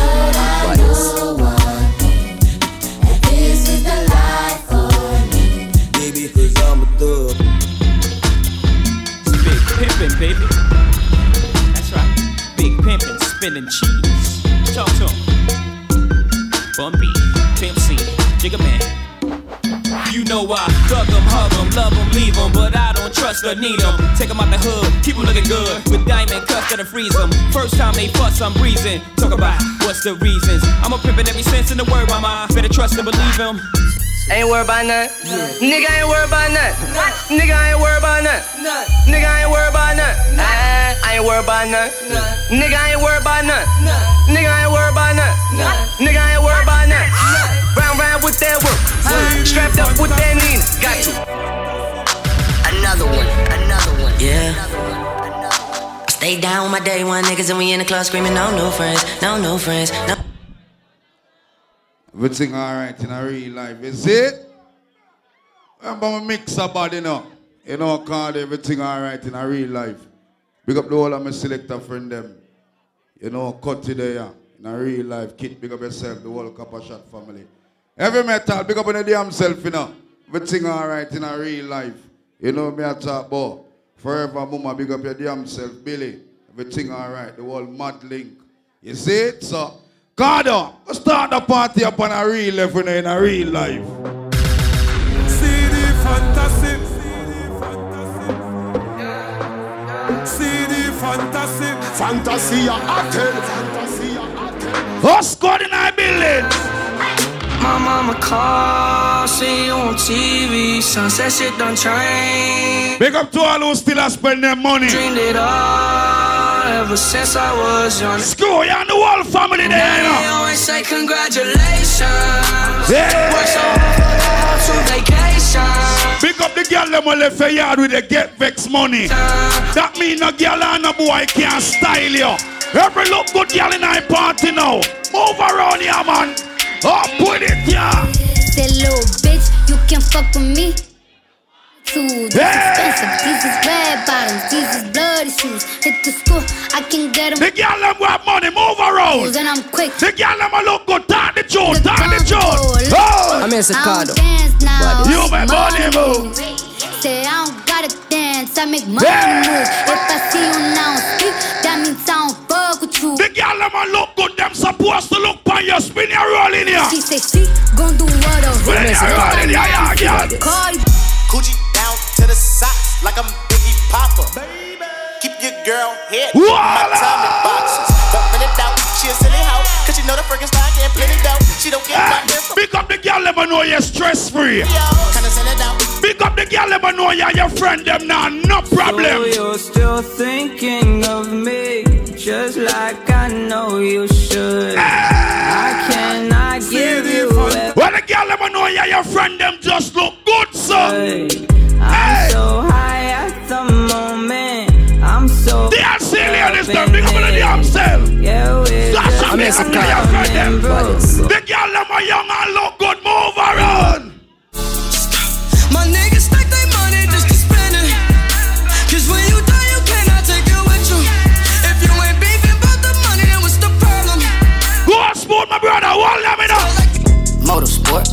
Baby, cause I'm a thug. Big pimpin', baby. That's right. Big pimpin', spinning cheese. Talk to him. Bumpy, Pimp C, Jigga Man. Know I thug 'em, hug 'em, love 'em, leave 'em, but I don't trust or need 'em. Take 'em out the hood, keep 'em looking good, with diamond cuffs that'll freeze 'em. First time they fuss, I'm breezing. Talk about what's the reasons. I'm a pimpin' every sense in the word, mama. Better trust and believe him. Ain't worried about nothing. Nigga ain't worried about nothing. Nigga ain't worried about nothing. Nigga ain't worried about. Ah, I ain't worried about nothing. Nigga ain't worried about nothing. Nigga ain't worried about nothing. Nigga ain't worried about nothing. Round round with that work. Strapped up with that Nina. Got to. Another one, another one. Yeah. Stay down with my day one niggas and we in the club screaming, no new friends, no new friends, no. Everything alright in a real life, is it? Remember my mix up about you know. You know, called everything alright in a real life. Big up the whole of my selector friend them. You know, cut it yeah. in a real life. Kid, big up yourself, the whole copper shot family. Every metal, big up on the damn self, you know. Everything alright in a real life. You know me I talk about. Forever mama, big up your damn self, Billy. Everything alright, the whole mad link. You see it? So, Cardo, let's uh, start the party up on a real level in a real life. CD fantasy. CD fantasy. Fantasia Atel. What's going in our building? My mama call, see you on TV, sunset shit done changed. Big up to all who still are spend their money. Dreamed it all, ever since I was young. You and the whole family there, you They always say congratulations. Yeah. Work so hard to vacation. Big up the girl them will left yard with the get vex money. That mean no girl and no boy can style you. Every look good girl in our party now. Move around here, man. Up with it, yeah. That little bitch, you can fuck with me. Too. This expensive. These is red bottoms. These is bloody shoes. Hit the school, I can get them. The girl them got money, move around. And I'm quick. The girl them a look good, talk the truth, talk the truth. Oh. I'm in Chicago. dance now. You make money move. Say I don't gotta dance, I make money Yeah. move. If I see you now speak, that means I don't fuck with you. The girl them a look good, them supposed to look on your spin your roll in here. She say she gon' do what a Spin your roll in here, yeah, yeah. Cardi Coochie down to the socks like I'm Biggie Papa. Keep your girl head in my tummy boxes. Don't it out. She a silly hoe. Cause she know the freaking style getting plenty dough. She don't get nothing from Big up the girl them a know you're stress free. Kinda send it out. Big up the girl them a know you're your friend them now, no problem. So you're still thinking of me, just like I know you should. Ah. I cannot give you Well, the girl them a know you're your friend them just look good, son. I'm so high at the moment. I'm so. They are silly on this them. Big up on the damn self. Yeah, we're Slash just up the girl your friend them. broke. The girl them a young and look good, move around. My niggas stack their money just to spend it. Cause when you die, you cannot take it with you. If you ain't beefing about the money, then what's the problem? Go on, sport, my brother. Hold them in up. Motorsport,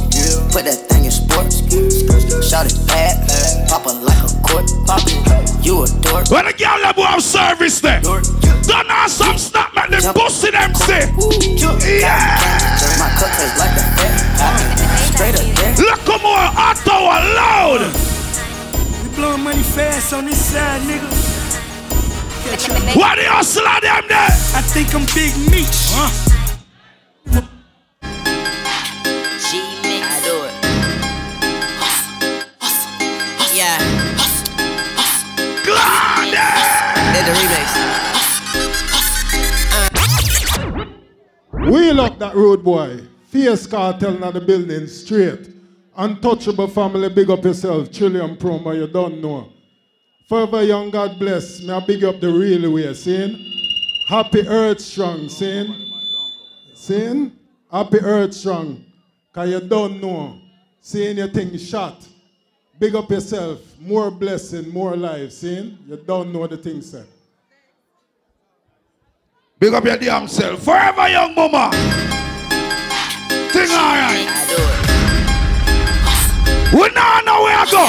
put that thing in sports. Shout it bad, pop it like a court. Pop. You a dork. When the girl them have service there. Don't have some snap, make them pussy them say. Yeah. My cup tastes like a Straight up there. Look come on, Ottawa loud. We blowing money fast on this side, nigga. Catch up. What the hustle of them there? I think I'm Big Meech. G-Mix. The remix. Up that road boy. Fierce cartel in the building straight. Untouchable family, big up yourself. Trillium promo, you don't know. Forever young, God bless. May I big up the real way, seeing? Happy Earth Strong, seeing? Seeing? Happy Earth Strong. Cause you don't know. Seeing your thing shot. Big up yourself. More blessing, more life, seeing? You don't know the thing said. Big up your damn self. Forever young mama. Thing alright. We now know where I go.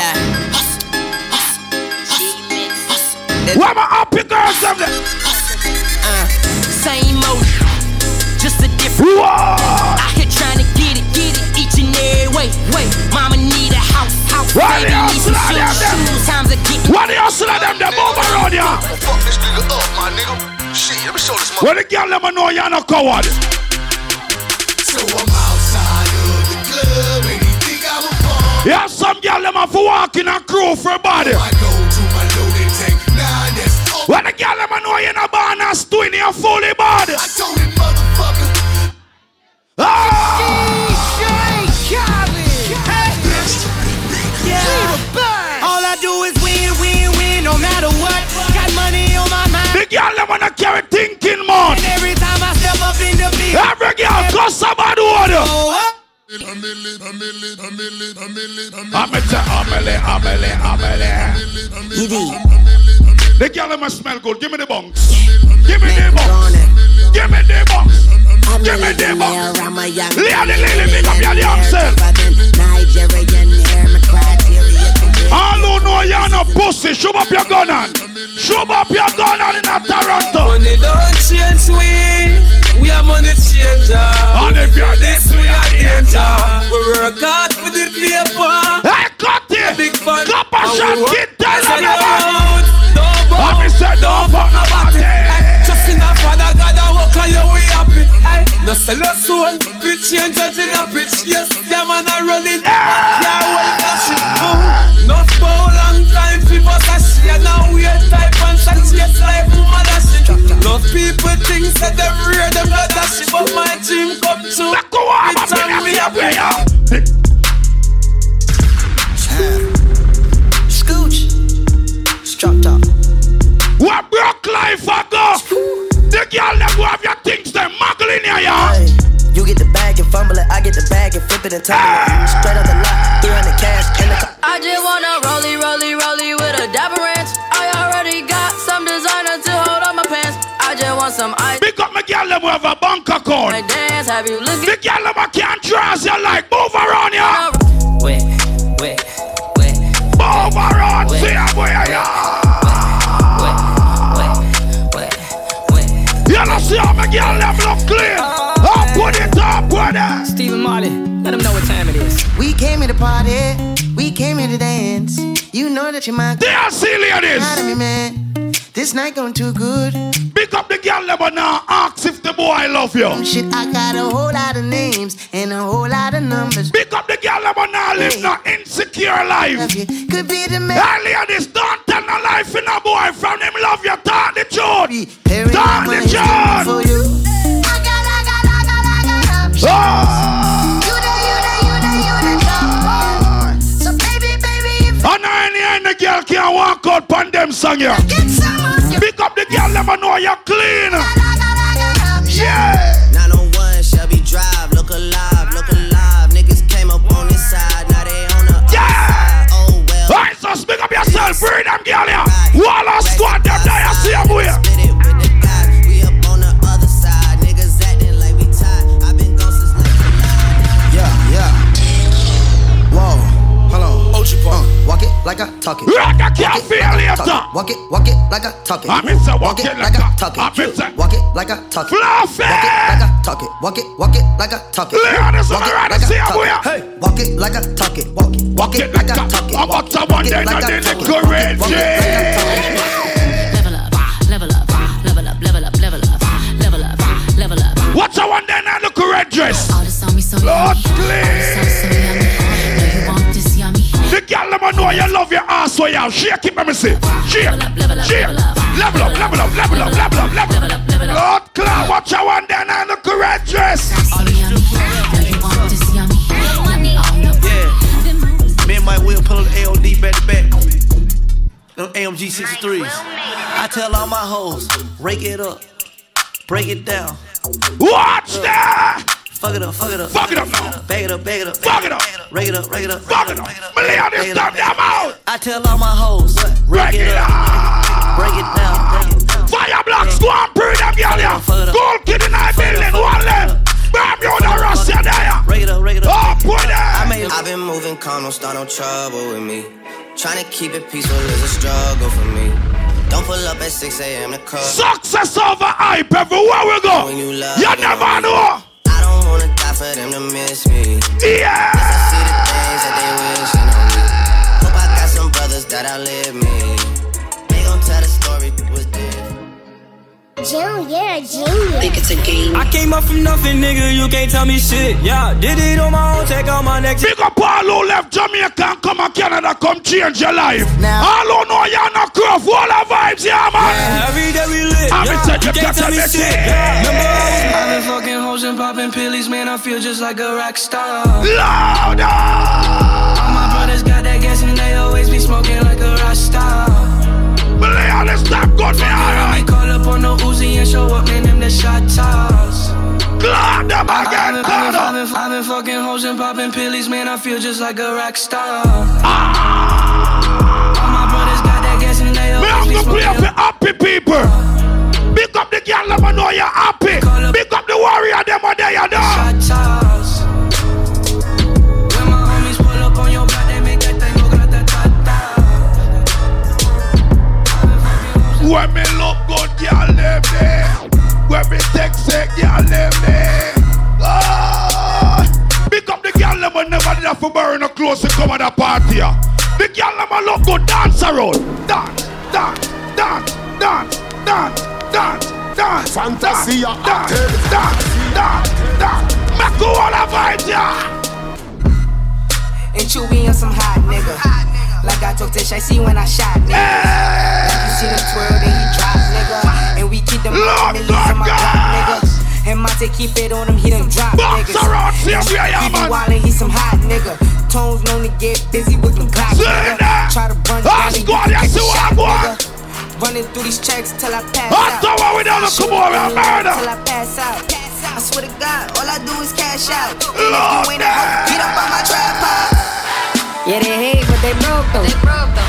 Where my happy girls them there? Shit, let me show this When the girl them a know you're not coward. So I'm outside of the club and he think I'm a bum. Yeah, some girl them have to walk in a crew for a body. I go to my loaded tank, nah, that's all. When the girl them a know you're not born as twin, you're fully body. I told him, motherfucker. Ah! All I do is win, win, win, no matter what. Got money on my mind. The girl them wanna carry thinking beat, Every girl cuss about water. Amele, amele, amele, amele. The girl them a smell good. Give me the bunks. Give me the bunks. Give me the bunks. Give me the bunks. Lady Illy, big up your damn self. Nigerian hair, my criteria. All who know you're no pussy, shove up your gun on. Shove up your gun on in a Toronto. Money don't change we. Uh. We are money changer. And if you're this, we are danger. We work hard for the paper. Hey, cut it. Big fun. Cup of shot, tell them Say your man. don't. Mommy said don't fuck nobody. Trust in the Father God and walk on your way happy. Hey, no sell your soul. We change it in a bitch. Yes, yeah man I run it. Yeah, well that's it. Oh, No for a long time. People say and now we are type and say yes life. Enough people think that them real, them not that shit, but my dream come true. Me. Scooch. What broke life I go? The girl have your things, here. You get the bag and fumble it, I get the bag and flip it and tumble it. Straight out the lot, 300 cash in the car. I just wanna rollie, rollie, rollie with a dapper some ice. Pick up my girl them who have a bank account. My dance, have you looking? The girl them a can't trust you like move around ya. Wait, wait, Move around, see ya boy ya. You know see how my girl them look clean. Oh, up put it up, put it. Stephen Marley, let them know what time it is. We came here to party, we came here to dance. You know that you're my Dance, ladies. Proud of me, man. This night going too good. Pick up the girl them and now ask if the boy I love you. Oh, shit, I got a whole lot of names and a whole lot of numbers. Pick up the girl them and now live no insecure life. Could be the man. Hey, ladies, don't tell no life in a boy from him love you. Talk the truth. Perry, Talk the money speaking for truth. you. Oh. Any any girl can walk out on them song yeah. Pick up the girl them and know you're clean. Yeah. 901 Shelby Drive, look alive, look alive. Niggas came up on this side, now they on the Yeah. Oh well. Alright, so speak up yourself, bring them girl here. Wall of squad them there, you see them way. We up on the other side, niggas acting like we tied. I've been gone since Yeah, yeah. Whoa, hold on. Uh, walk it like I talk it. Rock, I Walk can't it feel like I later. it. Walk it, walk it like I talk it. I mean, say walk it like I I- talk I it. mean, Walk it like I talk it. Fluffy. Walk it like I talk it. Walk it, walk it like I talk it. Leon Walk on it the right like I see talk boy. it. Hey, walk it like I talk it. Walk it, walk it like I talk it. I got someone Walk it there like that I did talk the it. Walk it, courage. walk it like I talk it. Level up, level up, level up, level up, level up, level up, level up. What's the one there now look red dress? All this on me so Lord, yummy. The girl them know you love your ass so you shake it, let me see. Shake, shake. Level up, level up, level up, level up, level up. Lord Cloud, watch the one there now look red dress. Yeah. Me and my will pull the AOD back to back. Them AMG 63s. I tell all my hoes, rake it up, break it down. Watch that! Fuck it up, fuck it up. Fuck it up now. Bag it up, bag it up. Fuck it up. Rake it up, rake it up. Fuck it up. Million this time, them out. I tell all my hoes, break it up, break it down, break it down. Fire blocks, go and bring them girl here. Gold kid in our building, one leg. Bam, you the rust you there. Rake it up, rake it up. Oh, put it. I've been moving calm, don't start no trouble with me. Trying to keep it peaceful is a struggle for me. Don't pull up at 6 a.m. to cut. Success over hype everywhere we go. You You them, never know. Don't wanna die for them to miss me. Yeah. Yes, I see the things that they wishing on me. Hope I got some brothers that outlive me. Jill, you're a genius. Think it's a game. I came up from nothing, nigga. You can't tell me shit. Yeah, did it on my own. Take out my neck. Big up all who left Jamaica and come to Canada, come change your life. all who know you're not gruff, all the vibes, yeah, man. Every day we lit. I'm yeah, said you you can't can't tell me shit. shit. Yeah, remember I was I've been fucking hoes and popping pillies, man. I feel just like a rock star. Louder. All my brothers got that gas and they always be smoking like a rock star. Malaya, let's stop good, me, alright. Call up on the Uzi and show up, man. Them the shot toss. Glad them I've again, been, glad I've been, I've been fucking hoes and popping pillies, man. I feel just like a rock star. Ah. All my brothers got that gas and they Me have to play for happy people. Big up the girl, let me know you're happy. Big up the warrior, them are there, you know. Shot toss. When me look good, girl, let me. When me text it, girl, let me. Ah. Big up the girl, let me never did have to burn no clothes to come at the party. ah. The girl, let me look good, dance around. Dance, dance, dance, dance, dance, dance, dance. Fantasy, dance, dance, dance, dance, dance. Make you all the vibes, yeah. And Chewy on some hot nigga. Like I talk to Shy, see when I shot nigga. Like you see them twirl, then he drop nigga. And we keep them Lord millies on my God, block nigga. And Monte keep it on him, he done drop Box niggas. around, see yeah, yeah, he be wildin', he some hot nigga. Tones known to get busy with them clocks, nigga. Try to run down and squad, you you see catch a what shot, I want? nigga. Running through these checks till I pass out. so what we done? Shoot Come on, me murder. Till I pass out. I swear to God, all I do is cash out. And if you ain't a hoe, get up on my trap. Yeah, they hate, they broke though.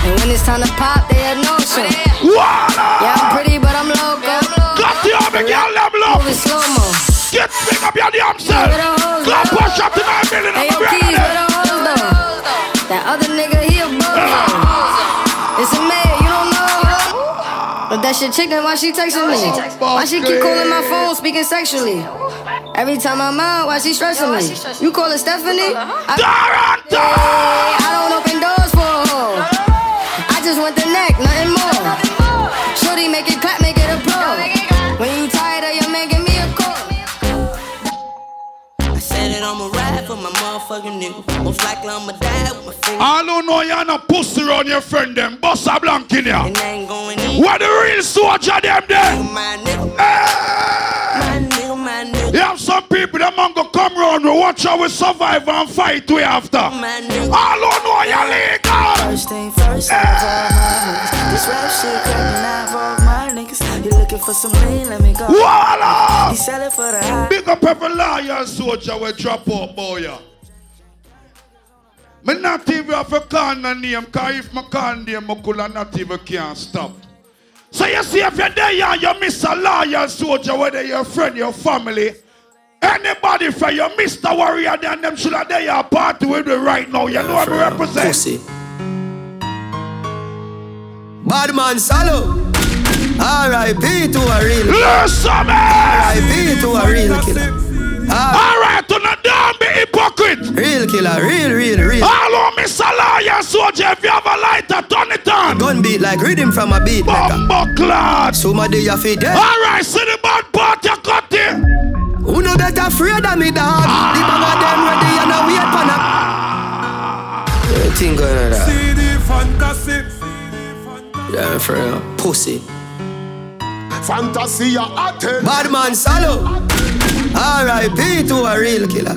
And when it's time to pop, they had no show. Yeah, I'm pretty, but I'm loco. Got the other girl, them low. Moving slow mo. Get big up your damn self. Chicken, why she texting me? Why she keep calling my phone, speaking sexually? Every time I'm out, why she stressing me? You call her Stephanie? I, Yeah, I don't open doors for a hoe. I just want the neck, nothing more. Shorty, make it clap, make it applaud. When you tired of your man, give me a call. I said it, I'ma ride for my motherfucking nigga. Most likely I'ma die with my finger. I don't know you're not pussy around your friend them. Boss a blank in ya. And I ain't going in. What the real soldier them there? My nigga. My nigga, my nigga. You have some people that man go come round, we watch how we survive and fight we after. All don't know you're legal. First thing first, I my niggas. This rap shit cracking, I my niggas. You looking for some lean? Let me go. Voila! He selling for the high. Big up every lion soldier we drop out, boy. yeah. Me not even have to call no name, cause if me call name, me coulda not even can stop. So you see, if you're there and you miss a lion soldier, whether your friend, your family, anybody from your Mr. Warrior, then them should have there your party with you right now. You know what I represent? Pussy. Bad man salo. R.I.P. to a real Listen, man. R.I.P. to a real killer. Alright, to ah. not don't be hypocrite. Real killer, real, real, real. Hello, Mr. Lion Soldier, if you have a lighter, turn it on. Gun beat like rhythm from a beat Bumbo clad. Somebody you fit dead. Alright, see the bad part you cut it. Who no better afraid of me, dog? The bag of them ready and a wait for them. Everything going on that. CD fantasy. Yeah, for real. Pussy. Fantasy attention. Bad man salo. R.I.P. to a real killer.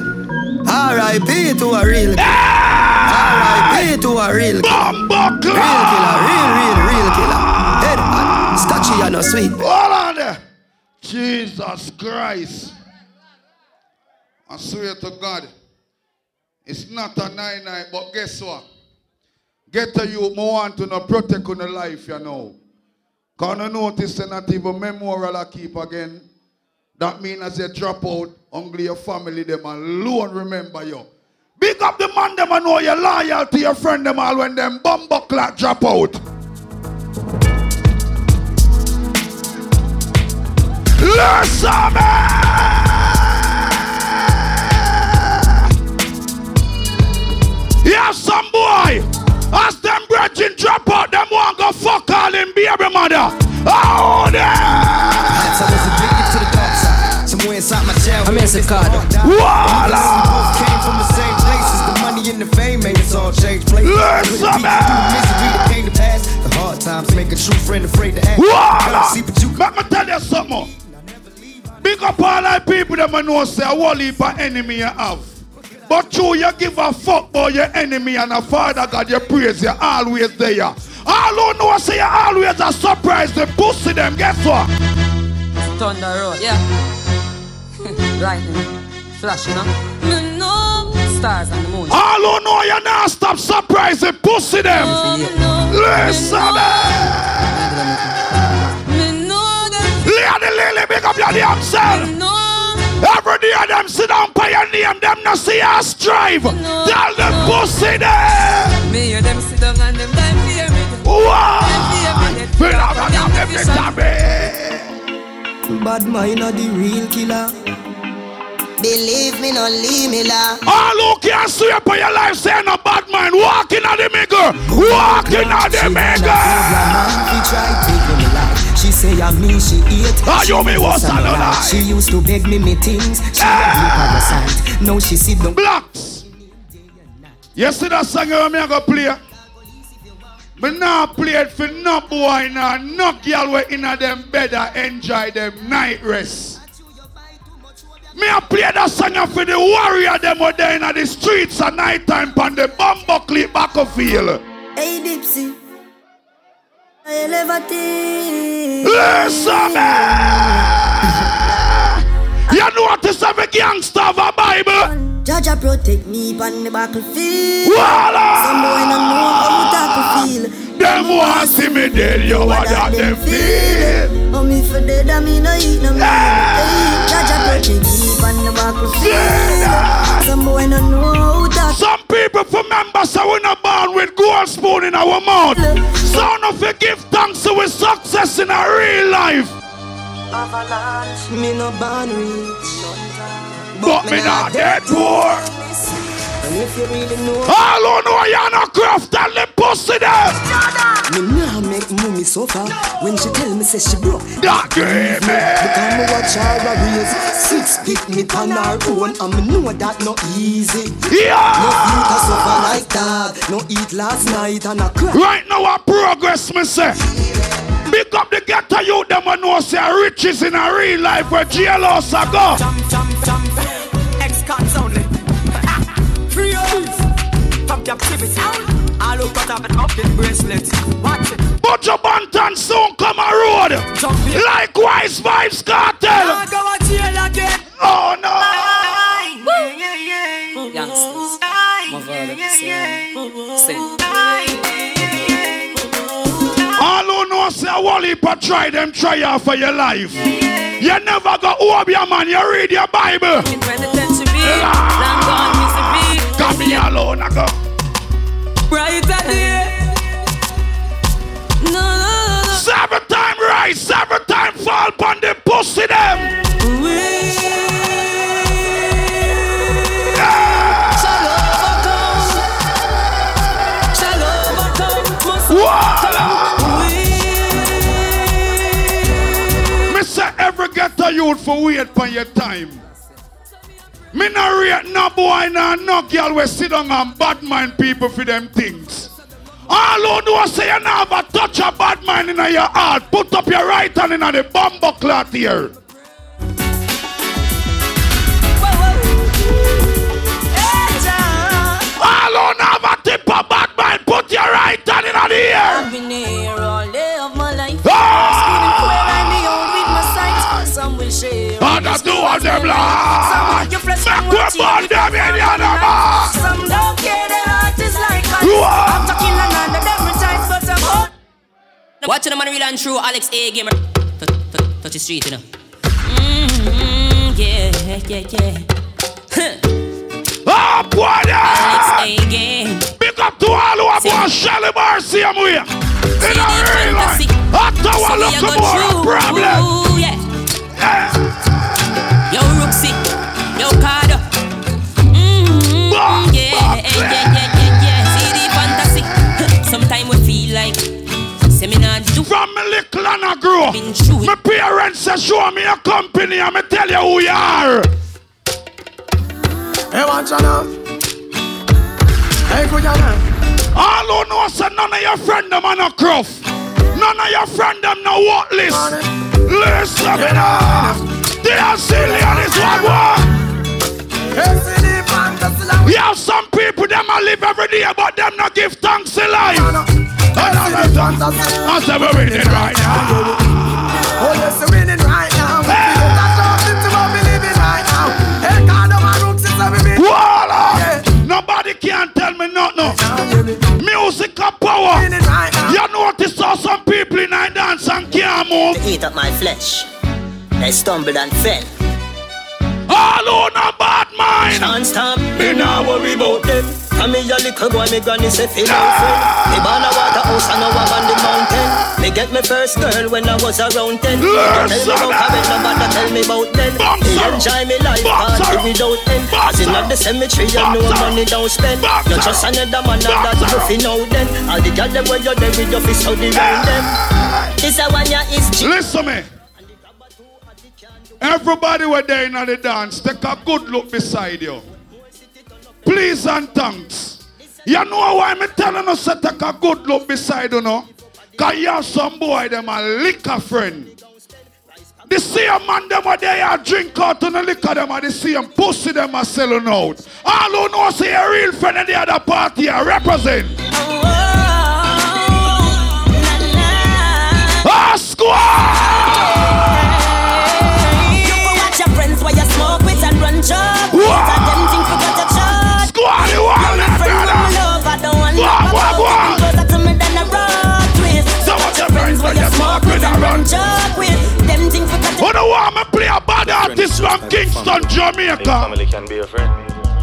R.I.P. to a real killer. R.I.P. to a real killer. Real killer, real, real, real killer. Head hot, scotchy and no sweet. Hold on there. Jesus Christ. I swear to God. It's not a nine night, but guess what? Get to you, more want to protect on the life, you know. Can you notice they not even memorial I keep again? That means as you drop out, only your family them alone remember you. Big up the man them and know you're loyal to your friend them all when them bumbo clock drop out. Listen, You have some boy. As them brethren drop out, them want go fuck all in baby mother. Oh, there. Somewhere uh, inside my jail. I'm in Chicago. Voila! Came from the same places. The money and the fame made us all change places. Listen, Through the misery that came to pass. The hard times make a true friend afraid to ask. Voila! See, but you Let me tell you something. Big up all the people that I know say a whole heap of enemy you have. But you, you give a fuck about your enemy and a father God, you praise you always there. All who know say you always a surprise the pussy them. Guess what? It's Thunder road, yeah. Lightning, flash, you know. Stars on the moon. All who know you not stop surprising pussy them. Listen, Lady Illy, big up your damn self. Every day them sit down by your name, them not see us strive. Tell them pussy there. Me hear them sit down and them time fear me. Wow. Feel up on them vitamin. Bad mind are the real killer. Believe me, no leave me la. All who can swear for your life, say no bad man. Walking on the maker. Walking on the maker. Say I mean she eat. Ah, She you me was a a lie. lie. She used to beg me me things. She ah. parasite. Now she sit down. Blocks. You see that song where me a go play? Me not play it for no boy now, no girl we in a them bed and enjoy them night rest. Me a play that song for the warrior them were there in the streets at night time on the bumbo clip battlefield. Hey Dipsy. I. Listen, man. You know what is a gangster of a Bible? Jaja protect me on the battlefield. Voila! Some boy don't know how to feel. Them want see me dead, you what that them feel. Oh, me for dead, I mean, no eat no meal. Hey, Jaja protect me on the battlefield. Some boy don't know how to Some people for members so we not born with gold spoon in our mouth. So no for give thanks to with success in our real life. Me no born rich, But me not dead poor. And if you really know, All who know you no craft and the pussy there. me nah make mommy suffer. When she tell me say she broke, that grieve me. Because me watch her a raise six feet me on her own, and me know that no easy. Yeah. No eat a suffer like that. No eat last night and a cry. Right now, our progress, me say. Big up the ghetto youth, them who know say riches in a real life where jailhouse a go. X-Cons only. Free us from captivity. All who cut off and up the bracelet. Watch it. Buju Banton soon come a road. Likewise, Vybz Kartel. Now go a jail again. Oh no. Youngsters, my father, sing. All who know say a whole heap of try them try out for your life. You never go over your man, you read your Bible. Come me alone, I go. Brighter day. No, no, no, no. Seven time rise, seven time fall upon the pussy them. Shall overcome. Shall overcome. Must Voila! Say every ghetto youth for wait for your time. Me no rate no boy no no girl we sit down and bad mind people for them things. All who do say you never touch a bad mind in your heart. Put up your right hand in the bumbo clot here. All who never tip a bad mind. Put your right hand in the ear. I've been here all day of my life. Ah! I me own with my sight. Some will share. Others do what them like. Watching the man real and true, Alex A gamer. Touch, the street, you know. Mm-hmm, yeah, yeah, yeah. Ah, boy, Alex. A game. Big up to all who have one Shelly Bar same way. In a real life. After So one we look more through, problem. ooh, yeah. Yo, Rooksy, yo, Cardo. Mm-hmm, yeah, yeah, yeah, yeah, yeah. From me little and I grow. My parents say show me a company and me tell you who you are. Hey, watch out now. Hey, good now. All who know say none of your friend them are no cruff. None of your friend them no worthless. Listen me now. They are silly on this one one. You have some people them a live every day, but them not give thanks in life. I say we're winning right now. Oh, yes, we're winning right now. That's something to what we living right now. Hey, God, my roots is every minute. Voila! Nobody can tell me nothing. Music and power. You notice how some people in a dance and can't move. To eat up my flesh. They stumbled and fell. All who no bad mind. Can't stop me now worry about them. Come me a little boy, me granny say feel my friend. Me born a water house and now I'm on the mountain. Me get my first girl when I was around ten. Tell me about Karen, nobody tell me about them. Me enjoy me life, party without them. As in at the cemetery, you know money don't spend. You're just another man that you fi know then. All the girls them where you're there with your fist out the round them. This a one ya is Listen me. Everybody were there in the dance. Take a good look beside you. Please and thanks. You know why me telling us to take a good look beside you, no? Cause you have some boy them a liquor friend. The same man them where they are drink out and the liquor them are the same pussy them are selling out. All who know say a real friend in the other party are represent. Ah, You watch your friends while you smoke with and run job. Forgot to Who don't want me play a bad artist from Kingston, Jamaica? Family can be a friend.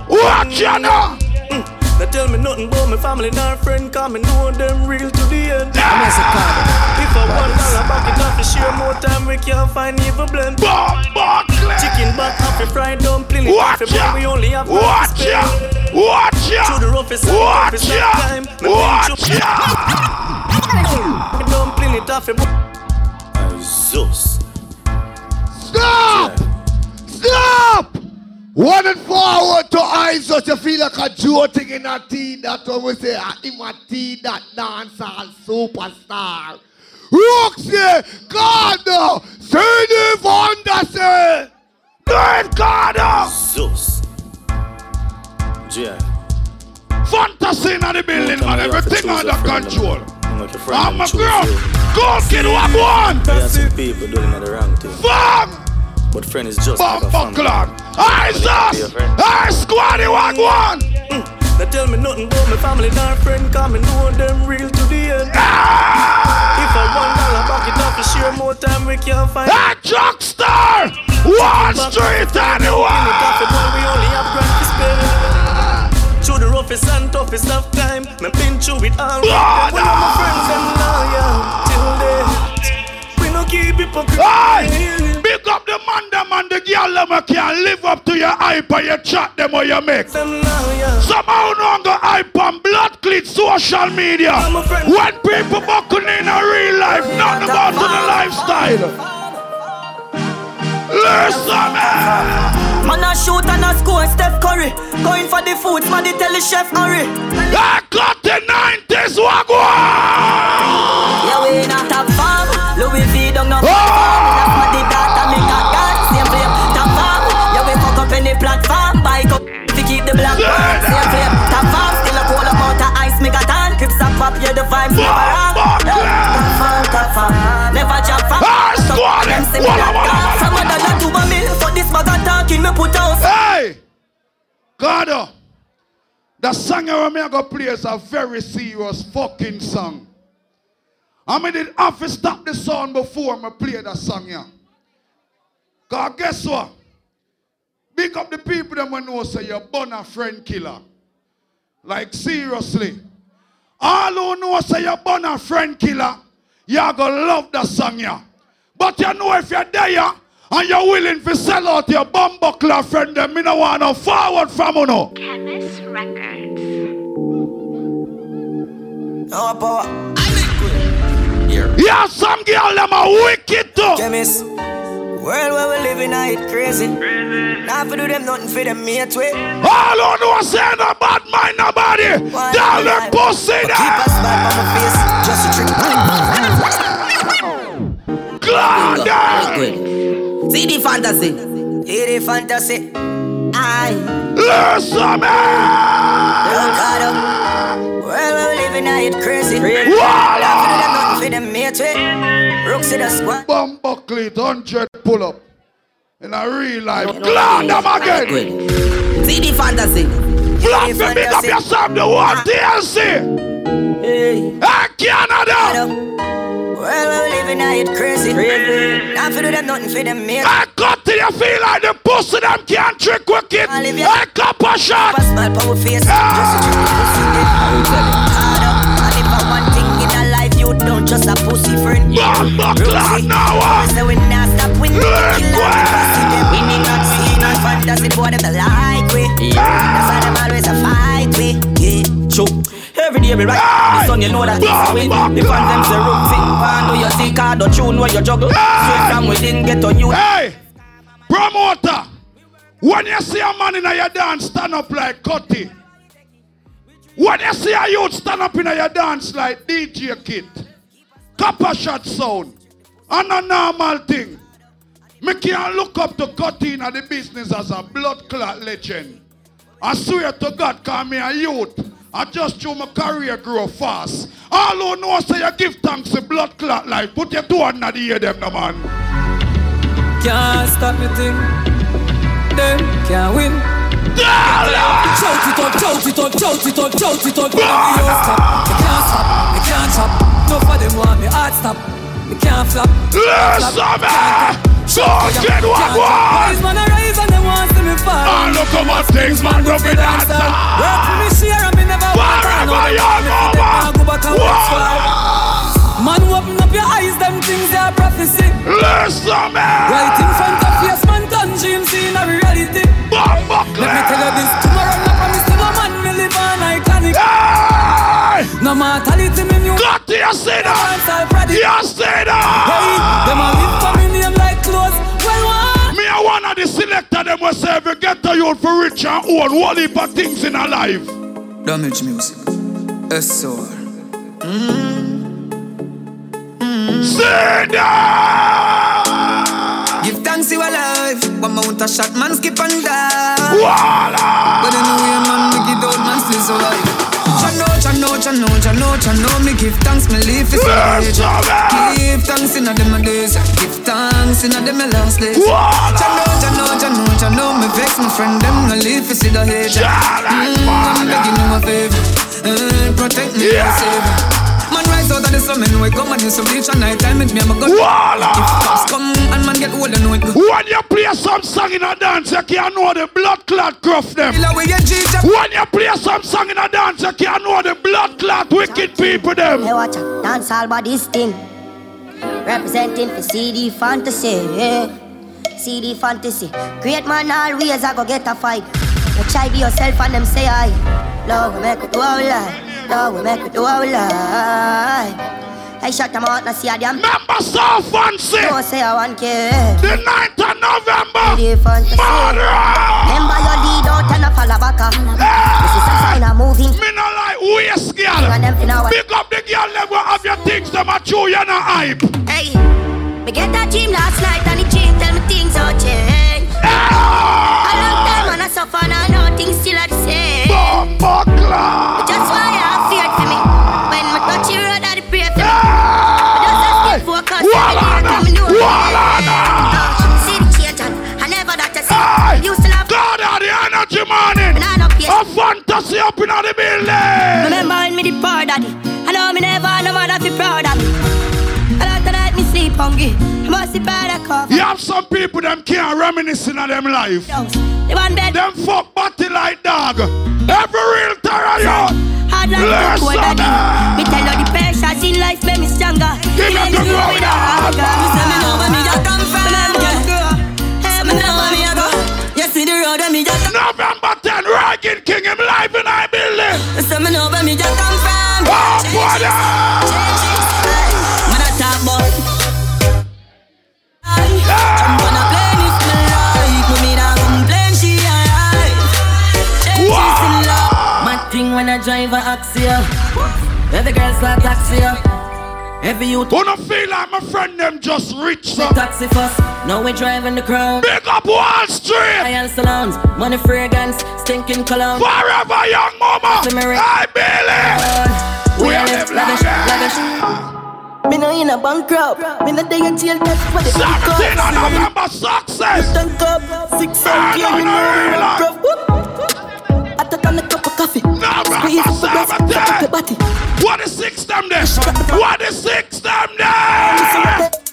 Watch ya mm. now. Mm. They tell me nothing about my family nor friend Cause me know them real to the end If I one dollar back it off to share more time We can't find even blend Chicken back off the fried dumpling It off Watch ya. we only have one to Watch ya. Watch ya. To the roughest and Watch toughest ya. of time Me Watch pinch up Dumpling it off the Zeus. Stop! Stop! One and forward to eyes just you feel like a joking in a teen That's what we say ah, I'm a teen that dancehall superstar. Roxy, Gardner, CD Fantasy, Nerd Gardner. Zeus. Yeah. Fantasy in the building, man. Everything under control. Make your friend I'm a girl. Go kid, what one? There are some people doing the wrong thing. Fuck! But friend is just Bump like a family. clock. I Family can be a sus. I squaddy one? Mm. One. They tell me nothing about my family nor friend Cause me know them real to the end. If I one dollar back it off to share more time We can't find That drug star Wall Street anyone We only have grand to spend. Through the roughest and toughest of time. Me been through it all. Lord, We are my friends and loyal Till death. We no keep hypocrite up the man, them and the girl, them who can live up to your hype and you chat them or you make. Somehow no go hype on blood clit social media. When people buckle in a real life, nothing about to the lifestyle. Listen, man. Man a shoot and a score Steph Curry Going for the food, somebody tell the chef hurry I got the 90s wagwan Yeah we in a top Them say me Walla, like walla, that walla, Some of them not do a mill For this bag of talking me put out Hey! God, uh, the song I'm to play is a very serious fucking song. I mean, did have to stop the song before I play that song, yeah. Because guess what? Big up the people that know say you're born a friend killer. Like, seriously. All who know say you're born a friend killer, you're going to love that song, yeah. But you know if you're there, yeah, and you're willing to sell out your bum buckler friend, then me no want no forward from you no. Chemist Records No power. Yeah, some girl them are wicked too. Chemist. World where we living, I it crazy. Not for do them nothing for them mate way. All who know say no bad mind nobody. Down the pussy Keep a smile on my face, just a trick. Glad. See the fantasy. See the fantasy. Aye. Listen, man. Look at them. World where we living, I it crazy. Walla. Not for do them nothing for them mate way. Rooks in the squad. Bum buckle it, 100 pull up. In a real life. Glad them again. See the fantasy. Flat me big up yourself, the one ah. TLC. Hey. Hey, Canada. World where we living, I it crazy. Not for do them nothing for them mate. I cut till you feel like the pussy them can't trick wicked. I cup a shot. Keep a smile on my face, just a trick. Hard up. And if I one thing in a life, you don't just a pussy friend. Bomba cloud now. Ah. So we not stop winning. Kill the them. Winning not seeing on fantasy, boy them the like we. That's why them always a fight we. Yeah. Choke. Every day we ride the sun, you know that it's win. The fans them say room fit. Pan do you see card or tune where you juggle? Straight from within, get on you. Hey, promoter. When you see a man in a your dance stand up like Cutty. When you see a youth stand up in a your dance like DJ Kit. Copper shot sound. And a normal thing. Me can't look up to Cutting at the business as a blood clot legend. I swear to God, call me a youth. I just show my career grow fast. All who know say you give thanks to blood clot life. Put your two under the ear them, no man. Can't stop me thing. Them can't win. Shout it up, shout it up, shout it up, shout it up. Me don't stop. Me can't stop. Me can't stop. No for them want me heart stop. Me can't flop. Listen, man. Don't get what Wise man arise and them want see me fall. Ah, look at what things man do for that. Work for me share and me never want to Wherever know. you Me go, fi go back and work for. Man, open up your eyes, them things they are prophecy. Listen, man. Right in front of face, man, done dreams in a reality. Let me tell you this, tomorrow no promise to no man, me live on iconic. No mortality, me new. Got you see that? You see that? Hey, them a live for selector them will say if you get to you for rich and old, one heap of things in our life. Damage music. SOR. Say that. Give thanks you alive. One mount a shot, man skip and die. Voila. But anyway, man, make it out, man still survive. Chano, chano, chano, chano, chano, me give thanks, me live stage. man. Give thanks in a them a days. Give thanks in a them a last days. Voila. Chano, chano, chano, chano, me vex my friend, them no live see the hate. Mm, I'm begging you a favor. Mm, protect me, Yeah. save me. Man rise out of the slum and wake up and do some bleach at night time Make me have a gun Voila. If cops come and man get old and know it When you play some song in a dance, you can't know the blood clot gruff them. Feel away your G When you play some song in a dance, you can't know the blood clot wicked people them. Hey, watch out, dance all about this thing. Representing for CD Fantasy, yeah. CD Fantasy. Great man always I go get a fight. You try be yourself and them say I. Love we make it do our life. Love we make it do our life. I shut them out and see a damn. Remember so fancy. Don't say I want care. The 9th of November. CD Fantasy. Remember your lead out and a follow back. This is a sign of moving. Me no like waste girl. And them finna wa- Pick up the girl level of your things, them a chew you no hype. Hey, me get that dream last night and the dream tell me things don't change. A I know things still are the same. Buckler. Just why I feared for me. When me touch the road, I pray for me. Me just a stay focused. Walana. every day, 'cause me know it. Walana. Uh, See the change and I never that I see. Used to love God of the energy morning. Me nah no place. A fantasy up in the building. Remember when me the poor daddy. I know me never no mother fi proud of me. Of night me sleep hungry. I must be proud of cover. You have some people them can't reminisce in them life. The one bed. Them fuck body like dog. Every real terror you. Hard like Listen, cold daddy. man. Me tell you the pressures in life make me stronger. Give It it make to me grow me, with a dog. hunger. Me say me know where me just come from. Hey, me know where me a go. You see the road where me just come November 10, Ragging King, him live in our building. Me say me know where me just come from. Oh, brother. When I drive a Axio. Every girl start taxi. Every youth Wanna feel like my friend them just rich, so. taxi first. Now we driving the crown. Big up Wall Street. Iron salons, money fragrance, stinking cologne. Forever young mama. Hi, Billy. We are live lavish, lavish. Me no in a bankrupt. Me no day in jail. That's what the fuck up. 17 of November success. Tank up, six Man, out here. no, no, know, relax. I took on a cup of coffee. November Squeeze the 17. fuck up your body. What six them there? What the six them there?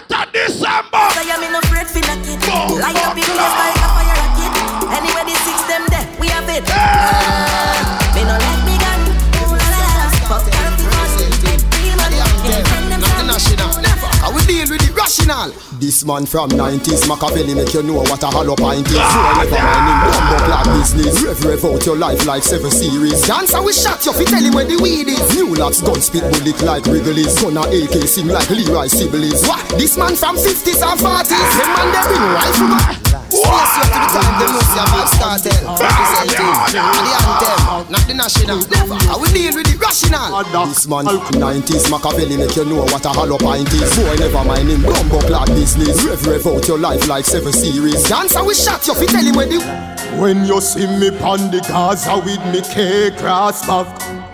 30th December. So you mean no afraid for up in like a fire rocket. Anyway, the six them there, we have it. Yeah. Rational. This man from 90s, Machiavelli make you know what a hollow pint is. Never mind him, bumbo clad business. Reverend rev out your life like seven series. Dancer we shot you, fi tell him where the weed is. New laps gun spit bullet like Wrigley's. Gonna AK sing like Leroy Sibbles. What? This man from 50s and 40s. Them man they bring rifle back. Yes, you to the time, them must have big started. Representing the anthem, not the national. Never, I will deal with the rational. This man, 90s Machiavelli make you know what a hollow pint is. Boy, never mind him, bumbo clad business. Rev rev out your life like seven series. Dancer we shot you, fi tell him where the. When you see me pon the Gaza with me K cross back.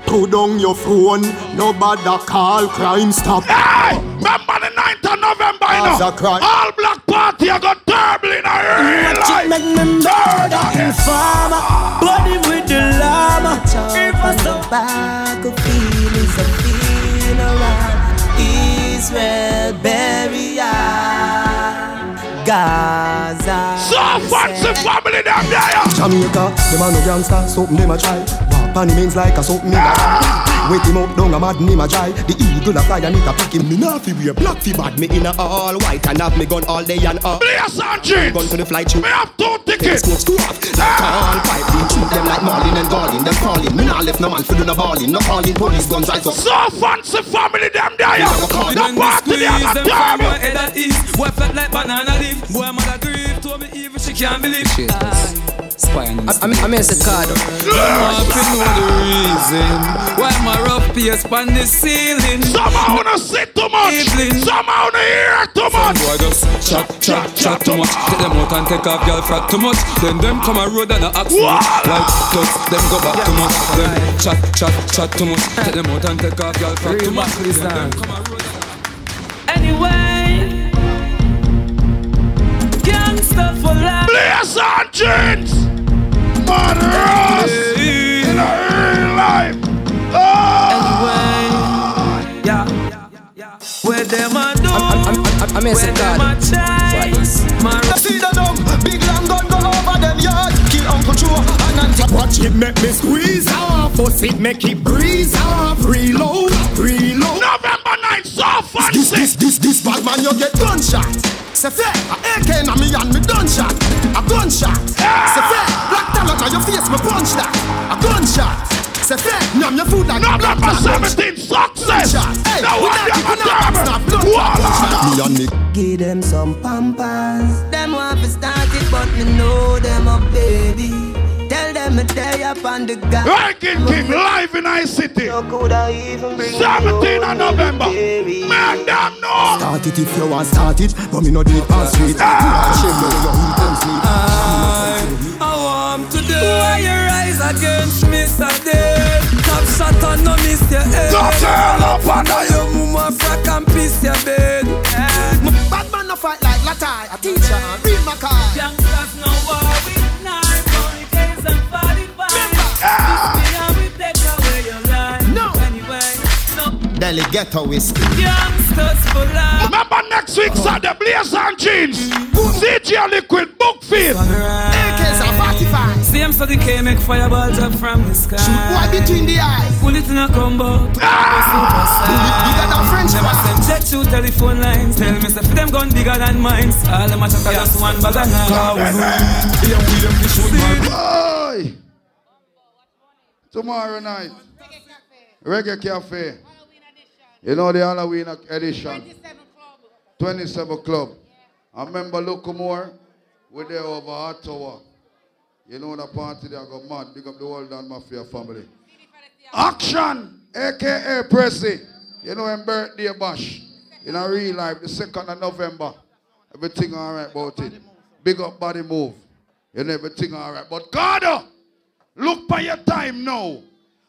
Put down your phone, nobody call crime stop. Hey! Remember the 9th of November, you know? Gaza crime. All black party, I got terrible in a real life. Make me murder informer Body with the llama If I stop back a feel Israel burial Gaza So fancy family them there. Jamaica, them a no gangster, something them a try. Walk on means like a something him a Wake him up, down a mad him a try. The eagle a fly and it a pick him. Me nah fi wear black fi bad. Me in a all white and have me gun all day and up. Blaze and jeans. Gun to the flight shoot. Me have two tickets. Smoke screw off. Like ah. all pipe, we shoot them like Marlin and Garlin. Them calling. Me nah left no man fi do no balling. No calling police guns rise up. So fancy family them there. yo. The party they are them from terrible. your head at east. Boy flat like banana leaf. Boy mother grief. Told me even she can't believe. Spy on I mean, I mean, it's a card. I want to know the reason why my rough pace on the ceiling. Somehow no sit too much. Somehow no hear too much. Some much. boy just chat, chat, chat too much. Take them out and take off girl frat too much. Then them come a road and a ask me like just them go back too much. Them chat, chat, chat too much. Take them out and take off girl frat too much. Then them come a road. Anyway, gangsta for life. Blaze and jeans. Man, Ross. In a real life. Oh. Yeah. Where them a do? I mean, it's a Where them card. a try? I see the dumb big long gun go over them yard. Kill Uncle Joe and Auntie. Watch it make me squeeze off. Bust it make it breeze off. Reload, reload. November 9th, so fancy. This, this, this, this bad man, you get gunshot. Say fair, a AK na me and me gunshot. A gunshot. Say fair, black talent on your face, me punch that. A gunshot. Say fair, nyam your food like a black November talent. 17th, success. Hey, Now we what not them a it up, terrible? snap, blood Voila. clot. Me and me Give them some pampers Them want to start it but me know them a baby Tell them a day up on the gas Ranking King live in I City. You coulda even bring 17th of November. Man, them know. Start it if you want start it, but me no do it on street. Ah. You are ah. Why you rise against me today Top shot and no miss your head. Go turn up and Now your mama frack and piss your bed. Bad man no fight like Latai, a teacher and read my car. Youngsters no war with knife Only case and 45 This me and we take away your life. No. Anyway, no. Delhi ghetto whiskey. Youngsters for life Remember next week, Saturday, Blaze and Jeans. CJ Liquid, Bookfield. AKs are 45. Same so the K make fireballs up from the sky Shoot boy between the eyes. Pull it in a combo to Ah! the superstar Bigger than French Them a fries. send jet to telephone lines Tell me say for them gun bigger than mine All them a chat just one bag of nine Yeah, we them fish with my Tomorrow night, Reggae Cafe. You know the Halloween edition. 27 Club. I remember Locomore. We're there over Ottawa. You know the party there go mad. Big up the whole Dan Mafia family. Action, aka Pressy. You know him birthday bash. In a real life, the 2nd of November. Everything alright about it. Big up body move. You know everything alright. But God, look by your time now.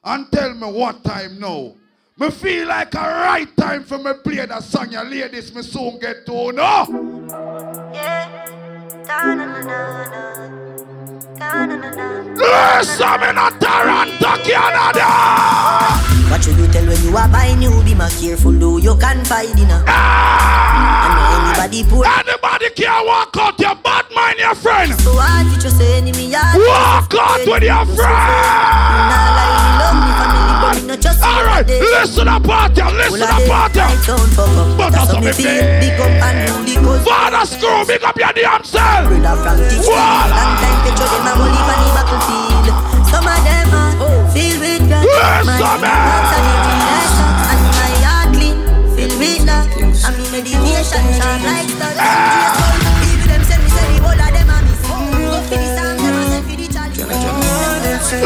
And tell me what time now. Me feel like a right time for me play that song you ladies me soon get to know. Listen, me not Toronto, Canada. What should you tell when you are buying new be more careful though you can find in a. Ah! And anybody poor. Anybody can walk out your bad mind, your friend. So what you say enemy Walk out with your friend. Alright, listen to party, listen to party. But that's how me feel. Father screw, big up your damn self. Voila. And my heart clean, feel with love. I'm in meditation, shine like stars. Even them say me say the whole of them a miss. Go for the song, them a for the chalice. Listen,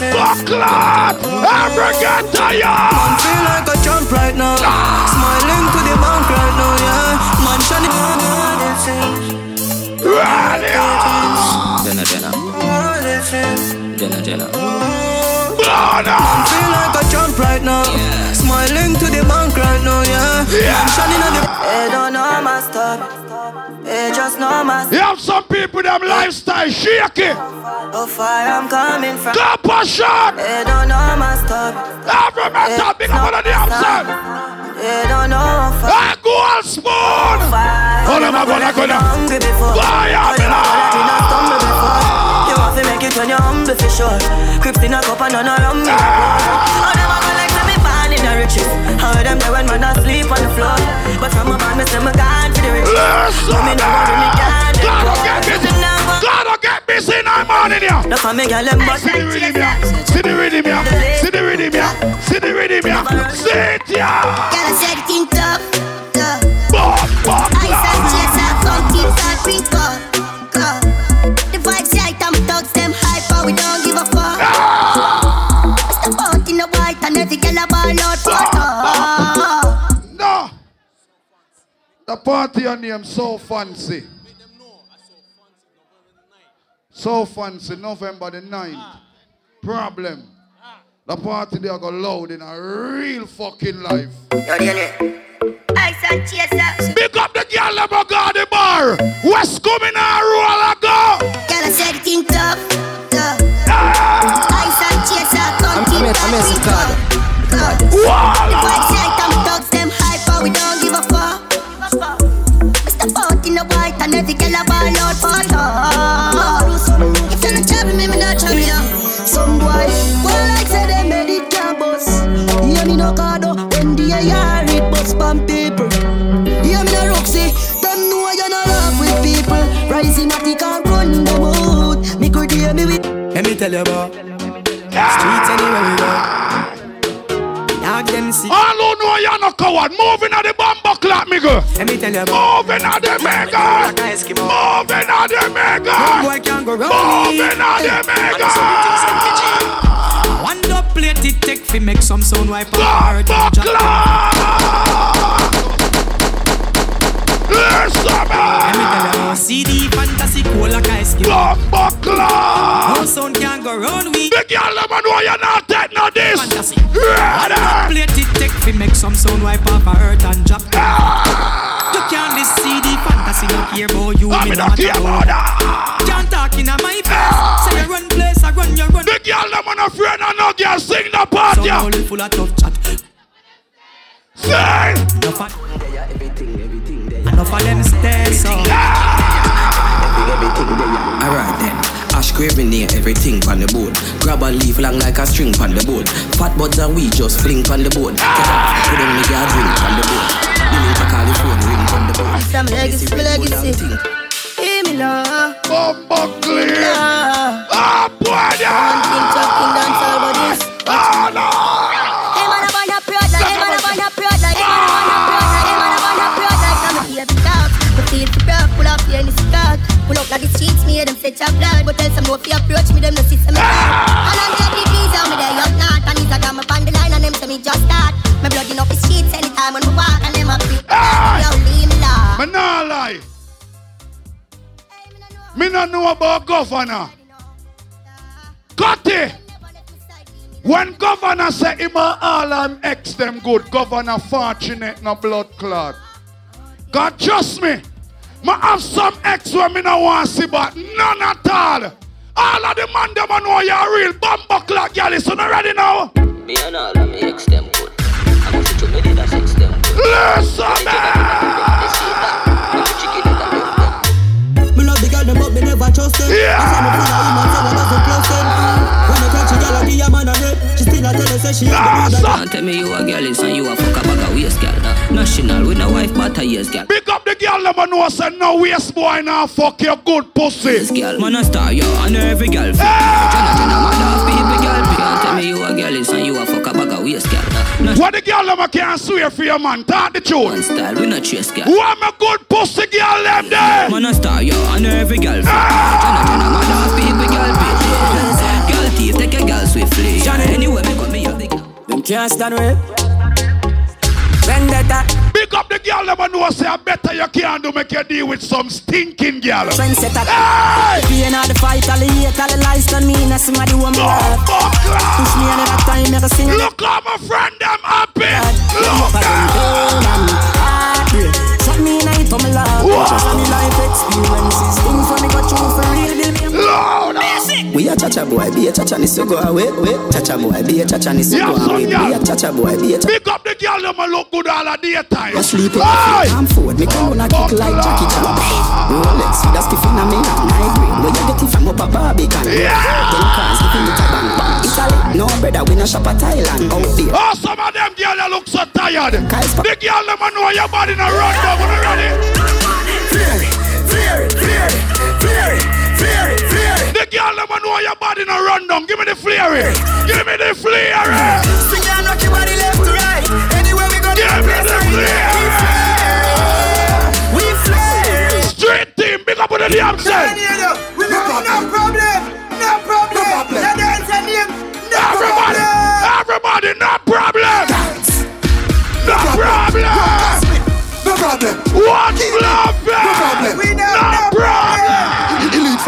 Buckland! Ever get tired? Man feel like a champ right now. Smiling to the bank right now, yeah. Man shining. Jenna. Jenna, Jenna. Man feel like a champ right now. Smiling to the bank right now, yeah. Man shining at the. They don't know my story. They just know my You have some people, them lifestyle shaky. How far I'm coming from. Go passion. They don't know my story. Every matter, big up on the outside. They don't know how far. I go on spoon. Hold on, I'm gonna go now. hungry before. Why How you know that you not stumble before? You want to make it when you're humble for sure. Crips in a cup and none around me. Ah. Oh, them in the riches. How them there when man asleep on the floor. But from a man, me say me gone for the riches. Listen, Me no worry, me can't let Gotta go. get busy. Gotta get busy in the morning, yeah. No for me, girl, them but See the rhythm, yeah. See the rhythm, yeah. See the rhythm, yeah. See the rhythm, yeah. See it, yeah. Girl, I said king tough, tough. Bop, bop, Ice and chaser, come keep that drink up, up. The vibes right, them thugs, them hyper, we don't a ball out for top. No. The party on name so fancy. So fancy, November the 9th. Problem. The party they are go loud in a real fucking life. Ice and chaser. Pick up the girl that go got the bar. West coming and roll a go. Girl, I said king tough, tough. Ice and chaser, come keep that drink up, up. The vibes right, them thugs, them hyper, we don't give a fuck. Step out in the white and every girl ball out for. If you're not trouble me, me not trouble you. Some boy, like say they made it. Hear me no cardo when the it bust pan people. Hear me no Roxy, them know laugh with people. Rising at the car, run them out. Me could hear me with. Let me tell you about streets anywhere we go. Dog them see. All who know you're no coward, moving at the clap, me girl. Let me tell you about Moving at the mega. Moving at the No mega. boy can go me. Moving at the mega. One dub plate it take fi make some sound wipe on heart and drop. Let me tell you CD fantasy cool like ice cream. No sound can go round we. The girl them a know you not take no this. Fantasy. One dub plate it take fi make some sound wipe off a hurt and drop. You can't this CD fantasy no care about you. I Me me not care about about. Can't talk in my face. Say you run place, I run, you run. The girl them a no afraid of no girl sing the part, Some yeah. full of tough chat. Sing. Enough of, enough of them stay so. Alright then. Ash craving near everything on the board. Grab a leaf long like a string on the board. Fat buds and we just fling on the board. Get up, put on me a drink on the board. Billing to California ring on the board. Some legacy, legacy. Hear me love. Bumper clear. Love. Ah, boy, Like the streets, me hear them say chop blood, but tell some no fear approach me, them no see some me And ah! I'm the visa, me there up not, and it's a got me on the line, and them say me just start. My blood in up the streets anytime when we walk, and them a free. Ah! Yo, leave me love. Me nah lie. Me not know about governor. It. When governor say him all I'm ex them good, governor fortunate no blood clot. God trust me. Me have some ex me no want see, but none at all. All of the man them know you're real bumper clock, girl. So not ready now. Me and all of me ex them good. I'm going to me did a sex them good. Listen, Me love the girl them but me never trust them. Yeah. I say me full of him and say I doesn't close them. When you catch a girl and give a man a rep, she still a tell her say she a the Don't tell me you a girl is and you a fuck a bag of waist, girl. National with no wife, but a years, girl. Pick up the girl them a know say no waste boy now fuck your good pussy. Man a star, yo, and every girl fit. Jenna, Jenna, mother, people, girl, can't tell me you a girl is and you a fuck a bag of waste, girl. No What the girl them a can't swear for your man? Talk the truth. style, we no chase, girl. Who am a good pussy girl them there? Man a star, yo, and every girl fit. Ah! Jenna, Jenna, mother, people, girl, fit. Girl thief, take a girl swiftly. Anyway, me come me up the Them can't stand with. Big up the girl a know say I better you can't do make you deal with some stinking girl. Trendsetter. Hey! Pain all the fight, all the hate, all the lies done me. Now somebody want me love. Push me another time, a sing. Look how my friend them happy. Look at them pain and heartbreak. Shot me in a hit on my love. Just the life experiences. Things when me go through for real, build me up. We a chacha boy, be a chacha ni so go away. Wait, chacha boy, be a chacha ni so go away. Be a chacha boy, be a chacha. Big up the girl them a look good all the daytime. I sleep in! I'm forward, me come on a kick like Jackie Chan. Rolex, with a skiff in a me hand, high grade. Where you get it from up a Barbican? Yeah. Ten cars, you look a bang bang. Italy, no brother, we no shop a Thailand. Out there. Oh, some of them girls they look so tired. The girl them a know your body na run down when you ready. The girl them a know your body na run down. Give me the flare. Give me the flare. Sing and rock your body left to right. Anywhere we go, Give me the flare. we flare. Street team, big up with the damn self. We got no problem, no problem. The dance and him, no Everybody, problem. everybody, no problem. No problem. No problem. What problem?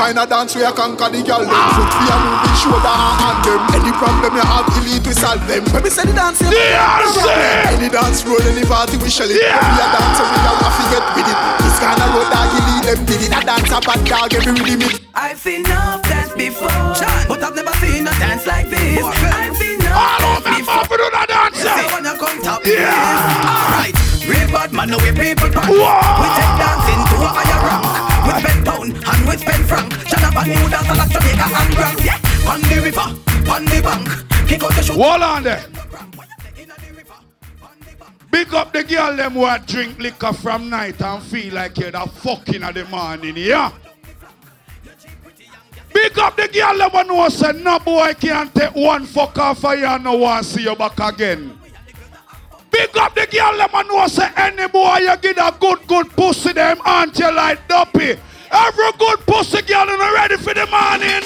Find a dance where I conquer the girl them Foot for a moving shoulder and them Any problem you have, elite we solve them When we say the dance, DRC. Eh! Any dance road, any party we shell it Yeah. When we a dance, we a want to get with it This kind of road dog, elite them did it A dance a bad dog, every rhythm it I've seen enough dance before, but I've never seen a dance like this. I've seen All enough of them up with the dance. Say eh? wanna come top Yeah. this. Alright, real bad man, know we people punk. Whoa. We take dancing to a higher rank. We spend pound and we spend franc. Dance like Jamaica and Grand. Yeah, on the river, on the bank. Kick out the shoot. Hold on there. Big up the girl them who drink liquor from night and feel like you're the fucking of the morning, yeah? Big up the girl them who know say no boy can't take one fuck off of you and no want see you back again. Big up the girl them who know say any boy you get a good good pussy them aunt you like duppy. Every good pussy girl is ready for the morning.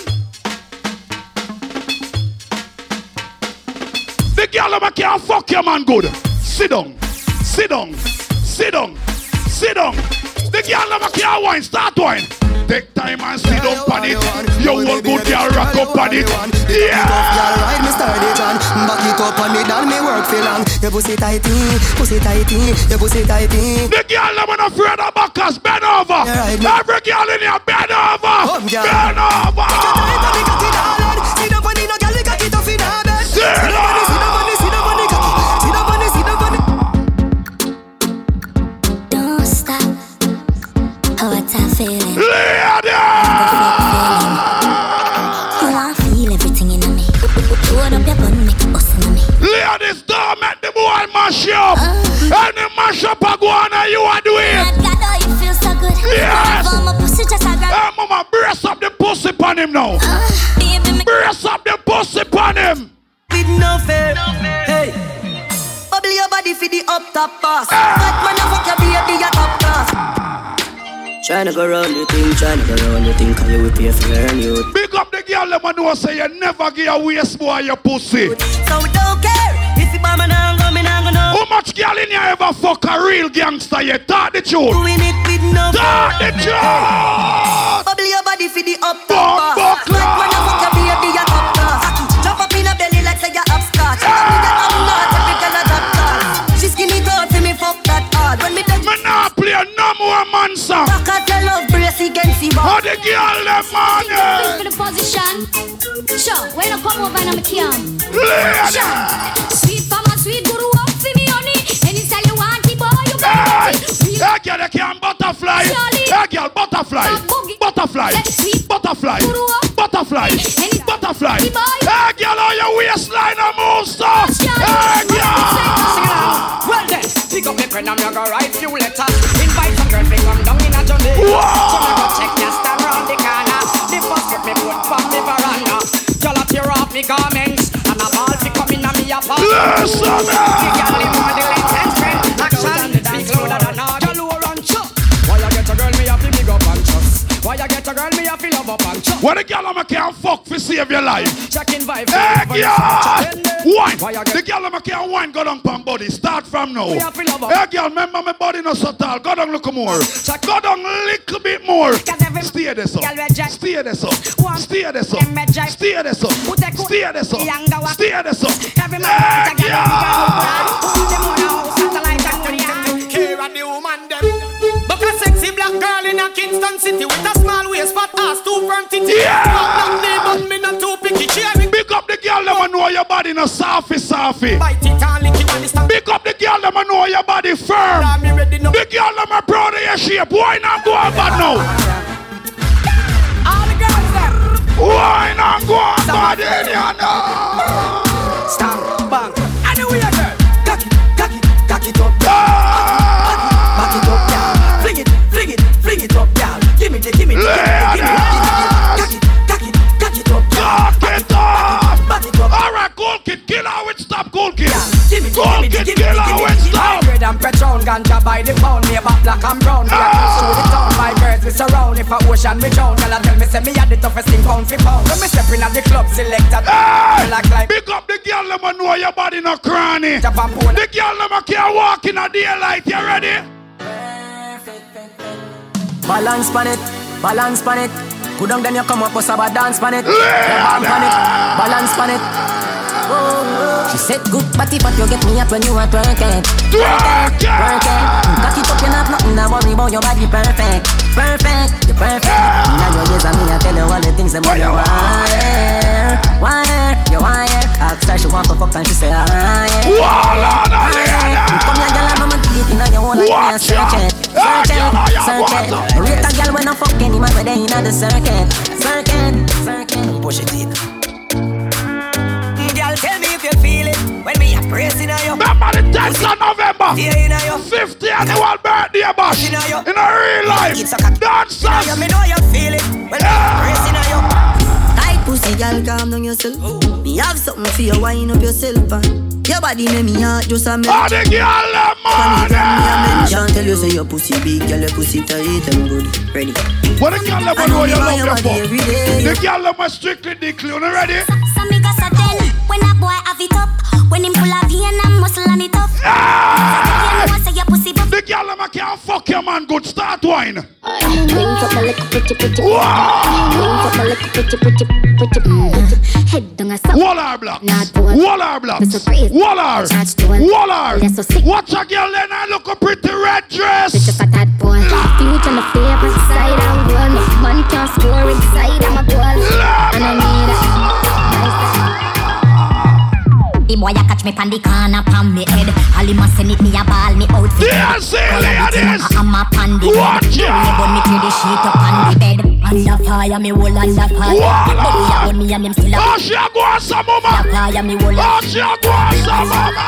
The girl them can't fuck your man good. Sit down, sit down, sit down, sit down. The girl them can't wine, start wine. Take time and sit down on it. You will good girl rock up on it. Yeah. Girl, ride me sturdy John Back it up on me down, me work for long Your pussy tighty, pussy tighty Your pussy tighty The girl them not afraid of backers. Bend over. Every girl in here, bend over. Bend over. The boy mash up. Uh. Any mash up a go on and you are doing. God, God, oh, you feel so good. Yes. My pussy just a grab. Hey, mama, brace up the pussy on him now. Uh, baby, Brace up the pussy on him. With no fair Hey Bubble your body for the up top boss Fat man, I fuck your baby, your top class Tryna go round the thing, tryna go round the thing, cause you will pay for learn you. Big up the girl them and know say you never give a waste boy your pussy. So we don't care If you buy me now, go me now, go no How much girl in here ever fuck a real gangster? You talk the truth. Doing it with no Talk the truth. Bubble your body for the up Bumbo top boss Fat class. man, I fuck your baby, your top class Drop up in a belly like say you're upstart She got me that I'm not every girl a drop class She skinny tall for me fuck that hard When me done Me nah play no more man song. Back at your love brace against the How bar the girl them eh? for man? the position. Sure, when I come over and I'm a kiam. Lady. Sure. That girl they can butterfly. That girl butterfly. Butterfly. Butterfly. Butterfly. Butterfly. That girl on your waistline a monster. That girl. Well then, pick up your pen and me go write you letters. Invite some girls to come down in a journey. So me go check your stand around the corner. The first get me put from the veranda. Y'all tear off me garments and a ball fi come in a me apartment. Listen. up and. What a girl I'm a can't fuck for save your life. Checking vibe. Hey, girl. Wine. The girl I'm a can't wine. Go down pam body. Start from now. Hey, girl. Remember my body not so tall. Go down look more. Check. Go down little bit more. Steer this up. Steer this up. Steer this up. Steer this up. Steer this up. Steer this up. Hey, girl. Here and the woman them. But a black girl in a Kingston city with a small waist, fat ass, two firm titty. Yeah. Knock down but me not too picky. Cheering. Big up the girl them know your body no softy softy. Bite it and lick it and it's not. Big up the girl them know your body firm. Me ready now. The girl them are proud of your shape. Why not go on bad now? All the girls them. Why not go on bad in here now? Stand kill her with stop, cool kid. Give me the, Cool give me the, kid, give me kill the, her give me with the. stop. Red and Patron, ganja by the pound, neighbor black and brown. Are close to the town, my girls we surround. If a ocean we drown, girl I tell me say me had the toughest thing pound for pound. When me step in at the club, selected. Hey! Like like Big up the girl them know your body no cranny. The girl them can't walk in a daylight. You ready? Balance pan it, balance pan it. Go down then you come up with a dance pan it. Yeah. Pan it, balance pan it. She said good body, but you get me up when you are twerking. Twerk it. Work it. Cock it up, you not nothing to worry about. Your body perfect, perfect, you're perfect. Now your days and me, I tell you all the things that you wire, wire, you wire. Ask her she want to fuck and she say wire. Walla, na, Come here, girl, I'm a deep in your whole life. Search it, search it, search it. Rate a girl when I fuck any man where they in the circuit, circuit, circuit. Push it in. Girl, tell me if you feel it when me a praising on you. Remember the 10th of November. Yeah, in your 50 annual birthday bash. In your In a real life. It's a cat. Dancers. You me know you feel it when me a praising on you. Tight pussy, girl, calm down yourself. Me have something for you, wind up yourself. And your body make me heart just a melt. All the girl them Funny from me, I on. mention Tell you say your pussy big, girl, your pussy tight and good. Ready? What the girl them I know know you you love want your your body every fuck. day. The girl them strictly dickly. You ready? When a boy have it up. When him full of vein and muscle and it up. Ah! You know say your pussy buff. The girl them can't fuck your man good. Start wine. Wink up my little pretty pretty. Wow. Up my little pretty pretty pretty. Mm. Head down a south. Wall our block. Not one. Wall our block. Me so crazy. Wall our. Charge to one. Wall our. That's so sick. Watch a girl then I look a pretty red dress. Just a that boy. Future my favorite side and goal. Man can't score inside. I'm a goal. And I need a. The boy a catch me pan the corner pan me head. All him a send it me a ball me out for Yeah, see, Boy a beat him ladies. a hammer pan the head. Watch Now ya. me bun me to the sheet up on the bed. Under fire me whole under fire. Walla. Body a bun me and him still a. Oh, she a go on some mama. Fire me whole. Oh, she a go on some mama.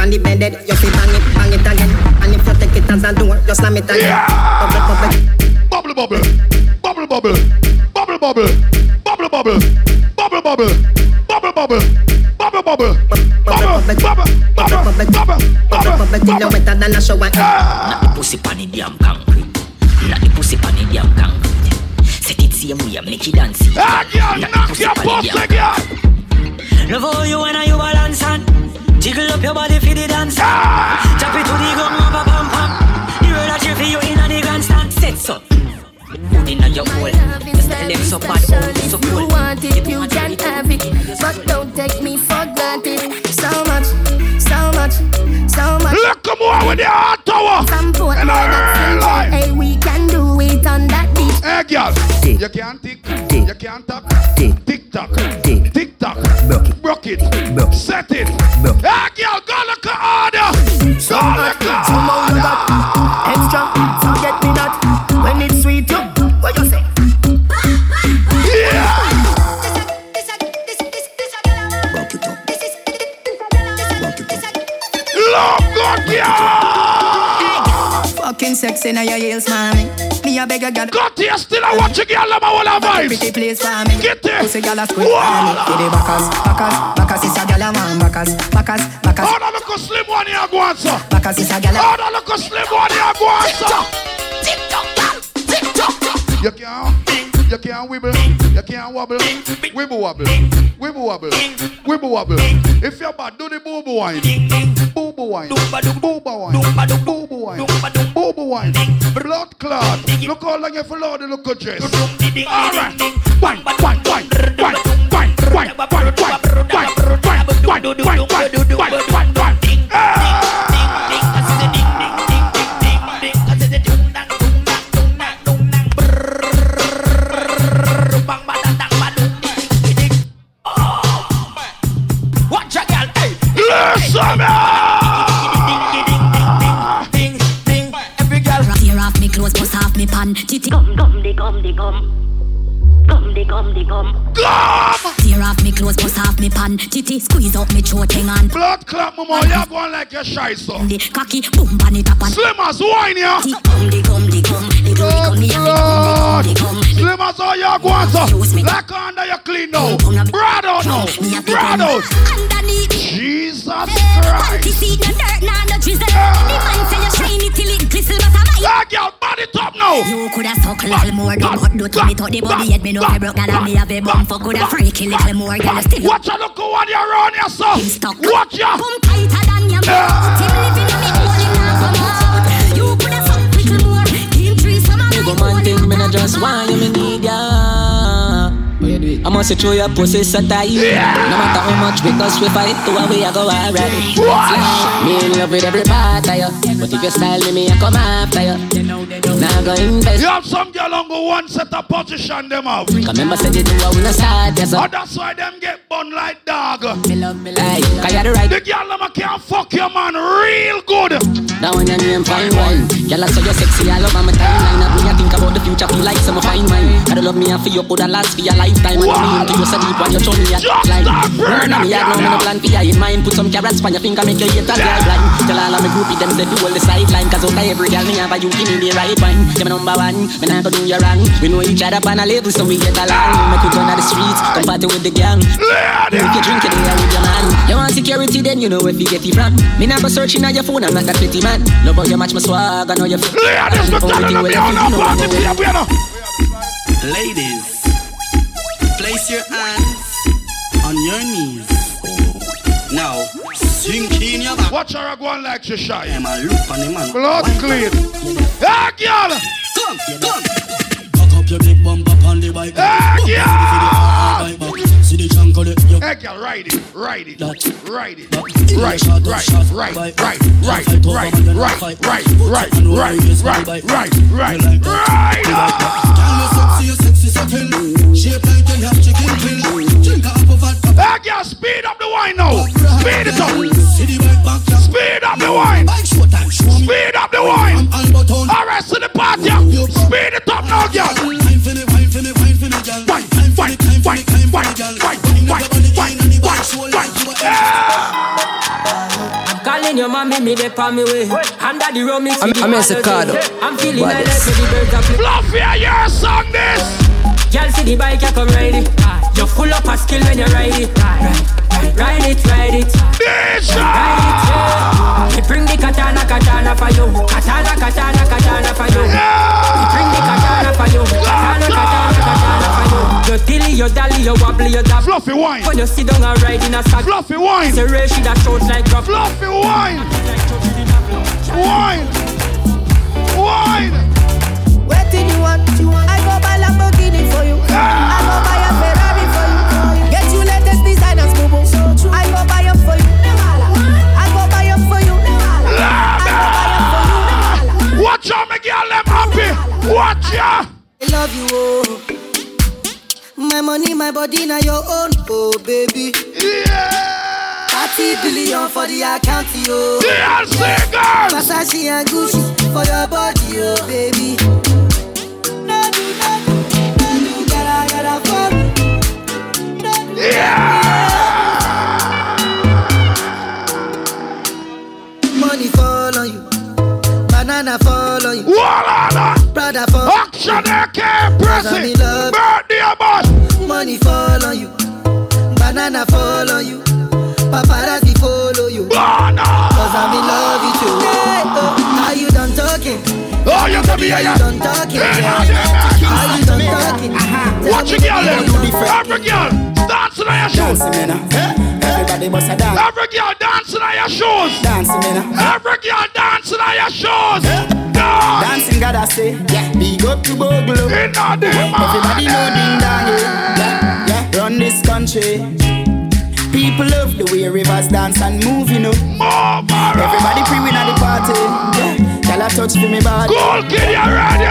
On the bed, you fi bang it, bang it again. And if you take it as a door, you slam it again. Yeah. Bubble, bubble. Bubble bubble. Bubble bubble. Bubble bubble. Bubble bubble. Bubble bubble. Bubble bubble. Bubble bubble. Bubble bubble. Bubble bubble. Bubble Bubble, bubble, till you wetter than a shower. Not the pussy pan the damn concrete. Not the pussy pan the damn concrete. Set it same way, make it dance. Ah, girl, the knock your the pussy, girl. Love how you and you balance and jiggle up your body for the dance. Ah. Chop it to the gum, pam pam. You heard that you feel in the grandstand. Set so. Put in your hole. Just tell them so bad, oh, so If cool. you want it, you can have it. But don't take me for granted. So much, so much, so much. Look come on with the hot tower. Some point And more I that's lie. Hey, we can do it on that beat. Hey, girl. You can't tick. You can't talk. Tick tock. Tick tock. Broke it. Broke it. Set it. Hey, girl, go look at order. Go look at Some more you got order. Sexy now your heels, mommy. Me a beg a girl. Got here still I watch a girl, I'm a whole of Pretty place for me. Get it. Pussy girl a squid Whoa. for me. Give the backers, backers, backers Bacas is a gal a man. Bacas, bacas, bacas. Oh, that look a slim one here, go on, sir. Bacas is a gal a. Oh, that look a slim one here, go on, sir. You can't, you can't wibble, you can't wobble, wibble wobble, wibble wobble, wibble wobble. If you're bad, do the boobo wine, boobo wine, boobo wine, boobo wine, boobo wine. Blood clot. Look how long you for Lord look good dress. All right, wine, wine, wine, wine, wine, wine, wine, wine, wine, wine, wine, wine, wine, wine, wine, wine. Digum, Digum. The gum, the gum. Gum, the gum, the gum. Tear off me clothes, bust off me pan. Titty squeeze up me throat, hang on. Blood clot, mama, you going like a shy son. The cocky, boom, pan it up and. Slim as wine, yeah. Gum, the gum, the gum. The gum, the gum, the gum, the gum, the gum. Slim as all you going, so. Like under you clean now. Broad out now. Broad out. Underneath. Jesus Panty feet, no dirt, nah, no drizzle. The man say you shiny till it glisten, but I'm Ah, girl, body top now. You coulda suck a little more, don't hot, do to me, to the body head, me know me broke, that me have a bum, fuck, coulda freaky little more, girl, still. Watch out, look who on you around here, son. Watch ya. Come tighter than your mouth. Him living in me hole, him not come out. You coulda suck little more, kill trees from a You go man thing, me not just want you, me need ya. I must throw your pussy so tight. No matter how much because we fight, to a way I go alright. Me in love with every part of you, but if you style me, me I come after you. Now go invest. You have some girl on go one set of position them out. Remember said you do what we no start, yes. Oh, that's why them get bun like dog. Me love me like, cause you're the right. The girl them can't fuck your man real good. That one your name fine wine. Girl, I saw you sexy all over my timeline. Of me, I think about the future, feel like some fine wine. I don't love me and you, coulda last for your lifetime. And me into you so deep when you show me a line. Burn on me, I know me no plan for you in mind. Put some carrots on your finger, make your haters girl blind. Tell all of me groupie them say do all the sideline. Cause out of every girl me have a you give me the right one. You my number one, me not go do you wrong. We know each other on a level, so we get along. Make we turn out the streets, come party with the gang. If you drink it, there with your man. You want security, then you know where you get it from. Me never searching on your phone, I'm not that pretty man. Love how you match my swag, I know you feel. Everything well, you know. Ladies, place your hands on your knees. Now, sink in your back. Watch her go on like she shy. Yeah, man, look on the man. Blood clean. Hey, girl. Come, come. Cock up your big bump up on the bike. Hey, girl. See the chunk of the. Yo. Hey, girl, ride it, ride it, That. ride it, That. right, Shot, right, shot, right, bike. right, right, Fight over right, and then right, fight. right, right, And no right, worries, right, my bike. right, You right, like that. right. You like that. Girl, you sexy, you sexy, something. Shape like you have chicken pill. Drink a apple vodka. Hey, girl, speed up the wine now. Speed it up. The. Speed up the wine. Speed up the wine. All right, to the party. Speed it up now, girl. Wine for me, wine for me, wine for me, girl. Wine, Time for wine, me, time for wine, me, time for wine, me, girl. wine, Wine wine, up on the wine, wine and the wine, bike show wine. like you are. I'm calling your mommy, me dey on me way. Under the rum, I'm- I'm a Secado. I'm feeling my Baddest. legs with the birds are flip. Fluffy, I hear a song this. Girl, see the bike, you come ride it. You're full up a skill when you ride it. Ride, ride it, ride it. Ride it, yeah. Me bring the katana, katana for you. You dilly, you wobbly, you dab. Fluffy wine. When you sit down and ride in a sack. Fluffy wine. Say Rishi that shouts like drop. Fluffy wine. Wine. Wine. What Waiting you want, I go buy a Lamborghini for you. I go buy a Ferrari for you. Get you latest designers, boo boo. I go buy them for you. I go buy them for you. Watch out, me girl, them happy. Watch ya. I love you, oh. My money, my body, now your own, oh baby. Yeah. 30 billion for the account, yo. Yeah, say. Versace and Gucci for your body, oh baby. Do, Money fall on you, banana fall on you. Walla, Brother fall. Action, AK, press Cause I'm it. in love. Birthday, boss. Money fall on you, banana follow you. Paparazzi follow you. Cause I'm in love with you. Yeah, oh, are you done talking? Oh, you come here, Are you done talking? Are you done talking? Watch it, girl. Eh? Every girl, dancing on your shoes. Everybody bust a dance. Every girl dancing on your shoes. Dancing, man. Every girl dancing on your shoes. Dancing, God, I say. Yeah, big up to Bogle. Everybody know ding dong, yeah. yeah. Yeah, run this country. People love the way rivers dance and move, you know. Everybody pre-win at the party. Yeah, tell her touch for me body. Gold kid, you ready?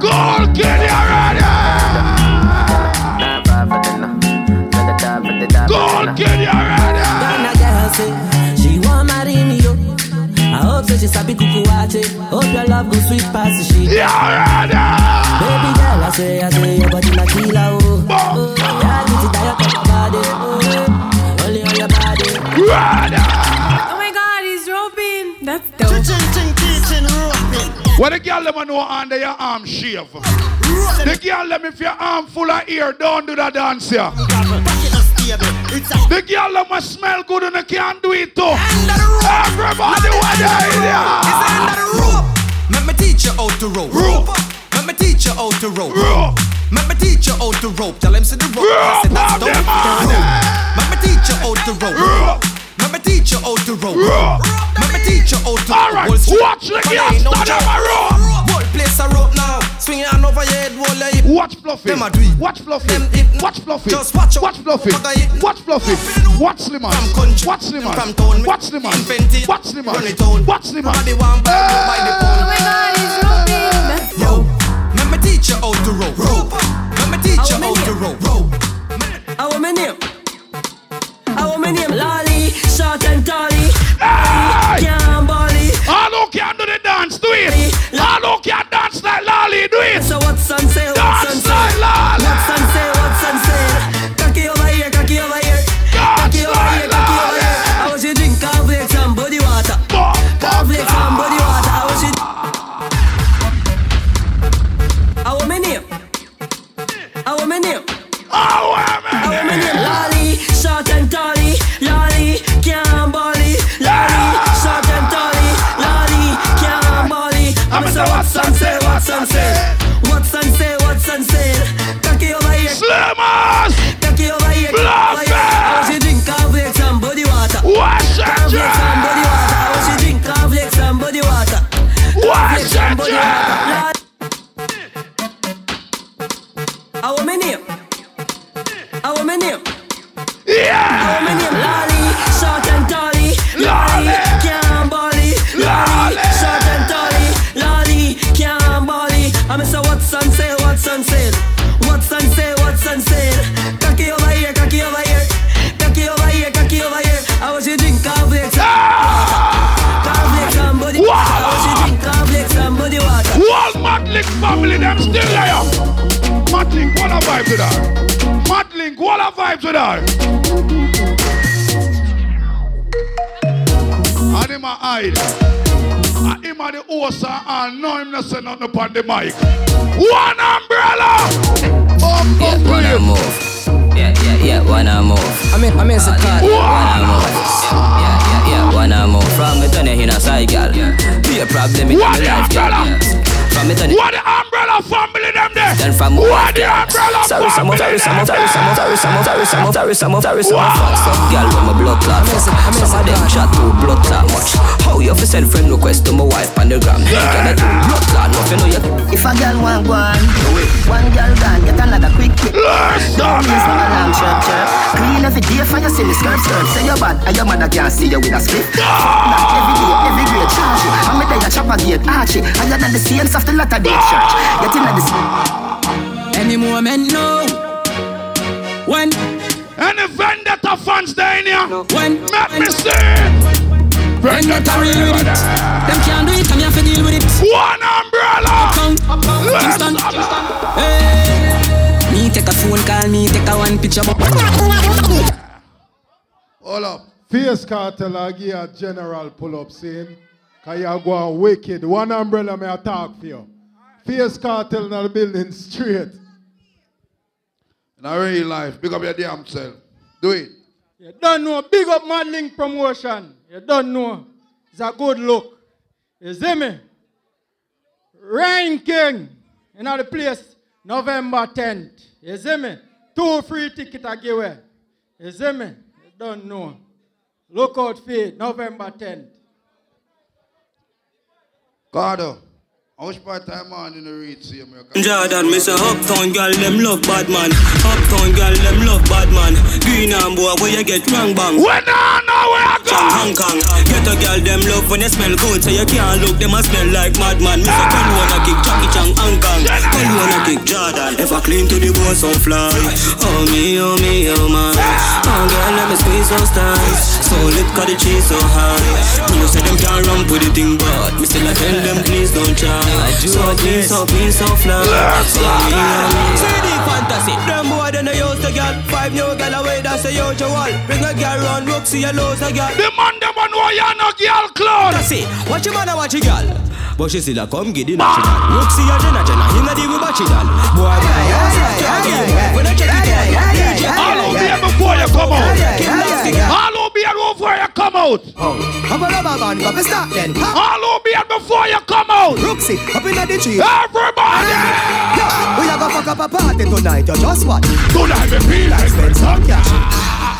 Gold kid, you ready? Gold kid, you ready? Ghana girl say she want marry me yo. I hope say she sabi kuku wache. Hope your love go sweet past the shit. Baby girl, I say I say your body na killer oh. oh yeah, get it diet on your body. Oh, only on your body. Oh my god, he's roping. That's dope. When the girl let me know under your arm shave. The girl let me if your arm full of ear, don't do that dance here. The girl let me smell good and I can't do it too. Everybody want to here. Let me teach you how to rope. rope. Let me teach you how to rope. rope. Let me teach you how to rope. Tell him see the rope. I said that's dope. Rope. Let me teach you how to rope. rope. Let me teach you how to rope. rope. Let me teach you how to rope. All right, watch the girl stand on my rope. Whole place a rope now. Swing your hand over your head, wall your hip. Watch Fluffy. Them a do it. Watch Fluffy. Them hip. Watch Fluffy. Just watch out. Watch Fluffy. Fuck it. Watch Fluffy. Watch Slimmer. Watch Slimmer. From town. Watch Slimmer. Invent it. Watch Slimmer. Run it down. Watch Slimmer. Nobody want buy it by the pound. Oh my god, he's roping. Yo, let me teach you how to rope. rope. Let me teach you how to rope. rope. How my name? How my name? Lolly, short and tally. Can't bally. All who can do the dance, do it. All who can do it. So what's son say? What's son son say, what son say. What son say, what son say. Cocky over here. Slammers. Cocky over here. Bluff over here. I want you drink cornflakes and body water. Wash it, Cornflakes and body water. I want you drink cornflakes and body water. Wash and it, body yeah. water. How my name? How my? Yeah. How my family, them still there. Matlink, what a vibe with her. Matlink, what a vibe with her. And him a hide. And him a the host and know him not say nothing upon the mic. One umbrella. Up, Yeah, up, wanna please. move. Yeah, yeah, yeah, wanna move. I mean, I mean, it's a uh, card. Wanna move. Yeah, yeah, yeah, yeah, wanna move. From me turn it in a side, girl. Be a problem in What my the life, girl. umbrella? From me turn it. What the umbrella family them there? Then from What the umbrella Sorry, some more, sorry, family some more, them sorry, some more, there? sorry, some more, sorry, some more, sorry, some more, sorry, some more. Fuck some girl when my blood clot fuck. Some of them chat too blood clot much. How you fi send friend request to my wife on the gram? Hey, girl, I too blood clot much. You know you. If a girl want one, one girl gone, get another quick quick. Don't use no alarm chirp chirp. Clean every day for you see me skirt skirt. Say your bad, and your mother can't see you with a split. That every day, every grade charge you. I'm a day a chopper gate archie. And you're not the same of the latter day church. Get in at the Any moment now. When Any vendetta fans there in here? When Let me see it. Vendetta real with it. Them can't do it, and you have to deal with it. One umbrella. Let's Kingston. have. Hey. Me take a phone call, me take a one picture. Hold up. Vybz Kartel I give a general pull up saying, Cause you go on wicked. One umbrella may I talk for you. Vybz Kartel in the building straight. In a real life, big up your damn self. Do it. You don't know. Big up modeling promotion. You don't know. It's a good look. You see me? Ranking. In the place, November 10th. You see me? Two free tickets I give away. You see me? You don't know. Look out for it, November 10th. Claro. How much time on in the read see America? Jordan, me say uptown girl them love bad man. Uptown girl them love bad man. Green and boy where you get wrong bang. When I know where I go. Hong Kong. Get a girl them love when they smell good, so you can't look them a smell like madman. Me say call you wanna kick Jackie Chan Hong Kong. Call you wanna kick Jordan. If I clean to the bone so fly. Oh me, oh me, oh man. Oh girl, let me squeeze those thighs. So lit 'cause the cheese so high. You say them can't run with the thing, but me still I tell them please don't try. So clean, so clean, so fly. So me, oh me. See the fantasy. Them boy they no use the girl. Five new girl away that's a usual. Bring a girl round, look see a lose a girl. The man them one know you no girl clown. That's it. Watch your man and watch your girl. But she still a come get the national. Look see a jenna jenna. Him a deal with batchy doll. Boy, boy, boy. When I check it out, DJ. All over here before you come out. All over here before you come out. Have Oh. a rubber band, got me start then. All over here before you come out. Rooksy, up in the tree. Everybody. Yeah, we have a fuck up a party tonight. You just what? Tonight me feel like spend some cash.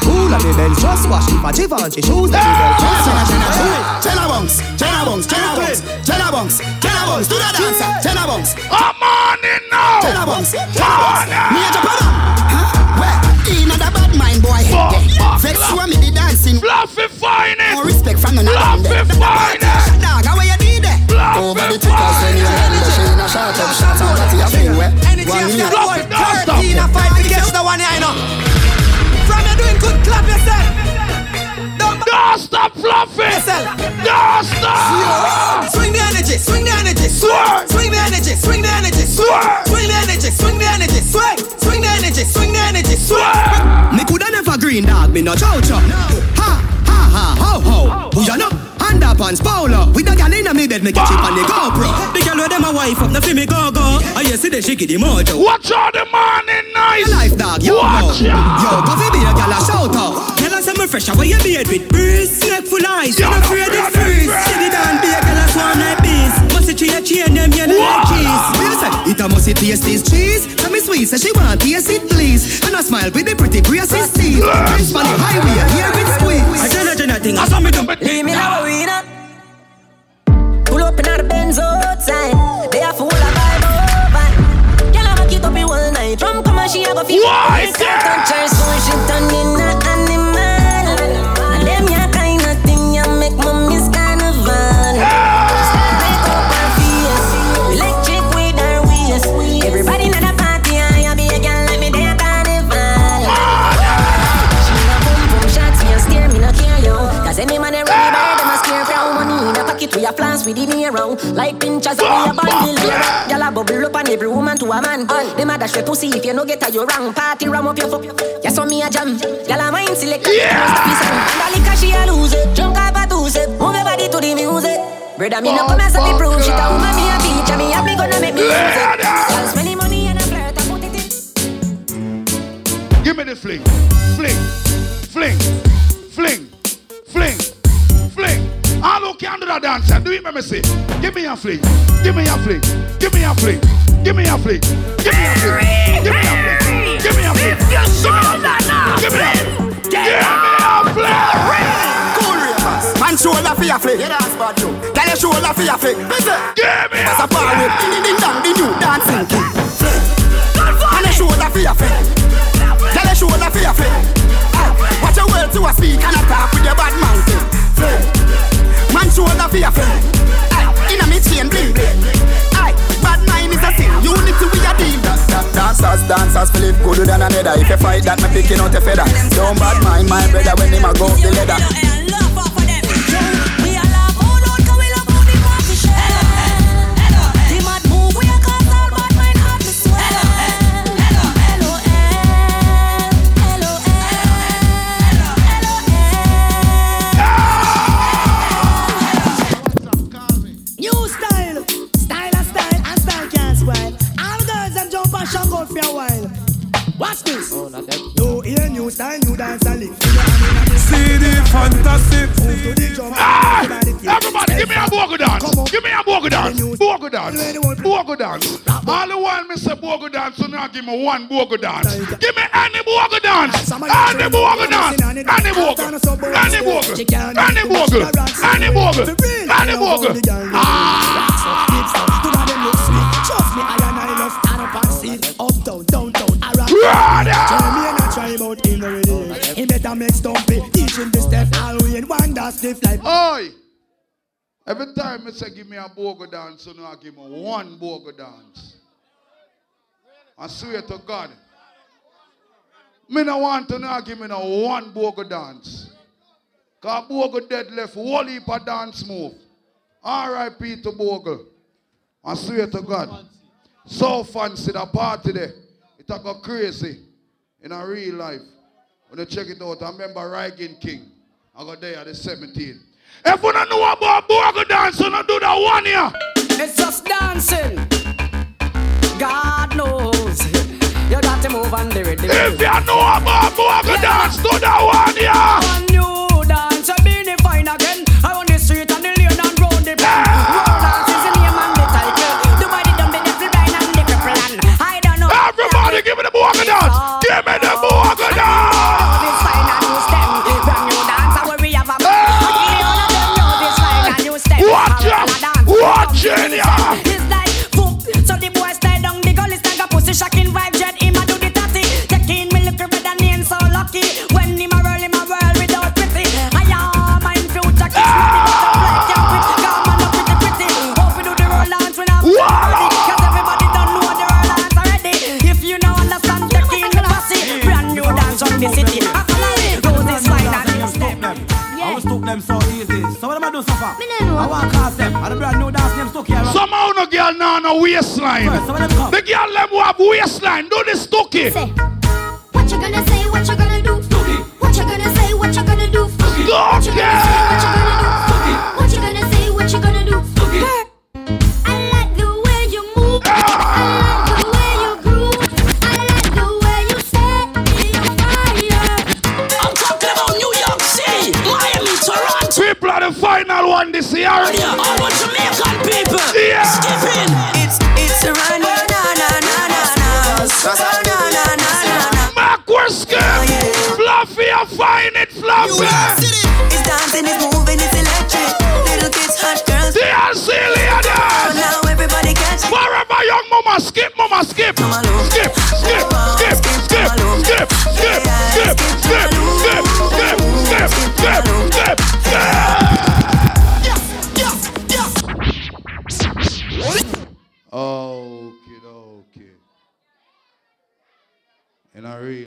Cool and the Benz just wash. If a Givenchy shoes, then we will just wash. Jenna bunks, Jenna bunks, Jenna bunks, Jenna bunks, Jenna bunks, do the dancer, Jenna bunks. I'm on it now. Jenna bunks, On it. Me a Japan. Where? In a bad mind boy head there. Vex you and me the dancing. Fluffy fine it. More respect from none of them. Fluffy fine it. Dog, how you did there? Over the tickers when you hand the shade a shot up shots out of your thing where. Minute. Fluffy, don't stop. Thirteen a fight to catch the one I know. From you doing good, clap yourself. Don't stop Fluffy. Don't stop. Swing the energy, swing the energy, Swerve. swing the energy, swing the energy, Swerve. swing the energy, swing the energy, swing, swing the energy, swing the energy, Swerve. Me coulda never green dog, me no chow chow. Ha ha ha ho ho. Who ya know? Underpants polo. With a gal inna me bed, me catch it on the GoPro. The girl with them a wife up, the fi me go go. I you see the shaky the mojo. Watch out the morning nice. Life dog, yo Watch out. Yo, go fi be a gal a shout out. Tell us I'm fresh, how you beard with breeze Snake full eyes, you Yo, not no afraid fear of freeze freeze. See the down, be a girl a swarm like bees Must it your chain, them yellow like cheese Me a say, it a must taste this cheese. Tell me sweet, say she want taste it please. And I smile with the pretty braces teeth. Fresh on the highway, hear it I squeeze. tell her, Jenna thing, I saw me do me. Leave me now, arena. Pull up in the Benz outside. They are full of vibe over. Girl, I make it up in one night. From come and she a go feel. Why, This girl? touch her so she turn in a flans with the mirror. Like pinchers and we a bundle here. Gyal a bubble up on every woman to a man. Uh. Them a dash your pussy if you no get a you wrong. Party ram up your foot. Yeah, so me a jam. Gyal a mind select. Yeah. And a liquor she a lose it. Drunk up a two sip. Move your body to the music. Brother, me no oh, come as a the proof. She a woman, me a bitch, and me have me gonna make me lose it. Gyal spending money and a flirt, I put it in. Give me the fling. Fling. Fling. Fling. Fling. Fling. All who can do that dance, do it, let me see. Give me a fling. Give me a fling. Give me a fling. Give me a fling. Give me a fling. Give me a fling. Give me a fling. Give me a fling. Give me a fling. Give me a fling. Man shoulder for your flick. Yeah, that's bad too. Tell your shoulder for your flick. Give me Pass a far with ding ding dong, the new dancing king. And your shoulder for your flick. Tell your shoulder for your flick. Ah, Watch your words to a speak and attack with your bad man thing. Man shoulder for your flick. Aye, Inna me chain bling bling. Bad mind is a sin. Unity we a deal. Dancers, dancers, Philip gooder than another. If you fight that, me picking out a feather. Don't bad mind my brother when him a go up the ladder. For a while. Watch this. New hear new style, new dance and lift. CD fantastic. Move to the drum. Ah! Everybody, give me a Bogle dance. Give me a Bogle dance. Bogle dance. Bogle dance. All the while me say Bogle dance, so now give me one Bogle dance. Give me any Bogle dance. Any Bogle dance. Any Bogle. Any Bogle. Any Bogle. Any Bogle. Any Bogle. Ah! Trust me, I and Brother! Jeremy and I try about him already. Oh, he better make stumpy. Teach him the step. All we in one dance stiff like. Oi! Every time I say give me a Bogle dance, so now I give me one Bogle dance. I swear to God. Me no want to now give me no one Bogle dance. Cause Bogle dead left whole heap of dance move. R.I.P. to Bogle. I swear to God. So fancy the party there. It a go crazy in a real life. When you check it out, I remember Reagan King. I got there at the 17. If you don't know about Bogle dance, you don't do that one here. It's just dancing. God knows. You got to move on the rhythm. If you know about Bogle dance, do that one here. One new give me the Morgan dance. Give me the Morgan dance. Watch it! Watch it! Them so easy. So what am I do so far? I want to cast them. And the brand new dance name stuck here. Somehow no girl now no waistline. The girl them who have waistline, do the stooky. What you gonna say? What you gonna do? What you gonna say? What you gonna do? What you gonna say? Carnival one this year. All the Jamaican people yeah. skipping. It's it's a run. No no no no no. No no no no no. Backward skip. Oh, yeah. Fluffy, I find it fluffy. It's dancing, it's moving, it's electric. Little kids, hush girls. The are silly now everybody catch. Wherever young mama skip, mama skip, skip, skip.